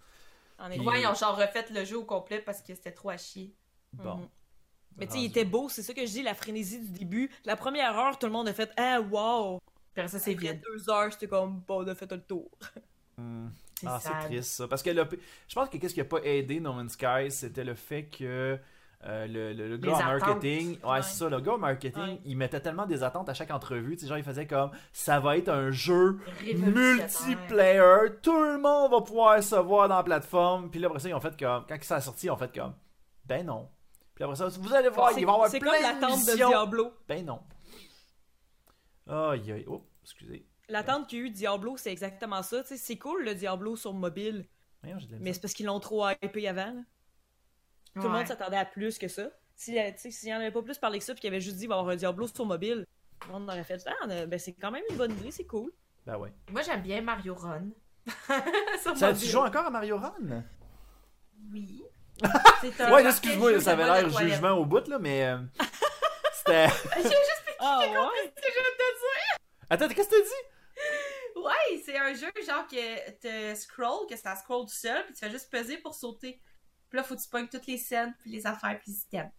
En Puis- effet. Ouais, ils ont genre refait le jeu au complet parce que c'était trop à chier. Bon. Mhm. Mais tu sais, il était beau, c'est ça que je dis, la frénésie du début. La première heure, tout le monde a fait Ah, wow! Puis après ça, c'est vide. deux heures, c'était comme, bon, on a fait le tour. *laughs* Hmm. C'est Ah, c'est triste ça. Parce que le- je pense que qu'est-ce qui a pas aidé No Man's Sky, c'était le fait que euh, le, le, le gars en marketing, ouais, Ouais. c'est ça, le gars en marketing, Ouais. il mettait tellement des attentes à chaque entrevue, tu sais, genre il faisait comme ça va être un jeu multiplayer, tout le monde va pouvoir se voir dans la plateforme. Puis là après ça, ils ont fait comme quand ça a sorti, ils ont fait comme ben non. Puis après ça, vous allez voir, il va y avoir C'est plein comme de l'attente de. Diablo? Ben non. Aïe aïe, oh, excusez. L'attente qu'il y a eu Diablo, c'est exactement ça. Tu sais, c'est cool le Diablo sur mobile, mais c'est parce qu'ils l'ont trop hypé avant. là. Tout le monde s'attendait à plus que ça. S'il sais, s'il y en avait pas plus parlé que ça, puis qu'il avait juste dit, il va y avoir un Diablo sur mobile, tout le monde aurait fait, ah, on a- ben c'est quand même une bonne idée, c'est cool. Ben ouais. Moi, j'aime bien Mario Run. *laughs* Ça, tu joues encore à Mario Run? Oui. *laughs* C'est un Ouais, excuse-moi, ça avait l'air jugement au bout, là, mais. euh, C'était. *laughs* Ah ouais? C'est juste de dire. Attends, qu'est-ce que t'as dit? Ouais, c'est un jeu genre que tu scroll, que ça scroll tout seul, puis tu fais juste peser pour sauter. Puis là, faut que tu pognes toutes les scènes, puis les affaires, puis les items.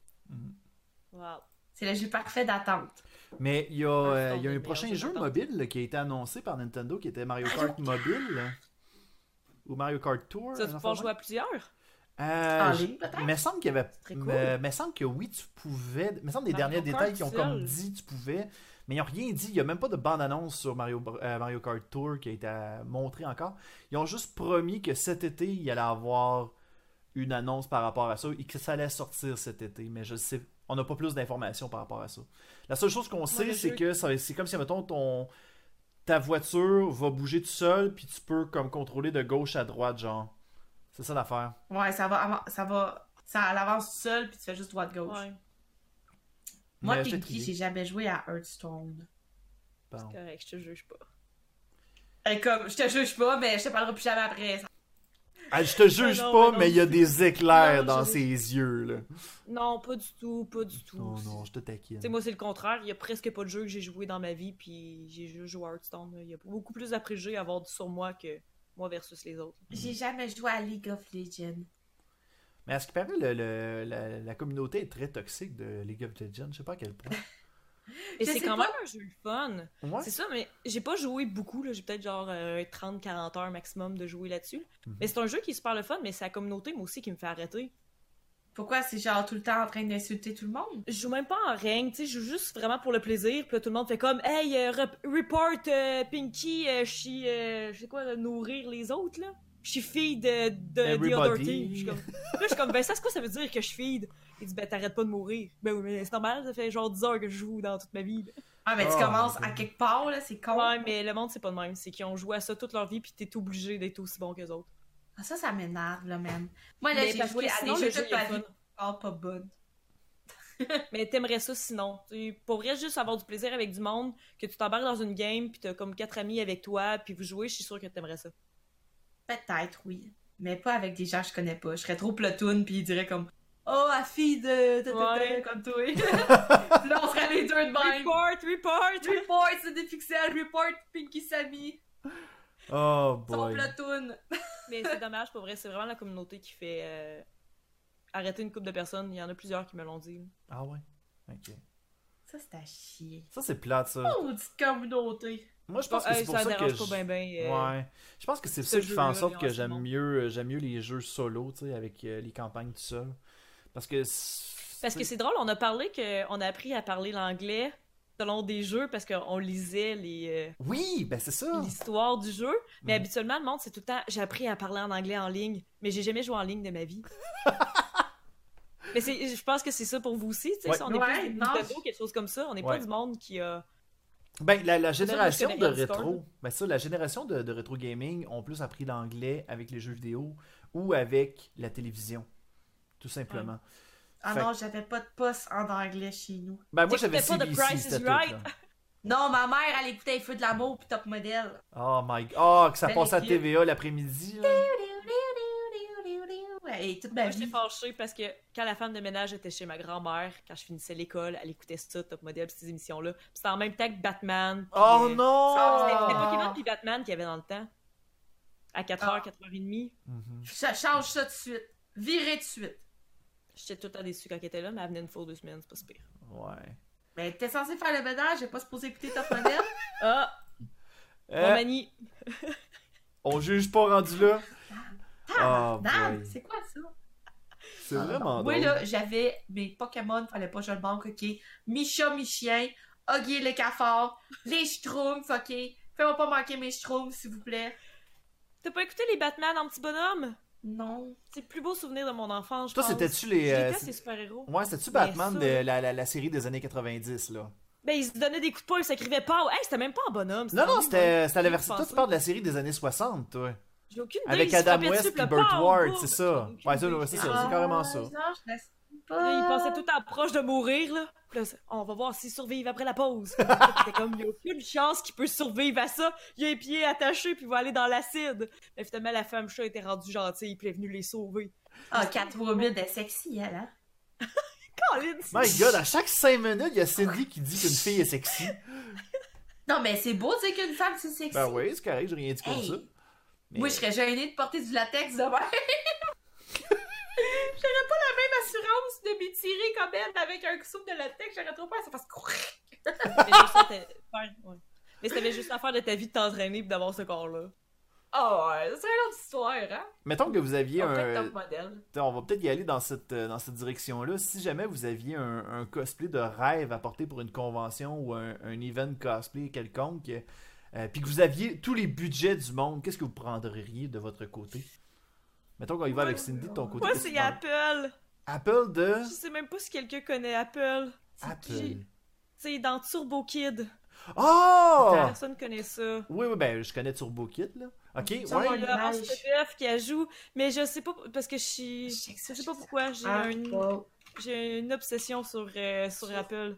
Wow. C'est le jeu parfait d'attente. Mais il y a, Un euh, il y a un prochain jeu mobile là, qui a été annoncé par Nintendo qui était Mario Kart Mobile. là. Ou Mario Kart Tour. Ça, tu peux jouer à plusieurs? Euh, En j- ligne, peut-être? Il me semble qu'il y avait. très cool. Me, me semble que oui, tu pouvais. Il me semble des Mario derniers Kart détails qui ont comme dit tu pouvais. Mais ils n'ont rien dit. Il n'y a même pas de bande-annonce sur Mario, euh, Mario Kart Tour qui a été euh, montrée encore. Ils ont juste promis que cet été, il allait avoir une annonce par rapport à ça et que ça allait sortir cet été. Mais je sais, on n'a pas plus d'informations par rapport à ça. La seule chose qu'on sait, c'est que ça- c'est comme si, mettons, ton, ta voiture va bouger tout seul, puis tu peux comme contrôler de gauche à droite, genre. C'est ça l'affaire. Ouais, ça va, ça va, ça avance seul puis tu fais juste droite-gauche. Ouais, Moi, Pinky, j'ai jamais joué à Hearthstone. Bon. c'est correct, je te juge pas. Et comme, je te juge pas, mais je te parlerai plus jamais après. Ah, je te juge non, pas, mais non, mais il y a des éclairs Non, dans je- ses yeux, là. Non, pas du tout, pas du tout. Non, non, je te taquine. Tu sais, moi, c'est le contraire. Il y a presque pas de jeu que j'ai joué dans ma vie, puis j'ai juste joué à Hearthstone. Il y a beaucoup plus à préjugés à avoir sur moi que moi versus les autres. J'ai jamais joué à League of Legends. Mais à ce qui paraît, le- le- la, la communauté est très toxique de League of Legends. Je sais pas à quel point. *laughs* Et c'est quand pas. même un jeu le fun. Ouais. C'est ça, mais j'ai pas joué beaucoup. là. J'ai peut-être genre euh, 30-40 heures maximum de jouer là-dessus. Mhm. Mais c'est un jeu qui est super le fun, mais c'est la communauté, moi aussi, qui me fait arrêter. Pourquoi c'est genre tout le temps en train d'insulter tout le monde? Je joue même pas en règne, tu sais, je joue juste vraiment pour le plaisir. Puis là, tout le monde fait comme Hey, euh, rep- report euh, Pinky, euh, je suis. euh, je sais quoi, nourrir les autres, là. Je suis fille de, de the other team. Je suis comme... Là, je suis comme, ben, ça, c'est quoi ça veut dire que je feed? Il dit, ben, t'arrêtes pas de mourir. Ben oui, mais c'est normal, ça fait genre 10 heures que je joue dans toute ma vie. là. Ah, mais tu Oh, commences à quelque part, là, c'est con. Ouais, mais le monde, c'est pas de même. C'est qu'ils ont joué à ça toute leur vie, puis t'es obligé d'être aussi bon qu'eux autres. Ah, ça, ça m'énerve, là, man. Moi, là, j'ai joué que à sinon, des jeux est ma vie. Ah, pas bonne. *laughs* Mais t'aimerais ça sinon. Tu pour vrai, juste avoir du plaisir avec du monde, que tu t'embarques dans une game, puis t'as comme quatre amis avec toi, puis vous jouez, je suis sûre que t'aimerais ça. Peut-être, oui. Mais pas avec des gens que je connais pas. Je serais trop platoon, puis ils diraient comme Oh, la fille de. de- de- de- comme toi. *laughs* Puis là, on serait les deux de même. Report, report! Report, c'est des pixels. Report, Pinky Sammy. Oh Son boy. platoon. *laughs* Mais c'est dommage, pour vrai, c'est vraiment la communauté qui fait euh, arrêter une couple de personnes. Il y en a plusieurs qui me l'ont dit. Ah ouais? Ok. Ça, c'est à chier. Ça, c'est plate, ça. Oh, petite communauté. Moi, je pense que c'est pour ça que. pas je- bien, bien. Ouais. Je pense que c'est ce ça qui fait en sorte que j'aime mieux, euh, j'aime mieux les jeux solo, tu sais, avec euh, les campagnes tout seul. Parce que. Parce que c'est drôle, on a parlé que on a appris à parler l'anglais selon des jeux parce qu'on lisait les euh, Oui, ben c'est ça. l'histoire du jeu. Mais Mhm. habituellement, le monde, c'est tout le temps j'ai appris à parler en anglais en ligne, mais j'ai jamais joué en ligne de ma vie. *laughs* mais c'est, je pense que c'est ça pour vous aussi, tu sais. Ouais. si on est Ouais, plus Nintendo, quelque chose comme ça. On n'est Ouais. pas du monde qui a. Ben, la, génération de rétro, ben ça, la génération de, de rétro gaming ont plus appris l'anglais avec les jeux vidéo ou avec la télévision, tout simplement. Ah Fait- non, j'avais pas de poste en anglais chez nous. Ben moi j'avais pas The Price is. Right? *laughs* Non, ma mère, elle écoutait les feux de l'amour puis top modèle. Oh my god, oh, que ça Belle passait à. TVA l'après-midi. Là. Et toute ma Moi, j'étais fâchée parce que quand la femme de ménage était chez ma grand-mère, quand je finissais l'école, elle écoutait ça, Top Model, ces émissions-là. Puis C'était en même temps que Batman. puis, Oh euh, C'était C'était non! Pokémon puis Batman qu'il y avait dans le temps. À 4h, Ah. 4h30. Mhm. Ça change ça tout de suite. Virez tout de suite. J'étais tout le temps déçue quand elle était là, mais elle venait une fois ou deux semaines, c'est pas si pire. Ouais. Mais t'es censé faire le ménage, j'ai pas supposé écouter top modèle. Ah! Euh, Bon, Mani! on juge pas rendu là. *laughs* Ah, Oh c'est quoi ça? C'est vraiment Moi, là, j'avais mes Pokémon, fallait pas que je le manque, ok? Mi-chat, mi-chien, Huggy le cafard, les Schtroumpfs, ok? Fais-moi pas manquer mes Schtroumpfs, s'il vous plaît. T'as pas écouté les Batman en petit bonhomme? Non. C'est le plus beau souvenir de mon enfance, je Toi, c'était-tu les. Euh, ces super-héros. Ouais, c'était-tu Batman ça, de la, la, la série des années 90, là? Ben, ils se donnaient des coups de poing, ils s'écrivaient pas. Hey, c'était même pas en bonhomme. Non, non, c'était c'était la version. Toi, tu parles de la série des années 60, toi. J'ai aucune idée. Avec Adam West et Burt Ward, c'est ça. Ouais, c'est ça, Ah, c'est carrément ça. Là, ils passaient tout le temps proche de mourir, là. Puis là, c'est- on va voir s'ils survivent après la pause. *laughs* C'était comme, il y a aucune chance qu'il peut survivre à ça. Il a les pieds attachés, puis il va aller dans l'acide. Mais finalement, la femme chat était rendue gentille, puis elle est venue les sauver. Ah, Catwoman est sexy, elle, hein? *laughs* Colin, My god, à chaque 5 *laughs* minutes, il y a Cindy qui dit qu'une fille est sexy. Non, mais c'est beau de dire qu'une femme, c'est sexy. Ben oui, c'est correct, j'ai rien dit contre Hey. ça. Mais- Moi, je serais gênée de porter du latex demain. *laughs* J'aurais pas la même assurance de m'étirer comme elle avec un soupe de latex. J'aurais trop peur que ça fasse courir. Mais juste ouais. Mais c'était juste à faire de ta vie de t'entraîner, puis d'avoir ce corps-là. Oh, ouais, c'est une autre histoire, hein? Mettons que vous aviez On un. On va peut-être y aller dans cette, euh, dans cette direction-là. Si jamais vous aviez un, un cosplay de rêve à porter pour une convention ou un, un event cosplay quelconque, euh, puis que vous aviez tous les budgets du monde, qu'est-ce que vous prendriez de votre côté? Mettons qu'on y va avec Cindy de ton côté. Moi, c'est? Apple. Apple de? Je sais même pas si quelqu'un connaît Apple. Apple. C'est dans Turbo Kid. Oh! Personne connaît ça. Oui, oui, ben je connais Turbo Kid, là. Ok, ouais. Il y a Pedef qui ajoute, mais je sais pas parce que je suis. Je sais pas pourquoi j'ai un- j'ai une obsession sur, euh, sur Apple.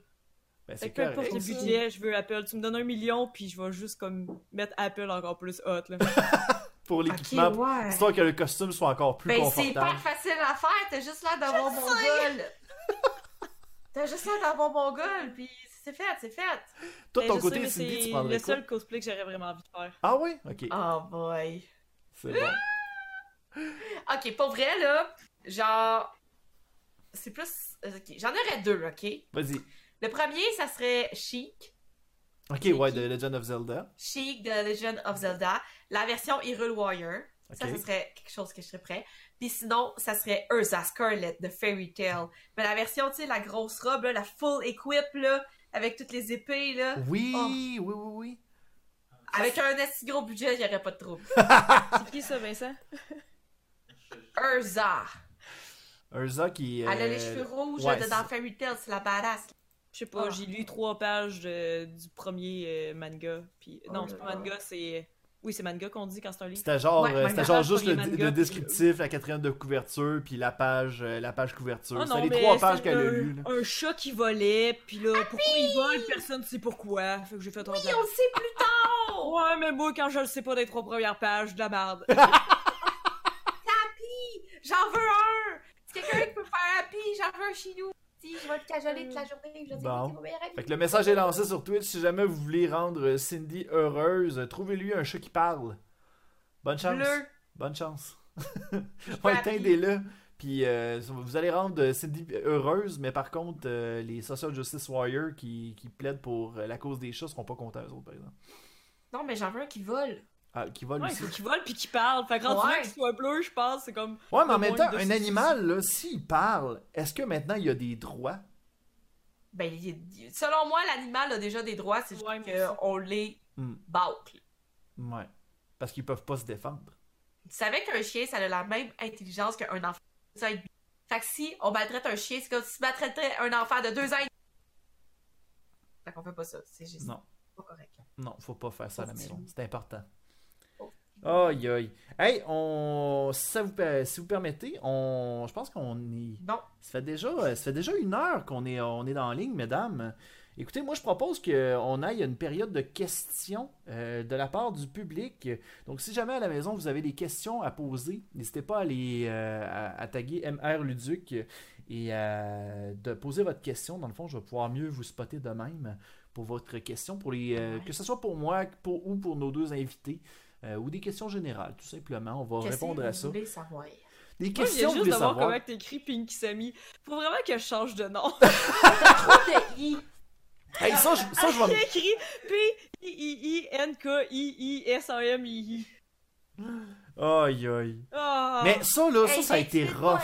Ben, c'est que peu importe le budget, je veux Apple. Tu me donnes un million, puis je vais juste comme mettre Apple encore plus hot. Là. *laughs* Pour l'équipement, ouais. histoire que le costume soit encore plus Ben, c'est confortable. pas facile à faire, t'as juste l'air d'un bon mongol. T'as juste l'air d'un bon mongol, puis c'est fait, c'est fait. Toi, de Ben, ton côté, Cindy, tu c'est prendrais le quoi? seul cosplay que j'aurais vraiment envie de faire. Ah oui? Ok, Oh boy. c'est bon. *gasps* Ok, pour vrai, là, genre. C'est plus. Ok, j'en aurais deux, ok? Vas-y. Le premier, ça serait Chic. Ok, ouais, de Legend of Zelda. Chic de Legend of Zelda. La version Hyrule Warrior. Ça, Ok. ça serait quelque chose que je serais prêt. Puis sinon, ça serait Urza Scarlet de Fairy Tail. Mais la version, tu sais, la grosse robe, là, la full equip, là, avec toutes les épées, là. Oui, Oh. oui, oui, oui. Avec un assez gros budget, il n'y aurait pas de trouble. C'est qui ça, Vincent? Urza. Urza qui. Elle a euh, les cheveux rouges ouais, de dans Fairy Tail, c'est la badass. Je sais pas, Ah. j'ai lu trois pages de- du premier euh, manga. Puis, Oh non, c'est pas manga, c'est. Oui, c'est manga qu'on dit quand c'est un livre. C'était genre, Ouais, euh, manga. genre juste le, descriptif, la quatrième de couverture, puis la page, euh, la page couverture. Ah c'était les trois pages qu'elle a lues. Un chat qui volait, puis là, pourquoi il vole, personne ne sait pourquoi. Fait que j'ai fait Oui, oh, on le sait plus tard! *laughs* Ouais, mais moi, quand je le sais pas des trois premières pages, de la merde. *laughs* Happy! J'en veux un! C'est quelqu'un qui peut faire Happy, j'en veux un chez nous. Si, je vais le cajoler toute la journée, je vais Bon. Fait que le message est lancé sur Twitch. Si jamais vous voulez rendre euh, Cindy heureuse, euh, trouvez-lui un chat qui parle. Bonne chance. Bleu. Bonne chance. veux ouais, Happy. teindez-le. Puis euh, vous allez rendre euh, Cindy heureuse, mais par contre, euh, les Social Justice Warriors qui, qui plaident pour euh, la cause des chats seront pas contents, eux autres, par exemple. Non, mais j'en veux un qui vole. Ah, qui volent Ouais, aussi. vole puis qu'il parle. Fait que quand tu Ouais. veux qu'il soit bleu, je pense, c'est comme. Ouais, mais en même temps, un animal, là, s'il parle, est-ce que maintenant il y a des droits? Ben, il est- selon moi, l'animal a déjà des droits, c'est juste Ouais, qu'on les Hmm. bâcle. Ouais. Parce qu'ils peuvent pas se défendre. Tu savais qu'un chien, ça a la même intelligence qu'un enfant de deux ans et demi. Fait que si on maltraite un chien, c'est comme si tu maltraitais un enfant de deux ans et demi. Fait qu'on fait pas ça. C'est juste Non. pas correct. Non, faut pas faire ça à la maison. C'est important. Oh. Aïe aïe. Hey, on. Si, ça vous, per- si vous permettez, on. Je pense qu'on est. Non. Ça fait déjà, ça fait déjà une heure qu'on est, on est dans la ligne, mesdames. Écoutez, moi je propose qu'on aille à une période de questions euh, de la part du public. Donc si jamais à la maison vous avez des questions à poser, n'hésitez pas à les euh, à, à taguer MR Luduc et à de poser votre question. Dans le fond, je vais pouvoir mieux vous spotter de même pour votre question, pour les, euh, que ce soit pour moi pour, ou pour nos deux invités. Euh, ou des questions générales, tout simplement. On va répondre à vous ça. voulez savoir? Des Moi, questions, juste voulez de voir savoir? comment t'écris Pinky Sammy. Faut vraiment que je change de nom. *laughs* *laughs* Trop de i. Hey, ça, je, ça, je vais écrit P-I-I-N-K-I-I-S-A-M-I. Aïe, aïe. Ah. Mais ça, là, ça, Hey, ça a été rough.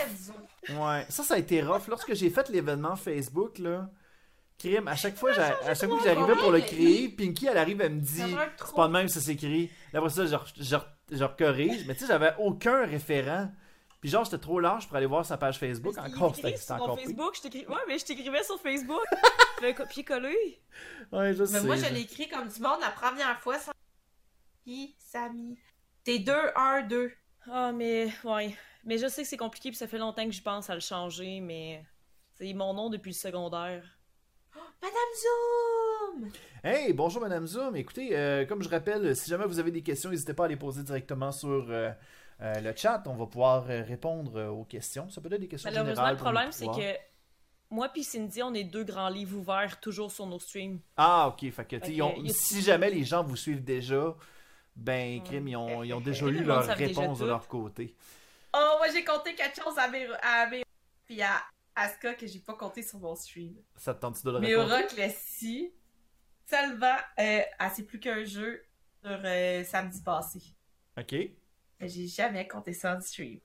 Ouais, ça, ça a été rough. Lorsque j'ai fait l'événement Facebook, là, crime, à chaque fois, à chaque fois que j'arrivais pour le créer, Pinky, elle arrive, elle me dit, c'est pas de même, ça s'écrit. Là, Après ça, je, recorrige. Mais tu sais, j'avais aucun référent. Puis genre, j'étais trop large pour aller voir sa page Facebook. Encore, c'était encore. Facebook, je t'écris. Ouais, mais je t'écrivais sur Facebook. *laughs* je fais copier-coller. Ouais, je Mais sais. moi, je je- l'ai écrit comme du monde la première fois sans i, Samy. T'es 2, 1, 2. Ah, mais ouais. Mais je sais que c'est compliqué, puis ça fait longtemps que je pense à le changer, mais c'est mon nom depuis le secondaire. Madame Zoom! Hey, bonjour Madame Zoom. Écoutez, euh, comme je rappelle, si jamais vous avez des questions, n'hésitez pas à les poser directement sur euh, euh, le chat. On va pouvoir répondre aux questions. Ça peut être des questions Malheureusement, générales. le problème, c'est que moi puis Cindy, on est deux grands livres ouverts toujours sur nos streams. Ah, ok. Fait que, si jamais les gens vous suivent déjà, ben, crime, ils ont, ils ont *laughs* déjà eu leur réponse de leur côté. Oh, moi, j'ai compté quelque chose à Méro, à Méro, puis à Asuka que j'ai pas compté sur mon stream. Ça te tente de le Mais répondre? Classy, seulement, euh, ah, c'est plus qu'un jeu sur euh, samedi passé. Ok. Mais j'ai jamais compté ça en stream.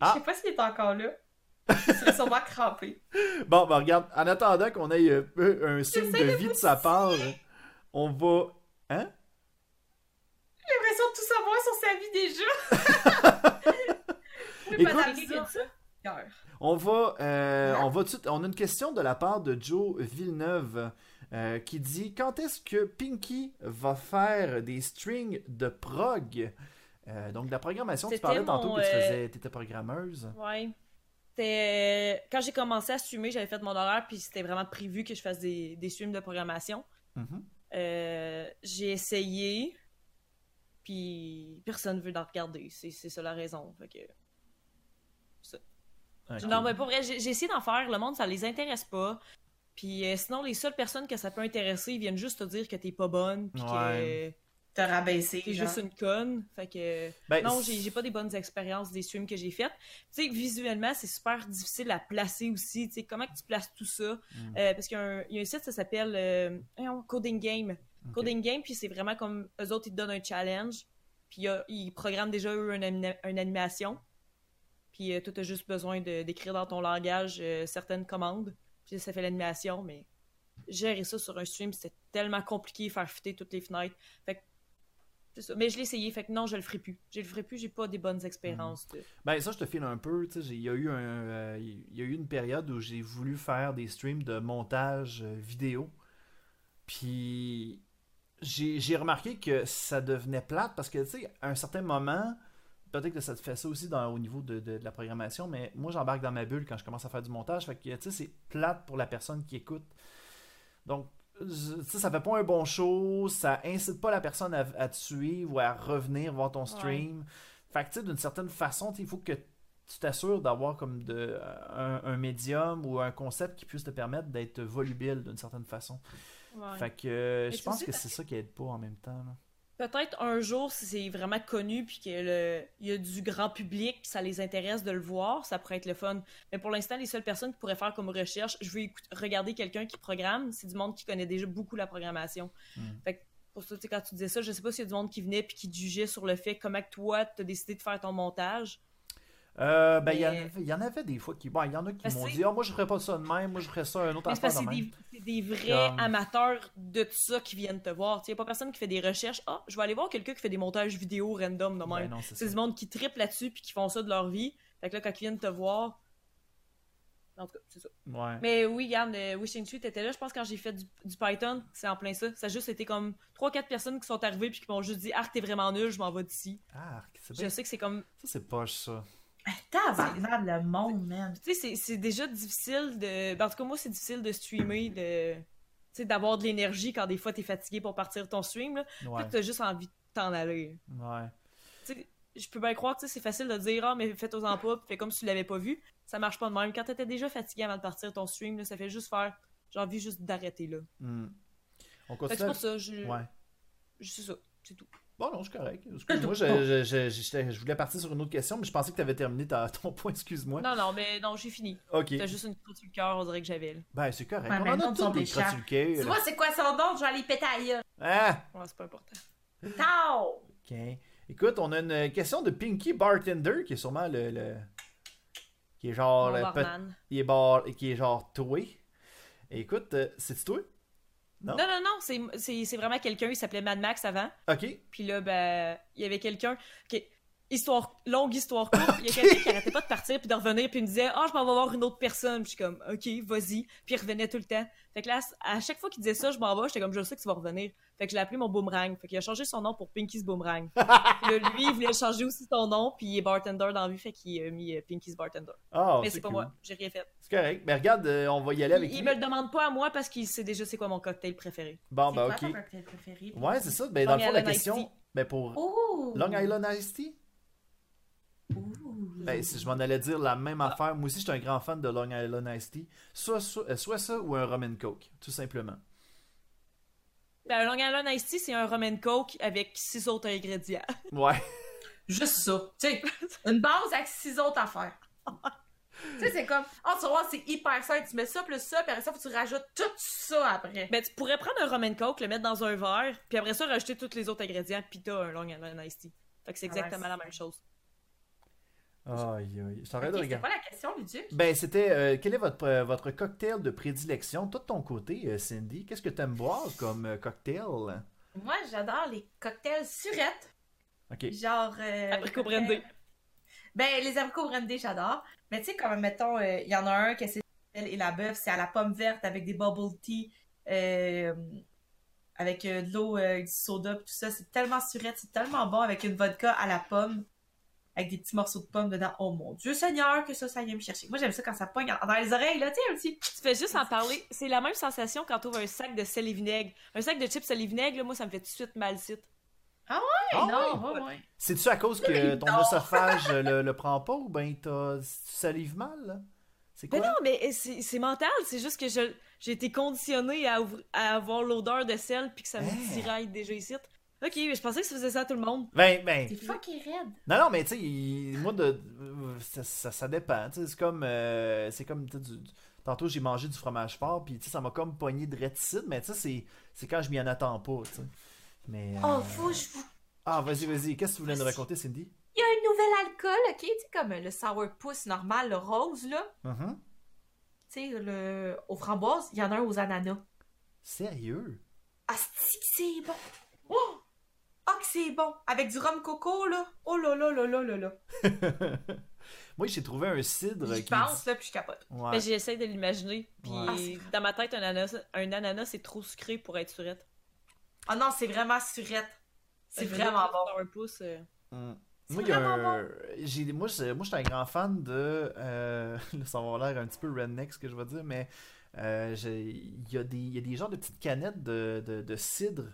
Ah. Je sais pas s'il est encore là. Il serait sûrement crampé. *laughs* Bon, ben regarde, en attendant qu'on ait euh, un signe de vie de sa part, on va. Hein? J'ai l'impression de tout savoir sur sa vie déjà. *laughs* Oui, Écoute- dit ça? On va, euh, on va tout de suite- On a une question de la part de Joe Villeneuve euh, qui dit Quand est-ce que Pinky va faire des strings de prog? Euh, Donc, de la programmation, tu parlais tantôt que tu euh, faisais, étais programmeuse. Ouais. Quand j'ai commencé à streamer, j'avais fait mon horaire, puis c'était vraiment prévu que je fasse des, des streams de programmation. Mhm. Euh, j'ai essayé, puis personne veut d'en regarder. C'est c'est ça la raison. Fait que... Ok. Non, mais pour vrai, j'ai essayé d'en faire. Le monde, ça les intéresse pas. Puis euh, sinon, les seules personnes que ça peut intéresser, ils viennent juste te dire que t'es pas bonne, puis Ouais. que T'as rabaissé. t'es juste une conne. Fait que. Ben, Non, j'ai pas des bonnes expériences des streams que j'ai faites. Tu sais, visuellement, c'est super difficile à placer aussi. Tu sais, comment que tu places tout ça? Mm. Euh, parce qu'il y, a un- il y a un site, ça s'appelle euh, Coding Game. Coding Game, puis c'est vraiment comme eux autres, ils te donnent un challenge. Puis ils programment déjà, eux, une animation. Puis euh, toi, t'as juste besoin d'écrire dans ton langage euh, certaines commandes. Puis ça fait l'animation, mais gérer ça sur un stream, c'était tellement compliqué, faire fitter toutes les fenêtres. Fait que ça. Mais je l'ai essayé, fait que non, je le ferai plus. Je le ferai plus, j'ai pas des bonnes expériences. de- Ben ça je te file un peu, tu il y a eu un euh, y a eu une période où j'ai voulu faire des streams de montage vidéo. Puis j'ai j'ai remarqué que ça devenait plate parce que tu sais à un certain moment peut-être que ça te fait ça aussi dans, au niveau de, de- de la programmation, mais moi j'embarque dans ma bulle quand je commence à faire du montage, fait que tu sais c'est plate pour la personne qui écoute. Donc sais, ça fait pas un bon show, ça incite pas la personne à, à te suivre ou à revenir voir ton stream. Fait que, tu sais, d'une certaine façon, il faut que tu t'assures d'avoir comme de, un, un médium ou un concept qui puisse te permettre d'être volubile d'une certaine façon. Ouais. Fait que euh, je pense que c'est ça qui aide pas en même temps. là. Peut-être un jour, si c'est vraiment connu, puis qu'il y a du grand public, puis ça les intéresse de le voir, ça pourrait être le fun. Mais pour l'instant, les seules personnes qui pourraient faire comme recherche, je veux regarder quelqu'un qui programme, c'est du monde qui connaît déjà beaucoup la programmation. Mm. Fait que pour ça, tu sais, quand tu disais ça, je sais pas s'il y a du monde qui venait puis qui te jugeait sur le fait comment que toi, t'as décidé de faire ton montage. Euh, ben, il y en Mais- y, en avait des fois qui. Bon, il y en a qui m'ont dit Ah, moi, je ferais pas ça de même, moi, je ferais ça un autre c'est affaire de c'est même. des, c'est des vrais Comme- amateurs de tout ça qui viennent te voir. Il n'y a pas personne qui fait des recherches. Ah, je vais aller voir quelqu'un qui fait des montages vidéo random de même. Ben non, c'est du monde qui triple là-dessus puis qui font ça de leur vie. Fait que là, quand ils viennent te voir. En tout cas, c'est ça. Ouais. Mais oui, regarde, euh, Wishing Tree, t'étais là. Je pense quand j'ai fait du, du Python, c'est en plein ça. Ça a juste été comme 3-4 personnes qui sont arrivées puis qui m'ont juste dit Ah, t'es vraiment nul, je m'en vais d'ici. Ah, c'est Je bien. sais que c'est comme. Ça, c'est poche, ça. Tabarnak, le monde, man. Tu sais, c'est- c'est déjà difficile de. ben, en tout cas, moi, c'est difficile de streamer, de. Tu sais, d'avoir de l'énergie quand des fois t'es fatigué pour partir ton stream. Là. Ouais. Puis t'as juste envie de t'en aller. Ouais. Tu sais, je peux bien croire que tu sais, c'est facile de dire Ah, mais faites-en pas, puis fais comme si tu l'avais pas vu. Ça marche pas de même. Quand t'étais déjà fatigué avant de partir ton stream, là, ça fait juste faire J'ai envie juste d'arrêter là. Hmm. On continue. c'est pour ça, je. Ouais. je- C'est ça, c'est tout. Bon, non, c'est correct. Excuse-moi, *laughs* je, je, je, je voulais partir sur une autre question, mais je pensais que tu avais terminé ta- *laughs* ton point, excuse-moi. Non, non, mais non, j'ai fini. Ok. T'as juste une crotte sur le cœur, on dirait que j'avais là. Ben, c'est correct. Ouais, on en a tous des crottes sur le cul, Tu vois, c'est quoi son nom? Je vais aller péter à gueule. Ah! Ouais, c'est pas important. Tao! *laughs* Ok. Écoute, on a une question de Pinky Bartender, qui est sûrement le... le- Qui est genre... Mon le est, bar... qui est genre toi. Écoute, euh, c'est-tu toi? Non? Non, non, non, c'est- vraiment quelqu'un, il s'appelait Mad Max avant. Ok. Puis là, ben, il y avait quelqu'un qui. Histoire, longue histoire courte, il y a quelqu'un qui arrêtait pas de partir puis de revenir puis il me disait Ah, je m'en vais voir une autre personne. Puis je suis comme Ok, vas-y. Puis il revenait tout le temps. Fait que là, à chaque fois qu'il disait ça, je m'en vais, j'étais comme Je sais que tu vas revenir. Fait que je l'ai appelé mon boomerang. Fait qu'il a changé son nom pour Pinky's Boomerang. *laughs* puis là, lui, il voulait changer aussi son nom puis il est bartender dans la vie, fait qu'il a mis euh, Pinky's Bartender. Ah, Mais c'est pas cool. moi, j'ai rien fait. C'est correct. Mais regarde, euh, on va y aller avec Il, il lui. me le demande pas à moi parce qu'il sait déjà c'est quoi mon cocktail préféré. Bon, ben quoi ok. ton cocktail préféré? Ouais, c'est ça. Ben, dans le Long fond, la question... Ben, pour... Ouh! Long Island Iced Tea? Ben, si je m'en allais dire la même affaire, moi aussi, je suis un grand fan de Long Island Iced Tea. Soit, soit, euh, soit ça ou un rum and coke, tout simplement. Ben, un Long Island Iced Tea, c'est un rum and coke avec six autres ingrédients. *laughs* Ouais. Juste ça. Tu sais, *laughs* une base avec six autres affaires. Tu sais, c'est comme, oh, tu vas voir, c'est hyper simple. Tu mets ça plus ça, puis après ça, faut que tu rajoutes tout ça après. Ben, tu pourrais prendre un rum and coke, le mettre dans un verre, puis après ça, rajouter tous les autres ingrédients, puis t'as un Long Island Iced Tea. Fait que c'est Ah ouais, exactement la même chose. Aïe, aïe. Je t'arrête Ok, de c'était regarder. pas la question, Luduc? Ben, c'était euh, quel est votre, euh, votre cocktail de prédilection? Toi, de ton côté, euh, Cindy, qu'est-ce que t'aimes boire comme euh, cocktail? Moi, j'adore les cocktails surettes. Ok. Genre. Euh, Abricot cocktail- brandy. Ben, les abricots brandés, j'adore. Mais tu sais, comme, mettons, euh, il y en a un que c'est et la bœuf, c'est à la pomme verte avec des bubble tea, euh, avec euh, de l'eau, euh, du soda, tout ça. C'est tellement surette, c'est tellement bon avec une vodka à la pomme, avec des petits morceaux de pomme dedans. Oh mon Dieu Seigneur, que ça, ça vient me chercher. Moi, j'aime ça quand ça pogne dans les oreilles, là, tu sais, un petit. Tu fais juste en parler. C'est la même sensation quand t'ouvres un sac de sel et vinaigre. Un sac de chips sel et vinaigre, là, moi, ça me fait tout de suite mal site. Ah non, ouais? ouais, ouais. C'est-tu à cause que *laughs* ton Non. oesophage le, le prend pas ou ben t'as, tu salives mal? là? C'est quoi? Mais non, mais c'est c'est mental. C'est juste que je- j'ai été conditionnée à avoir l'odeur de sel puis que ça me Hein? tiraille déjà ici. Ok, mais je pensais que ça faisait ça à tout le monde. Ben, ben. C'est fucking raide. Non, non, mais tu sais, moi, de, ça, ça, ça dépend. tu sais, C'est comme. euh, c'est comme. du- du- Tantôt, j'ai mangé du fromage fort, puis tu sais, ça m'a comme pogné de réticide, mais tu sais, c'est- c'est quand je m'y en attends pas, tu sais. Mais. euh, Oh, faut, je vous Ah, vas-y, vas-y. Qu'est-ce que tu voulais nous raconter, Cindy? Il y a un nouvel alcool, ok? Tu sais, comme le sourpuss normal, le rose, là. Mhm. Tu sais, le... aux framboises, il y en a un aux ananas. Sérieux? Ah, c'est que c'est bon! Oh! Ah, que c'est bon! Avec du rhum coco, là. Oh là là là là là là. *laughs* Moi, j'ai trouvé un cidre J'y qui. pense, là, puis je capote. Ouais. Mais j'essaie de l'imaginer. Puis Ouais. Ah, dans ma tête, un ananas, un ananas c'est trop sucré pour être surette. Ah non, c'est vraiment surette. C'est que vraiment bon. Un pouce. euh, Mm. C'est Moi, il y a vraiment un- j'ai- moi, je- moi, je suis un grand fan de. euh, *laughs* ça va avoir l'air un petit peu redneck ce que je vais dire, mais euh, il y, a des- il y a des genres de petites canettes de, de, de cidre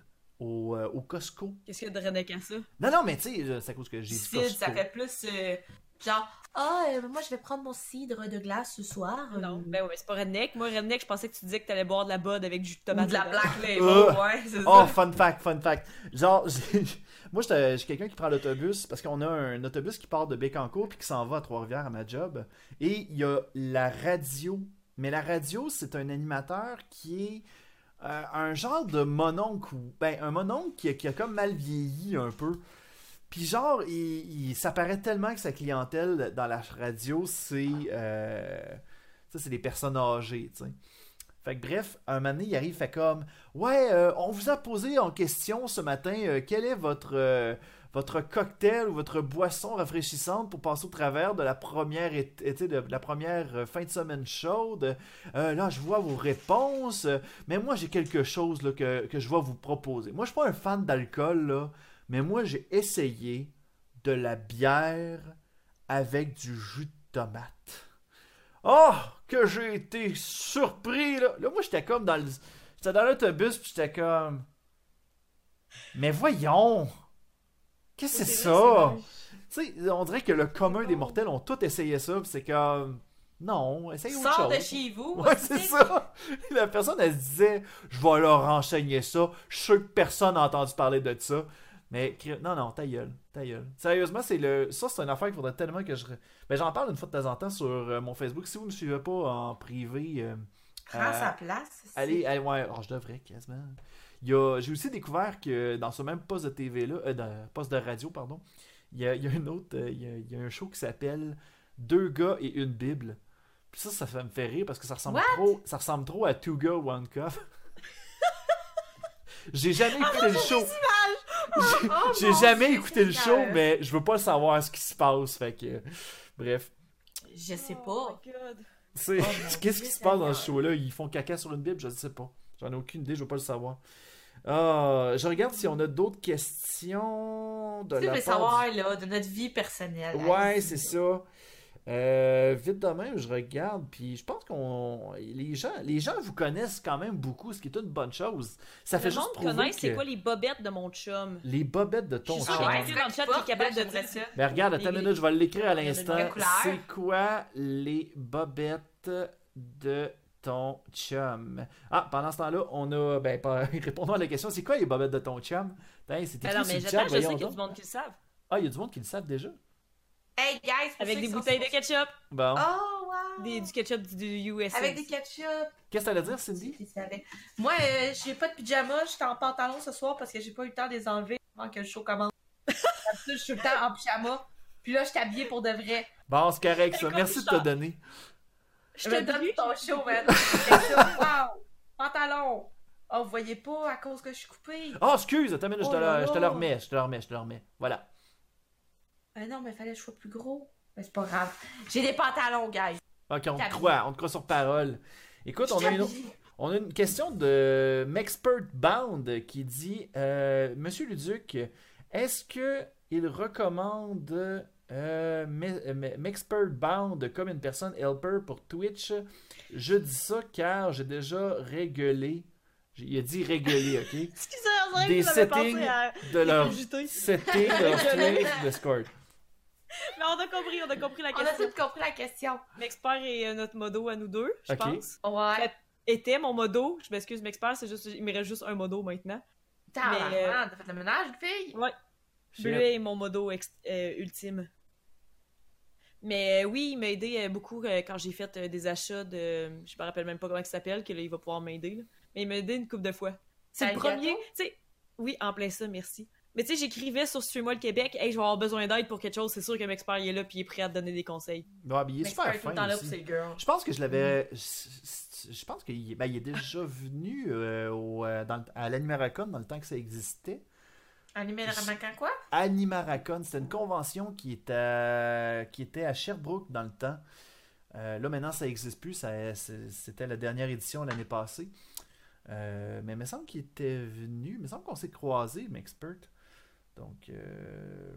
au, euh, au Costco. Qu'est-ce qu'il y a de redneck à ça? Non, non, mais tu sais, c'est à cause que j'ai dit Costco. ça fait plus euh, genre, ah, euh, moi je vais prendre mon cidre de glace ce soir. Non, Euh, ben ouais, c'est pas redneck. Moi, redneck, je pensais que tu disais que t'allais boire de la bod avec du tomate. ou de la black label, ouais, c'est Oh, ça. fun fact, fun fact. Genre, *laughs* moi, je suis quelqu'un qui prend l'autobus parce qu'on a un autobus qui part de Bécancourt puis qui s'en va à Trois-Rivières à ma job. Et il y a la radio. Mais la radio, c'est un animateur qui est euh, un genre de mononcle. Ben, un mononcle qui, a- comme mal vieilli un peu. Puis genre, il, il- ça tellement que sa clientèle dans la radio, c'est... euh, ça, c'est des personnes âgées, tu sais. Fait que bref, un moment donné, il arrive, fait comme Ouais, euh, on vous a posé en question ce matin quel est votre, votre cocktail ou votre boisson rafraîchissante pour passer au travers de la première, été- de la première euh, fin de semaine chaude. Euh, là, je vois vos réponses, euh, mais moi, j'ai quelque chose que, je vais vous proposer. Moi, je suis pas un fan d'alcool, mais moi, j'ai essayé de la bière avec du jus de tomate. Oh, que j'ai été surpris, là. Là, moi, j'étais comme dans. J'étais dans l'autobus, puis j'étais comme... Mais voyons! Qu'est-ce que c'est ça? Tu sais, on dirait que le commun des mortels ont tous essayé ça, puis c'est comme... Non, essaye autre Sors chose. de chez vous. Ouais, c'est ça. *laughs* La personne, elle se disait, je vais leur renseigner ça. Je suis sûr que personne n'a entendu parler de ça. Mais non, non, ta gueule, ta gueule. Sérieusement, c'est le, ça c'est une affaire qu'il faudrait tellement que je, re- ben j'en parle une fois de temps en temps sur euh, mon Facebook. Si vous me suivez pas en privé, euh, Prends euh, sa place. c'est- allez, allez, ouais, oh, je devrais quasiment. Il y a, j'ai aussi découvert que dans ce même poste de TV là, euh, dans- poste de radio pardon, il y a, il y a une autre, euh, il y a, il y a un show qui s'appelle Deux gars et une Bible. Puis ça, ça fait me faire rire parce que ça ressemble What? trop, ça ressemble trop à Two Girls One Cup. *laughs* J'ai jamais écouté le show. *laughs* J'ai- Oh, jamais Dieu, écouté le show, mais je veux pas savoir ce qui se passe. Fait que, bref. Je sais Oh pas. Oh *laughs* Qu'est-ce qui se passe dans ce show-là? Ils font caca sur une Bible Je ne sais pas. J'en ai aucune idée, je veux pas le savoir. Ah, je regarde si on a d'autres questions de Tu la veux part savoir, là, de notre vie personnelle. Ouais, c'est ça. Euh, vite de même, je regarde, puis je pense qu'on les gens, les gens vous connaissent quand même beaucoup, ce qui est une bonne chose. Ça fait Le juste monde prouver connaît c'est que quoi les bobettes de mon chum? les bobettes de Je ton suis sûre chum. dans le chat capable de dire. ça. Ben regarde, attends une minute, je vais l'écrire à l'instant. C'est quoi les bobettes de ton chum? Ah, pendant ce temps-là, on a. Ben, pas- *laughs* répondons à la question. C'est quoi les bobettes de ton chum? Écrit Alors, sur mais j'attends, je sais qu'il y a du monde qui le savent. Ah, il y a du monde qui le savent déjà. Hey, guys, Avec des sont bouteilles de ketchup. Bon. Oh, wow! Des, du ketchup du, du USA. Avec des ketchup. Qu'est-ce que t'allais dire, Cindy? Moi, euh, j'ai pas de pyjama, j'étais en pantalon ce soir parce que j'ai pas eu le temps de les enlever avant que le show commence. *laughs* Je suis tout le temps en pyjama. Puis là, je suis habillée pour de vrai. Bon, c'est correct, ça. Merci de te donner. Je te donne ton show, man. *laughs* Wow! Pantalon! Oh, vous voyez pas à cause que je suis coupée? Oh, excuse, attends je te Oh le- je te le remets, je te le remets, je te le remets. Voilà. Ah non, mais fallait que je sois plus gros. Mais c'est pas grave. J'ai des pantalons, guys. Ok, on te croit, on te croit sur parole. Écoute, on a, une, habillée. on a une question de Mexpert Bound qui dit euh, Monsieur Luduc, est-ce que il recommande euh, euh, Me- Mexpert Bound comme une personne helper pour Twitch Je dis ça car j'ai déjà réglé. j'ai- Il a dit réglé, ok? Excusez, on dirait Des settings à... de leur JT. setting de leur stream *laughs* Discord. Mais on a compris, on a compris la On a question. tout compris la question. M'expert est euh, notre modo à nous deux, je Ok. pense. Ouais. Était mon modo, je m'excuse, M'expert, c'est juste, il me reste juste un modo maintenant. T'as euh, t'as fait le ménage, fille? Ouais. Bleuet est mon modo ex- euh, ultime. Mais euh, oui, il m'a aidé euh, beaucoup euh, quand j'ai fait euh, des achats de. Je me rappelle même pas comment il s'appelle, que là, il va pouvoir m'aider. là. Mais il m'a aidé une couple de fois. C'est le premier. gâteau? Tu sais, oui, en plein ça, merci. Mais tu sais, j'écrivais sur Streamois le Québec, hey, je vais avoir besoin d'aide pour quelque chose, c'est sûr que M'expert il est là puis il est prêt à te donner des conseils. Ouais, mais il est super fin. Je pense que je l'avais. Je je pense qu'il ben, il est déjà venu au, dans le- à l'Animaracon dans le temps que ça existait. Ramacan quoi? Animaracon, c'était une convention qui était, à, qui était à Sherbrooke dans le temps. Euh, là, maintenant, ça n'existe plus. ça- C'était la dernière édition l'année passée. Euh, mais il me semble qu'il était venu. Il me semble qu'on s'est croisés, M'Expert. Donc, euh,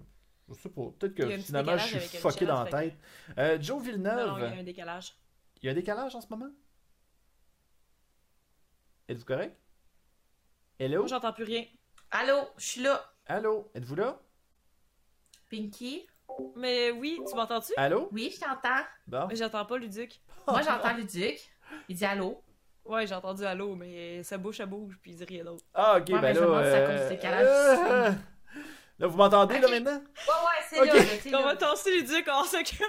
je sais pas. Peut-être que finalement, je suis fucké dans la tête. Euh, Joe Non, Villeneuve. non, il y a un décalage. Il y a un décalage en ce moment? Êtes-vous correct? Hello? Moi, j'entends plus rien. Allô, je suis là. Allô? Êtes-vous là? Pinky? Mais oui, tu m'entends-tu? Allô? Oui, je t'entends. Bon. Mais j'entends pas Luduc. *laughs* Moi, j'entends Luduc. Il dit allô. Ouais, j'ai entendu allô, mais sa bouche, elle bouge, puis il dit rien d'autre. Ah, ok, Ouais, ben mais je là. si à euh, euh, *laughs* Là, vous m'entendez, là, maintenant? Ouais, ouais, c'est Ok. là. On va tasser Luduc, on s'occupe.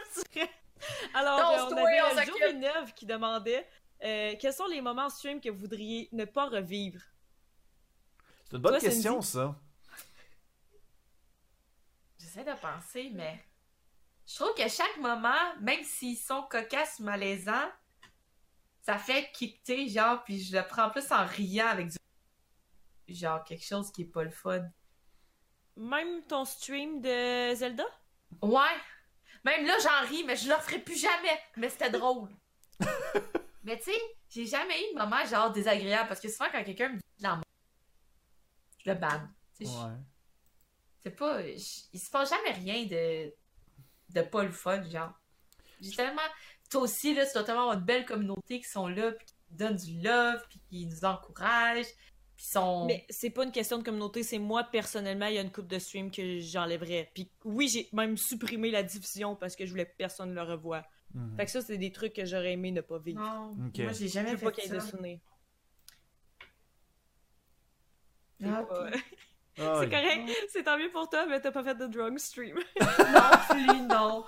Alors, euh, on story, avait on Joe. Villeneuve qui demandait euh, quels sont les moments en stream que vous voudriez ne pas revivre? C'est une bonne Toi, question, Cindy? ça. J'essaie de penser, mais. Je trouve que chaque moment, même s'ils sont cocasses ou malaisants, ça fait kicker, genre, puis je le prends plus en riant avec du. Genre, quelque chose qui est pas le fun. Même ton stream de Zelda? Ouais! Même là, j'en ris, mais je le referai plus jamais. Mais c'était drôle. *laughs* mais tu sais, j'ai jamais eu de moment genre désagréable parce que souvent quand quelqu'un me dit de la merde, je le banne. Ouais. C'est pas. je- il se passe jamais rien de. de pas le fun, genre. J'ai tellement. Toi aussi, là, tu dois tellement avoir une belle communauté qui sont là, puis qui nous donnent du love, puis qui nous encouragent, puis sont. Mais c'est pas une question de communauté, c'est moi personnellement, il y a une coupe de stream que j'enlèverais. Puis oui, j'ai même supprimé la diffusion parce que je voulais que personne le revoie. Mhm. Fait que ça, c'est des trucs que j'aurais aimé ne pas vivre. Non, moi, j'ai jamais pas fait de ça. souvenirs. Ah, C'est ok. pas- *laughs* Ah, C'est correct, c'est tant mieux pour toi, mais t'as pas fait de drunk stream. *laughs* *laughs* non plus, non.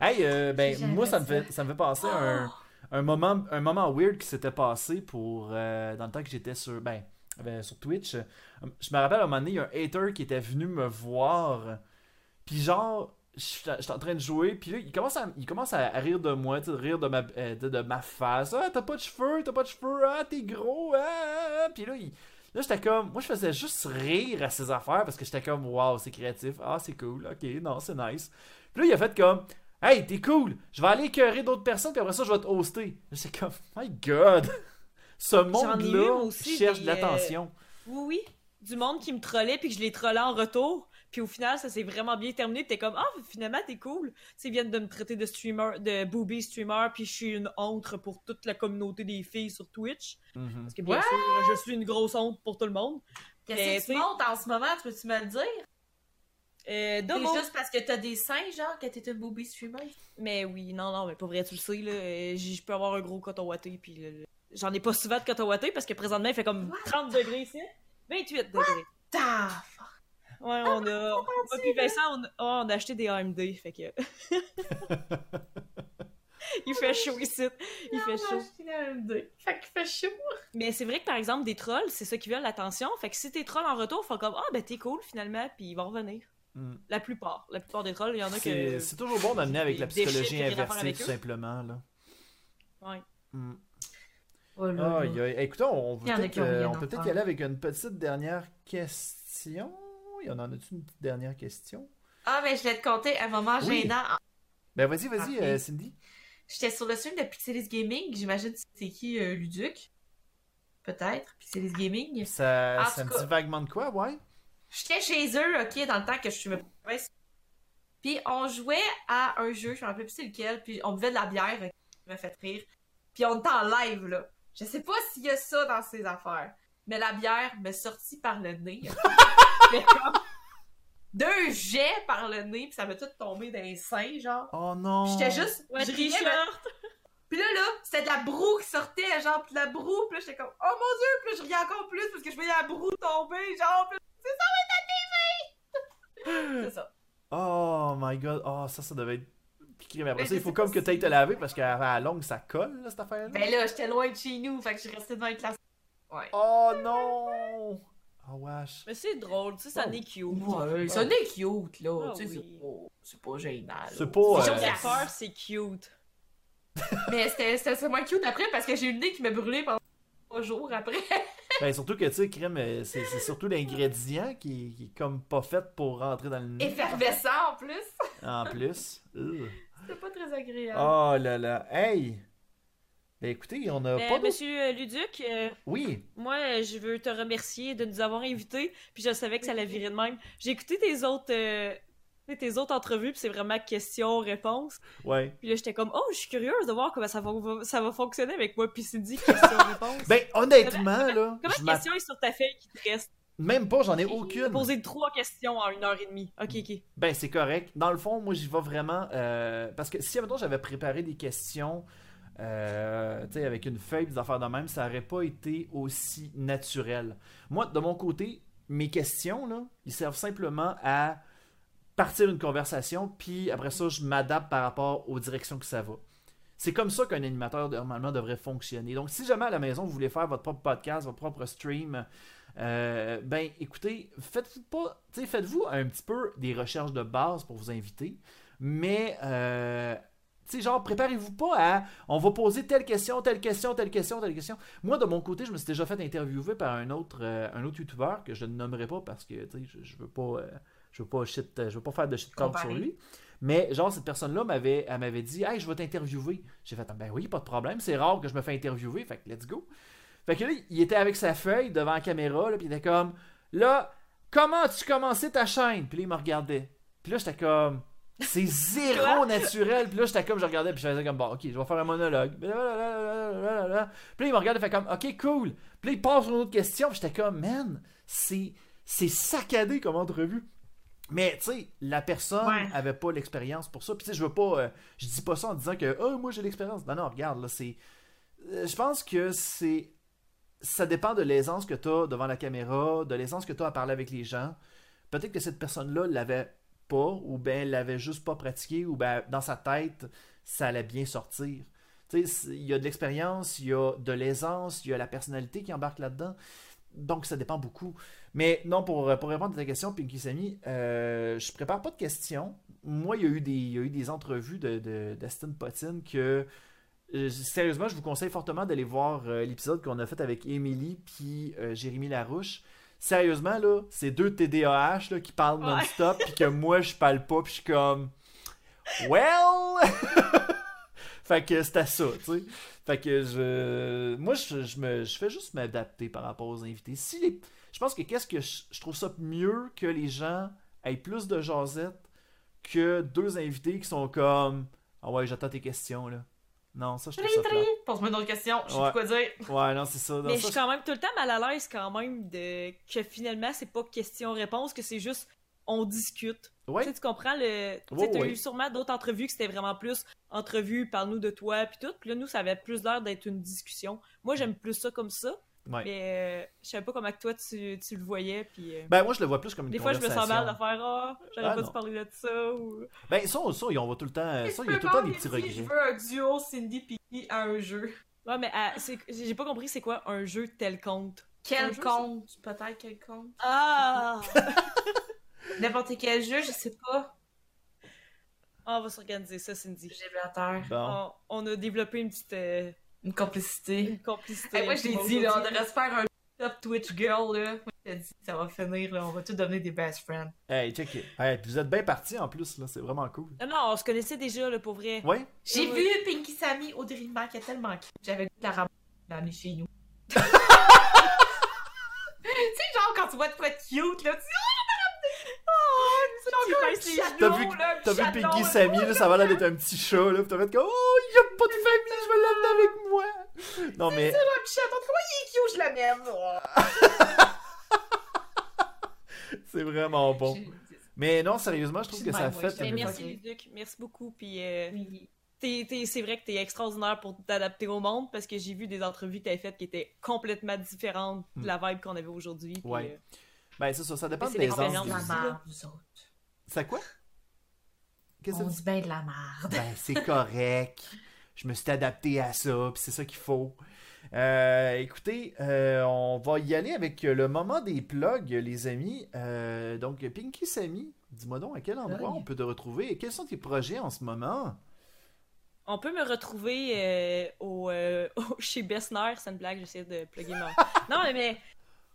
Hey, euh, ben, moi, ça me, fait ça me fait penser à un, un, moment, un moment weird qui s'était passé pour, euh, dans le temps que j'étais sur, ben, ben, sur Twitch. Je me rappelle, à un moment donné, il y a un hater qui était venu me voir. Puis genre, j'étais en train de jouer, puis là, il commence à, il commence à, rire de moi, tu sais, rire de ma, euh, de, de ma face. Ah, t'as pas de cheveux, t'as pas de cheveux, ah, t'es gros, ah, ah, ah. Puis là, il- là, j'étais comme, moi, je faisais juste rire à ses affaires parce que j'étais comme, waouh, c'est créatif, ah, c'est cool, ok, non, c'est nice. Puis là, il a fait comme, hey, t'es cool, je vais aller écœurer d'autres personnes, puis après ça, je vais te hoster. J'étais comme, my god, *laughs* ce monde-là cherche des, de l'attention. Oui, oui. Du monde qui me trollait puis que je les trollais en retour. Puis au final, ça s'est vraiment bien terminé. T'es comme, ah, finalement, t'es cool. Tu sais, ils viennent de me traiter de streamer, de booby streamer, puis je suis une honte pour toute la communauté des filles sur Twitch. Mhm. Parce que bien sûr, je suis une grosse honte pour tout le monde. Qu'est-ce Mais, que tu tu montes en ce moment, tu peux-tu me le dire? Euh, C'est juste parce que t'as des seins, genre, que t'es une booby streamer? Mais oui, non, non, mais pas vrai, tu le sais, là. euh, Je peux avoir un gros coton watté, puis le- j'en ai pas souvent de coton watté parce que présentement, il fait comme 30 degrés ici. 28 degrés. Ouais, on a. Moi puis Vincent, on a, oh, on a acheté des AMD, fait que. *laughs* Il fait chaud ici. Il fait chaud. Fait qu'il fait chaud. Mais c'est vrai que par exemple, des trolls, c'est ça qui veut l'attention. Fait que si t'es troll en retour, faut comme Ah, ben t'es cool finalement, puis ils vont revenir. Hmm. La plupart. La plupart des trolls, il y en a que. c'est toujours bon d'amener avec la psychologie inversée, tout eux. simplement. Là. Ouais. Hmm. Oh là là. Écoutez, on, peut peut-être y aller avec une petite dernière question. Y en a-tu une petite dernière question? Ah, mais je vais te conter un moment Oui. gênant. Ben vas-y, vas-y, Parfait. euh, Cindy. J'étais sur le stream de Pixelis Gaming. J'imagine que c'est qui, euh, Luduc? Peut-être. Pixelis Gaming. Ça, ça me cas- dit vaguement de quoi, ouais? J'étais chez eux, ok, dans le temps que je suis Puis on jouait à un jeu, je me rappelle plus c'est lequel, puis on buvait de la bière, ok, qui m'a fait rire. Puis on était en live, là. Je sais pas s'il y a ça dans ces affaires, mais la bière me sortit par le nez. *laughs* Comme deux jets par le nez, puis ça m'a tout tombé dans les seins, genre. Oh non! Puis J'étais juste, Ouais, je riais, puis là, là, c'était de la broue qui sortait, genre, pis de la broue, pis là, j'étais comme, oh mon dieu, pis là, je riais encore plus parce que je voyais la broue tomber, genre, pis là, c'est ça, oui, ta TV! C'est ça. Oh my god, oh ça, ça devait être piqué. Mais après Mais ça, il faut comme que tu ailles te laver parce qu'à la longue, ça colle, là, cette affaire-là. Ben là, j'étais loin de chez nous, fait que je suis restée devant les classes. Ouais. Oh non! Oh wesh. Mais c'est drôle, tu sais, ça Oh. n'est cute. Ouais, ça n'est cute, là. Ah tu sais, oui. c'est pas, c'est pas gênant. là. C'est pas, euh, à faire, c'est cute. *laughs* Mais c'était moins cute après parce que j'ai eu le nez qui m'a brûlé pendant trois jours après. *laughs* Ben surtout que, tu sais, crème, euh, c'est surtout l'ingrédient qui, qui est comme pas fait pour rentrer dans le nez. Effervescent en plus. En plus. C'était pas très agréable. Oh là là. Hey! Ben écoutez, on a Mais, pas d'autres... Monsieur euh, Luduc, euh, Oui. moi, euh, je veux te remercier de nous avoir invités, puis je savais que ça allait virer de même. J'ai écouté tes autres, euh, tes autres entrevues, puis c'est vraiment question-réponse. Ouais. Puis là, j'étais comme, oh, je suis curieuse de voir comment ça va, ça va fonctionner avec moi, puis Cindy, *laughs* question-réponse. Ben honnêtement, là, Comment de m'att- question est sur ta feuille qui te reste? même pas, j'en ai J'ai aucune. posé trois questions en une heure et demie. Ok, ok. Ben, c'est correct. Dans le fond, moi, j'y vais vraiment. euh, parce que si, maintenant j'avais préparé des questions, euh, avec une feuille, des affaires de même, ça aurait pas été aussi naturel. Moi, de mon côté, mes questions, là, ils servent simplement à partir une conversation, puis après ça, je m'adapte par rapport aux directions que ça va. C'est comme ça qu'un animateur normalement devrait fonctionner. Donc, si jamais à la maison vous voulez faire votre propre podcast, votre propre stream, euh, ben écoutez, faites-vous pas, faites-vous un petit peu des recherches de base pour vous inviter, mais euh, sais, genre, préparez-vous pas à on va poser telle question, telle question, telle question, telle question. Moi, de mon côté, je me suis déjà fait interviewer par un autre, euh, un autre youtubeur que je ne nommerai pas parce que tu sais, je, je veux pas. euh, je veux pas shit, je veux pas faire de shit talk sur lui. Mais genre cette personne-là m'avait, elle m'avait dit, hey, je vais t'interviewer. J'ai fait, ben oui, pas de problème. C'est rare que je me fais interviewer. Fait que let's go. Fait que là, il était avec sa feuille devant la caméra, là, puis il était comme, là, comment as-tu commencé ta chaîne? Puis là, il me regardait. Puis là, j'étais comme, *laughs* c'est zéro naturel. Puis là, j'étais comme, je regardais, puis je faisais comme, bon, ok, je vais faire un monologue. Puis là, il me regardait, fait comme, ok, cool. Puis là, il passe sur une autre question, puis j'étais comme, man, c'est, c'est saccadé comme entrevue. Mais tu sais, la personne Ouais. avait pas l'expérience pour ça. Puis tu sais, je veux pas, euh, je dis pas ça en disant que, oh, moi j'ai l'expérience. Non, non, regarde, là, c'est, euh, je pense que c'est, ça dépend de l'aisance que tu as devant la caméra, de l'aisance que tu as à parler avec les gens. Peut-être que cette personne-là l'avait pas, ou ben l'avait juste pas pratiqué, ou ben dans sa tête, ça allait bien sortir. Il y a de l'expérience, il y a de l'aisance, il y a la personnalité qui embarque là-dedans. Donc, ça dépend beaucoup. Mais non, pour, pour répondre à ta question, Pinky Sammy, euh, je prépare pas de questions. Moi, il y a eu des, il y a eu des entrevues de, de, d'Aston Potine que, euh, sérieusement, je vous conseille fortement d'aller voir euh, l'épisode qu'on a fait avec Émilie puis euh, Jérémy Larouche. Sérieusement, là, c'est deux TDAH là, qui parlent Ouais. non-stop, puis que moi, je parle pas, puis je suis comme... Well! *laughs* fait que c'était ça, tu sais. Fait que je... Moi, je, je me, je fais juste m'adapter par rapport aux invités. Si les... Je pense que qu'est-ce que je, je trouve ça mieux que les gens aient plus de jasette que deux invités qui sont comme... Ah ouais, j'attends tes questions, là. Non, ça, je trouve ça plate. Pose-moi une autre question, je sais Ouais. plus quoi dire. Ouais, non, c'est ça. Non, Mais ça, je suis quand même tout le temps mal à l'aise quand même de que finalement c'est pas question-réponse, que c'est juste on discute. Ouais. Tu sais, tu comprends le. Tu Ouais, sais, t'as ouais. eu sûrement d'autres entrevues que c'était vraiment plus entrevue, parle-nous de toi, puis tout. Puis là, nous, ça avait plus l'air d'être une discussion. Moi, j'aime plus ça comme ça. Ouais. Mais euh, je savais pas comment que toi tu, tu le voyais. Puis, euh, Ben, moi, je le vois plus comme une des fois, je me sens mal de faire Ah, j'aurais Ah, pas non. dû parler de ça. Ou... Ben, ça, ça, on va tout le temps. Ça, il y a tout le temps des petits dit, Je regrets. veux un duo Cindy Picky à un jeu. Ouais, mais ah, j'ai pas compris c'est quoi un jeu tel compte. Quel jeu, compte Peut-être quel compte Ah! *laughs* N'importe quel jeu, je sais pas. on va s'organiser ça, Cindy. J'ai la terre. Bon. On, on a développé une petite euh, Une complicité. une complicité. Hey, moi, je l'ai dit, là, on devrait se faire un top Twitch girl, là. Moi, je t'ai dit, ça va finir, là. On va tous devenir des best friends. Hey, check it. Hey, puis vous êtes bien partis en plus, là. C'est vraiment cool. Non, non, on se connaissait déjà, là, pour vrai. Ouais? J'ai vu Pinky Sammy au Dream elle est tellement cute. J'avais goût de la ramener l'amener chez nous. *laughs* *laughs* tu sais, genre, quand tu vois de quoi de cute, là, tu dis, oh, c'est Tu encore un pinces petit les chaton, T'as vu, t'as vu. Sammy, là, ça va l'air d'être un petit chat, là. Pis t'as fait comme, oh, il y a pas de famille, je vais l'amener avec moi. Non, mais. C'est un petit chaton, comment il est cute, je l'amène. *laughs* C'est vraiment bon. Mais non, sérieusement, je trouve que ça fait. Mais merci. Luduc. Merci beaucoup. Puis, euh, Oui. t'es- t'es- c'est vrai que t'es extraordinaire pour t'adapter au monde parce que j'ai vu des entrevues que t'avais faites qui étaient complètement différentes de la vibe qu'on avait aujourd'hui. Ouais. euh, Ben, c'est ça, ça dépend Mais de c'est l'aisance. l'expérience des- de C'est quoi? Qu'est-ce que On dit? bien de la merde. Ben, c'est *laughs* correct. Je me suis adapté à ça, puis c'est ça qu'il faut. Euh, écoutez, euh, on va y aller avec le moment des plugs, les amis. Euh, donc, Pinky Sammy, dis-moi donc à quel endroit Oui. on peut te retrouver et quels sont tes projets en ce moment? On peut me retrouver euh, au, euh, *laughs* au- chez Bessner, c'est une blague, j'essaie de plugger ma... *laughs* non, mais,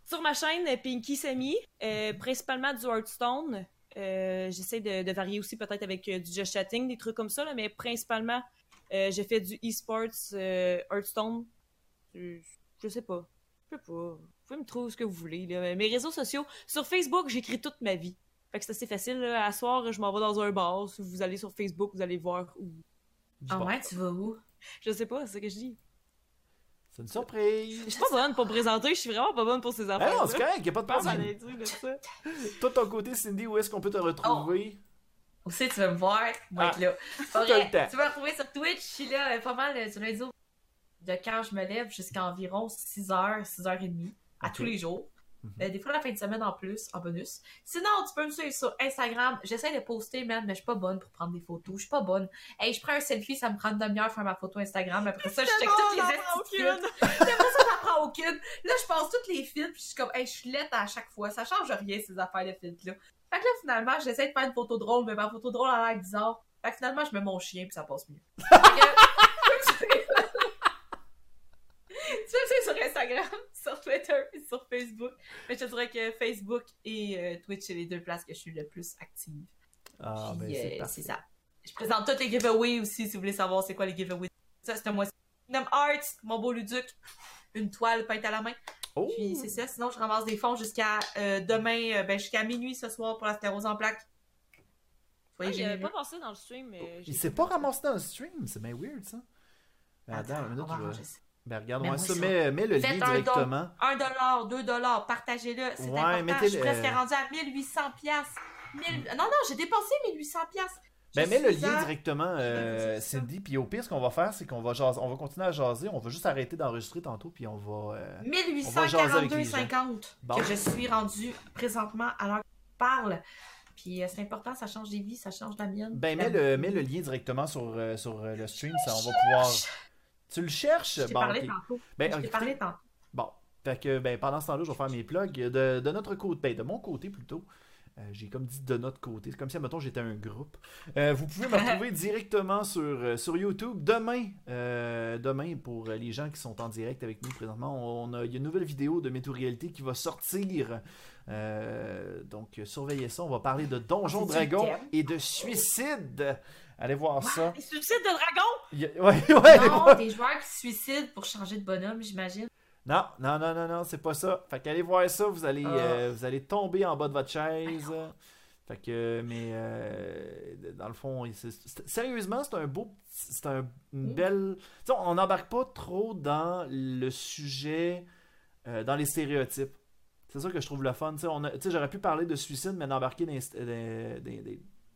sur ma chaîne Pinky Sammy, euh, principalement du Hearthstone. Euh, j'essaie de, de varier aussi peut-être avec euh, du just chatting, des trucs comme ça, là, mais principalement, euh, j'ai fait du e-sports euh, Hearthstone. Je, je sais pas. Je sais pas. Vous pouvez me trouver ce que vous voulez. Là. Mes réseaux sociaux, sur Facebook, j'écris toute ma vie. Fait que c'est assez facile. Là. À soir, je m'en vais dans un bar. Si vous allez sur Facebook, vous allez voir où. Ah ouais, tu vas où? Je sais pas, c'est ce que je dis. C'est une surprise! Je suis pas bonne pour me présenter, je suis vraiment pas bonne pour ces Ah affaires. non, c'est correct, y a pas de problème. Toi, de ton côté, Cindy, où est-ce qu'on peut te retrouver? Où c'est que tu vas me voir? Moi, Ah. là. *laughs* Pas Tout vrai. le temps. Tu vas me retrouver sur Twitch. Je suis là euh, pas mal euh, sur les réseaux de quand je me lève jusqu'à environ 6h, 6h30 à tous les jours. Euh, des fois, la fin de semaine en plus, en bonus. Sinon, tu peux me suivre sur Instagram. J'essaie de poster, man, mais je suis pas bonne pour prendre des photos. Je suis pas bonne. Hey, je prends un selfie, ça me prend une demi-heure faire ma photo Instagram. Après ça, je check toutes les. Puis *laughs* après ça, j'en prends aucune. Là, je passe toutes les filtres, puis je suis comme, hey, je suis laite à chaque fois. Ça change rien, ces affaires de filtres-là. Fait que là, finalement, j'essaie de faire une photo drôle, mais ma photo drôle a l'air bizarre. Fait que finalement, je mets mon chien, puis ça passe mieux. *laughs* *laughs* Tu sais, sur Instagram, *laughs* sur Twitter et sur Facebook. Mais je te dirais que Facebook et euh, Twitch, c'est les deux places que je suis le plus active. Ah, ben, Puis, c'est euh, parfait. c'est ça. Je présente tous les giveaways aussi, si vous voulez savoir c'est quoi les giveaways. Ça, c'est un mois. Kingdom Hearts, mon beau Luduc, une toile peinte à la main. Oh! Puis c'est ça, sinon je ramasse des fonds jusqu'à euh, demain, euh, ben jusqu'à minuit ce soir pour la stérose en plaque. J'avais généreux. pas pensé dans le stream, mais. Il j'ai s'est pas ramassé dans le stream, c'est bien weird ça. Ben, Attends, Attends, une minute, on va je vais-. Ben regarde, ouais, moi, ça, mets, mets le lien Faites un directement. 1 dollar, 2 dollars, partagez-le, c'est Ouais, important. Je suis presque rendu à 1800 piastres. Mille- Non, non, j'ai dépensé 1800 piastres. Ben mets le lien à- directement, euh. Cindy, puis au pire, ce qu'on va faire, c'est qu'on va jaser, on va continuer à jaser, on va juste arrêter d'enregistrer tantôt, puis on va... euh, On va jaser avec les gens. 1842,50 Bon. que je suis rendue présentement à l'heure parle. Puis euh, c'est important, ça change des vies, ça change la mienne. Ben mets le, mets le lien directement sur, euh, sur euh, le stream, ça, on va pouvoir... Tu le cherches? Je t'ai Bon, parlé tantôt. Ben, je t'ai écoutez, parlé tantôt. Bon, fait que ben, pendant ce temps-là, je vais faire mes plugs. De, de notre côté, ben, de mon côté plutôt. Euh, j'ai comme dit de notre côté. C'est comme si, mettons, j'étais un groupe. Euh, vous pouvez me *laughs* retrouver directement sur, euh, sur YouTube demain. demain, pour les gens qui sont en direct avec nous présentement, on a, il y a une nouvelle vidéo de Météo Réalité qui va sortir. Donc, surveillez ça. On va parler de le Dragons thème? et de suicide. Allez voir ça. Les suicides de dragon! Il *laughs* Ouais, ouais, Non, voir. des joueurs qui se suicident pour changer de bonhomme, j'imagine. Non, non, non, non, non, c'est pas ça. Fait qu'allez voir ça, vous allez, Ah. euh, vous allez tomber en bas de votre chaise. Fait que, mais euh, dans le fond, sérieusement, c'est un beau, c'est un, une belle. Tu sais, on n'embarque pas trop dans le sujet, euh, dans les stéréotypes. C'est ça que je trouve le fun. Tu sais, on j'aurais pu parler de suicide, mais d'embarquer dans-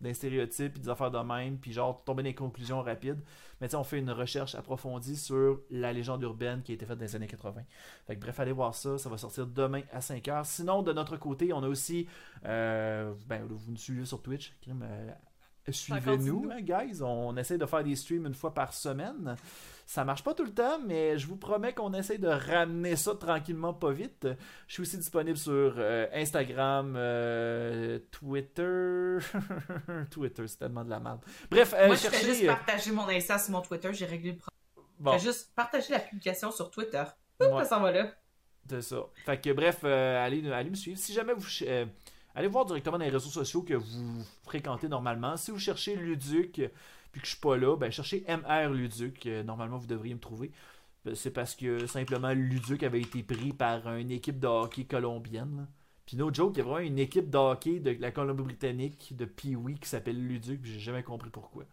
des stéréotypes, des affaires de même, puis genre tomber dans des conclusions rapides. Mais tu on fait une recherche approfondie sur la légende urbaine qui a été faite dans les années 80. Fait que bref, allez voir ça, ça va sortir demain à 5h. Sinon, de notre côté, on a aussi, euh, ben, vous nous suivez sur Twitch, euh, Suivez-nous, hein, guys. On essaie de faire des streams une fois par semaine. Ça marche pas tout le temps, mais je vous promets qu'on essaie de ramener ça tranquillement, pas vite. Je suis aussi disponible sur euh, Instagram, euh, Twitter. *laughs* Twitter, c'est tellement de la merde. Bref, euh, Moi, je fais juste euh, partager mon Insta sur mon Twitter, j'ai réglé le problème. bon, Je fais juste partager la publication sur Twitter. ouais. Ça s'en va là. C'est ça. Fait que bref, allez, allez me suivre. Si jamais vous. Allez voir directement dans les réseaux sociaux que vous fréquentez normalement. Si vous cherchez Luduc, euh, puis que je suis pas là, ben cherchez MR Luduc. Euh, normalement, vous devriez me trouver. Ben, C'est parce que simplement Luduc avait été pris par une équipe de hockey colombienne. Puis no joke, il y a vraiment une équipe de hockey de la Colombie-Britannique de Pee-Wee qui s'appelle Luduc, j'ai jamais compris pourquoi.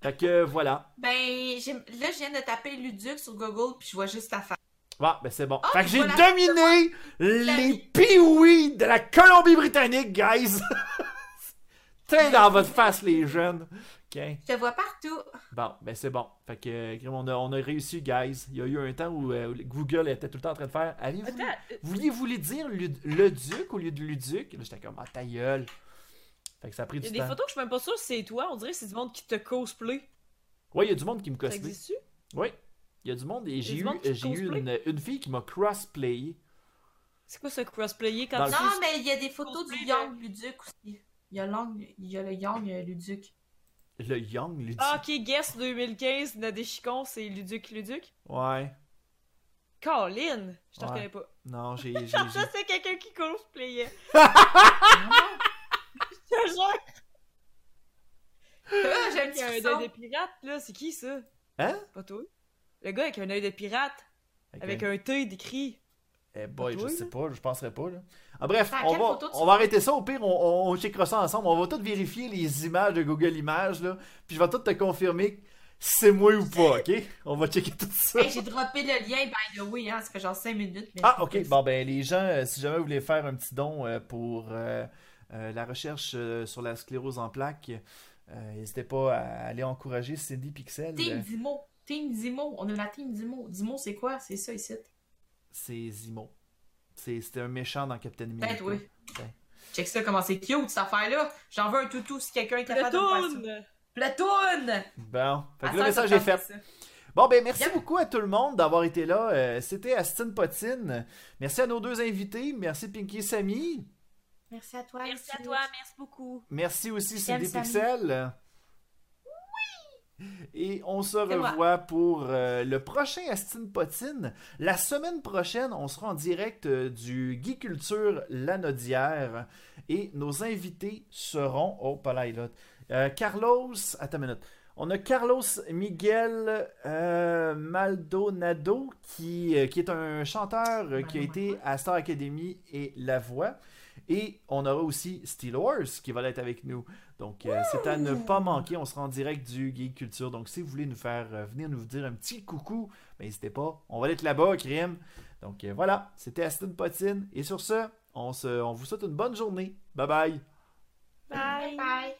Fait que voilà. Ben, là, je viens de taper Luduc sur Google, puis je vois juste ta face. Ah, ben c'est bon. Oh, fait que j'ai voilà. dominé les Pee-Wee de la Colombie-Britannique, guys! *laughs* T'es dans votre face, les jeunes! Ok. Je te vois partout. Bon, ben c'est bon. Fait que, on a, on a réussi, guys. Il y a eu un temps où euh, Google était tout le temps en train de faire euh, Vouliez-vous les dire le duc au lieu de Luduc? Là, j'étais comme, ah, ta gueule. Fait que ça a pris il y du a des temps. photos que je suis même pas sûre que c'est toi. On dirait que c'est du monde qui te cosplay. Ouais, il y a du monde qui me Ça cosplay. existe-tu? Oui. Il y a du monde et j'ai eu, j'ai eu une, une fille qui m'a crossplay. C'est quoi ce crossplayer quand Dans tu le Non, mais il y a des photos du Young Luduc aussi. Il y a, Long- il y a le Young Luduc. Le Young Luduc. Ah, ok, Guess 2015, Nadeshikon, c'est Luduc Luduc? Ouais. Colin! Je te Ouais. reconnais pas. Non, j'ai. *laughs* j'ai- Ça, j'ai- c'est quelqu'un qui cosplayait. Ah, *laughs* Je te jure. Ah, j'ai un Il petit y a un frisson. œil de pirate, là. C'est qui ça? Hein? Pas toi? Le gars avec un œil de pirate, avec un T décrit. Eh boy, je sais là? pas, je penserais pas. Là. Ah, bref, on va, on va arrêter ça. Au pire, on, on, on checkera ça ensemble. On va tout vérifier les images de Google Images. Là, puis je vais tout te confirmer si c'est moi ou pas, ok? On va checker tout ça. Hey, j'ai droppé le lien, by the way, hein, ça fait genre 5 minutes. mais Ah, ok. Bon, ben, les gens, euh, si jamais vous voulez faire un petit don euh, pour euh, euh, la recherche euh, sur la sclérose en plaques, euh, n'hésitez pas à aller encourager Cindy Pixel. Team Zimo. Team Zimo. On a la Team Zimo. Zimo, c'est quoi? C'est ça ici. c'est Zimo. C'est- C'était un méchant dans Captain America. Peut-être, oui. Ouais. Check ça, comment c'est cute cette affaire-là. J'en veux un toutou si quelqu'un est capable de me faire. Platoon! Platoon! Bon, fait que À le ça, message est fait. ça. Bon, ben merci Yep. beaucoup à tout le monde d'avoir été là. Euh, C'était Astine Potine. Merci à nos deux invités. Merci Pinky et Samy. Merci à toi. Merci à Lucie. toi, merci beaucoup. Merci aussi Cindy Samy. Pixel. Et on se moi. revoit pour euh, le prochain Astine Potine. La semaine prochaine, on sera en direct euh, du Guy Culture Lanaudière. Et nos invités seront. Oh, pas là, là. Euh, Carlos. Attends une minute. On a Carlos Miguel Maldonado, qui, qui est un chanteur qui a été à Star Academy et La Voix. Et on aura aussi Steel Wars qui va être avec nous. Donc, euh, c'est à ne pas manquer. On sera en direct du Geek Culture. Donc, si vous voulez nous faire euh, venir nous dire un petit coucou, ben, n'hésitez pas. On va être là-bas, crime. Donc, euh, voilà. C'était Aston Potine. Et sur ce, on, se, on vous souhaite une bonne journée. Bye bye. Bye! Bye.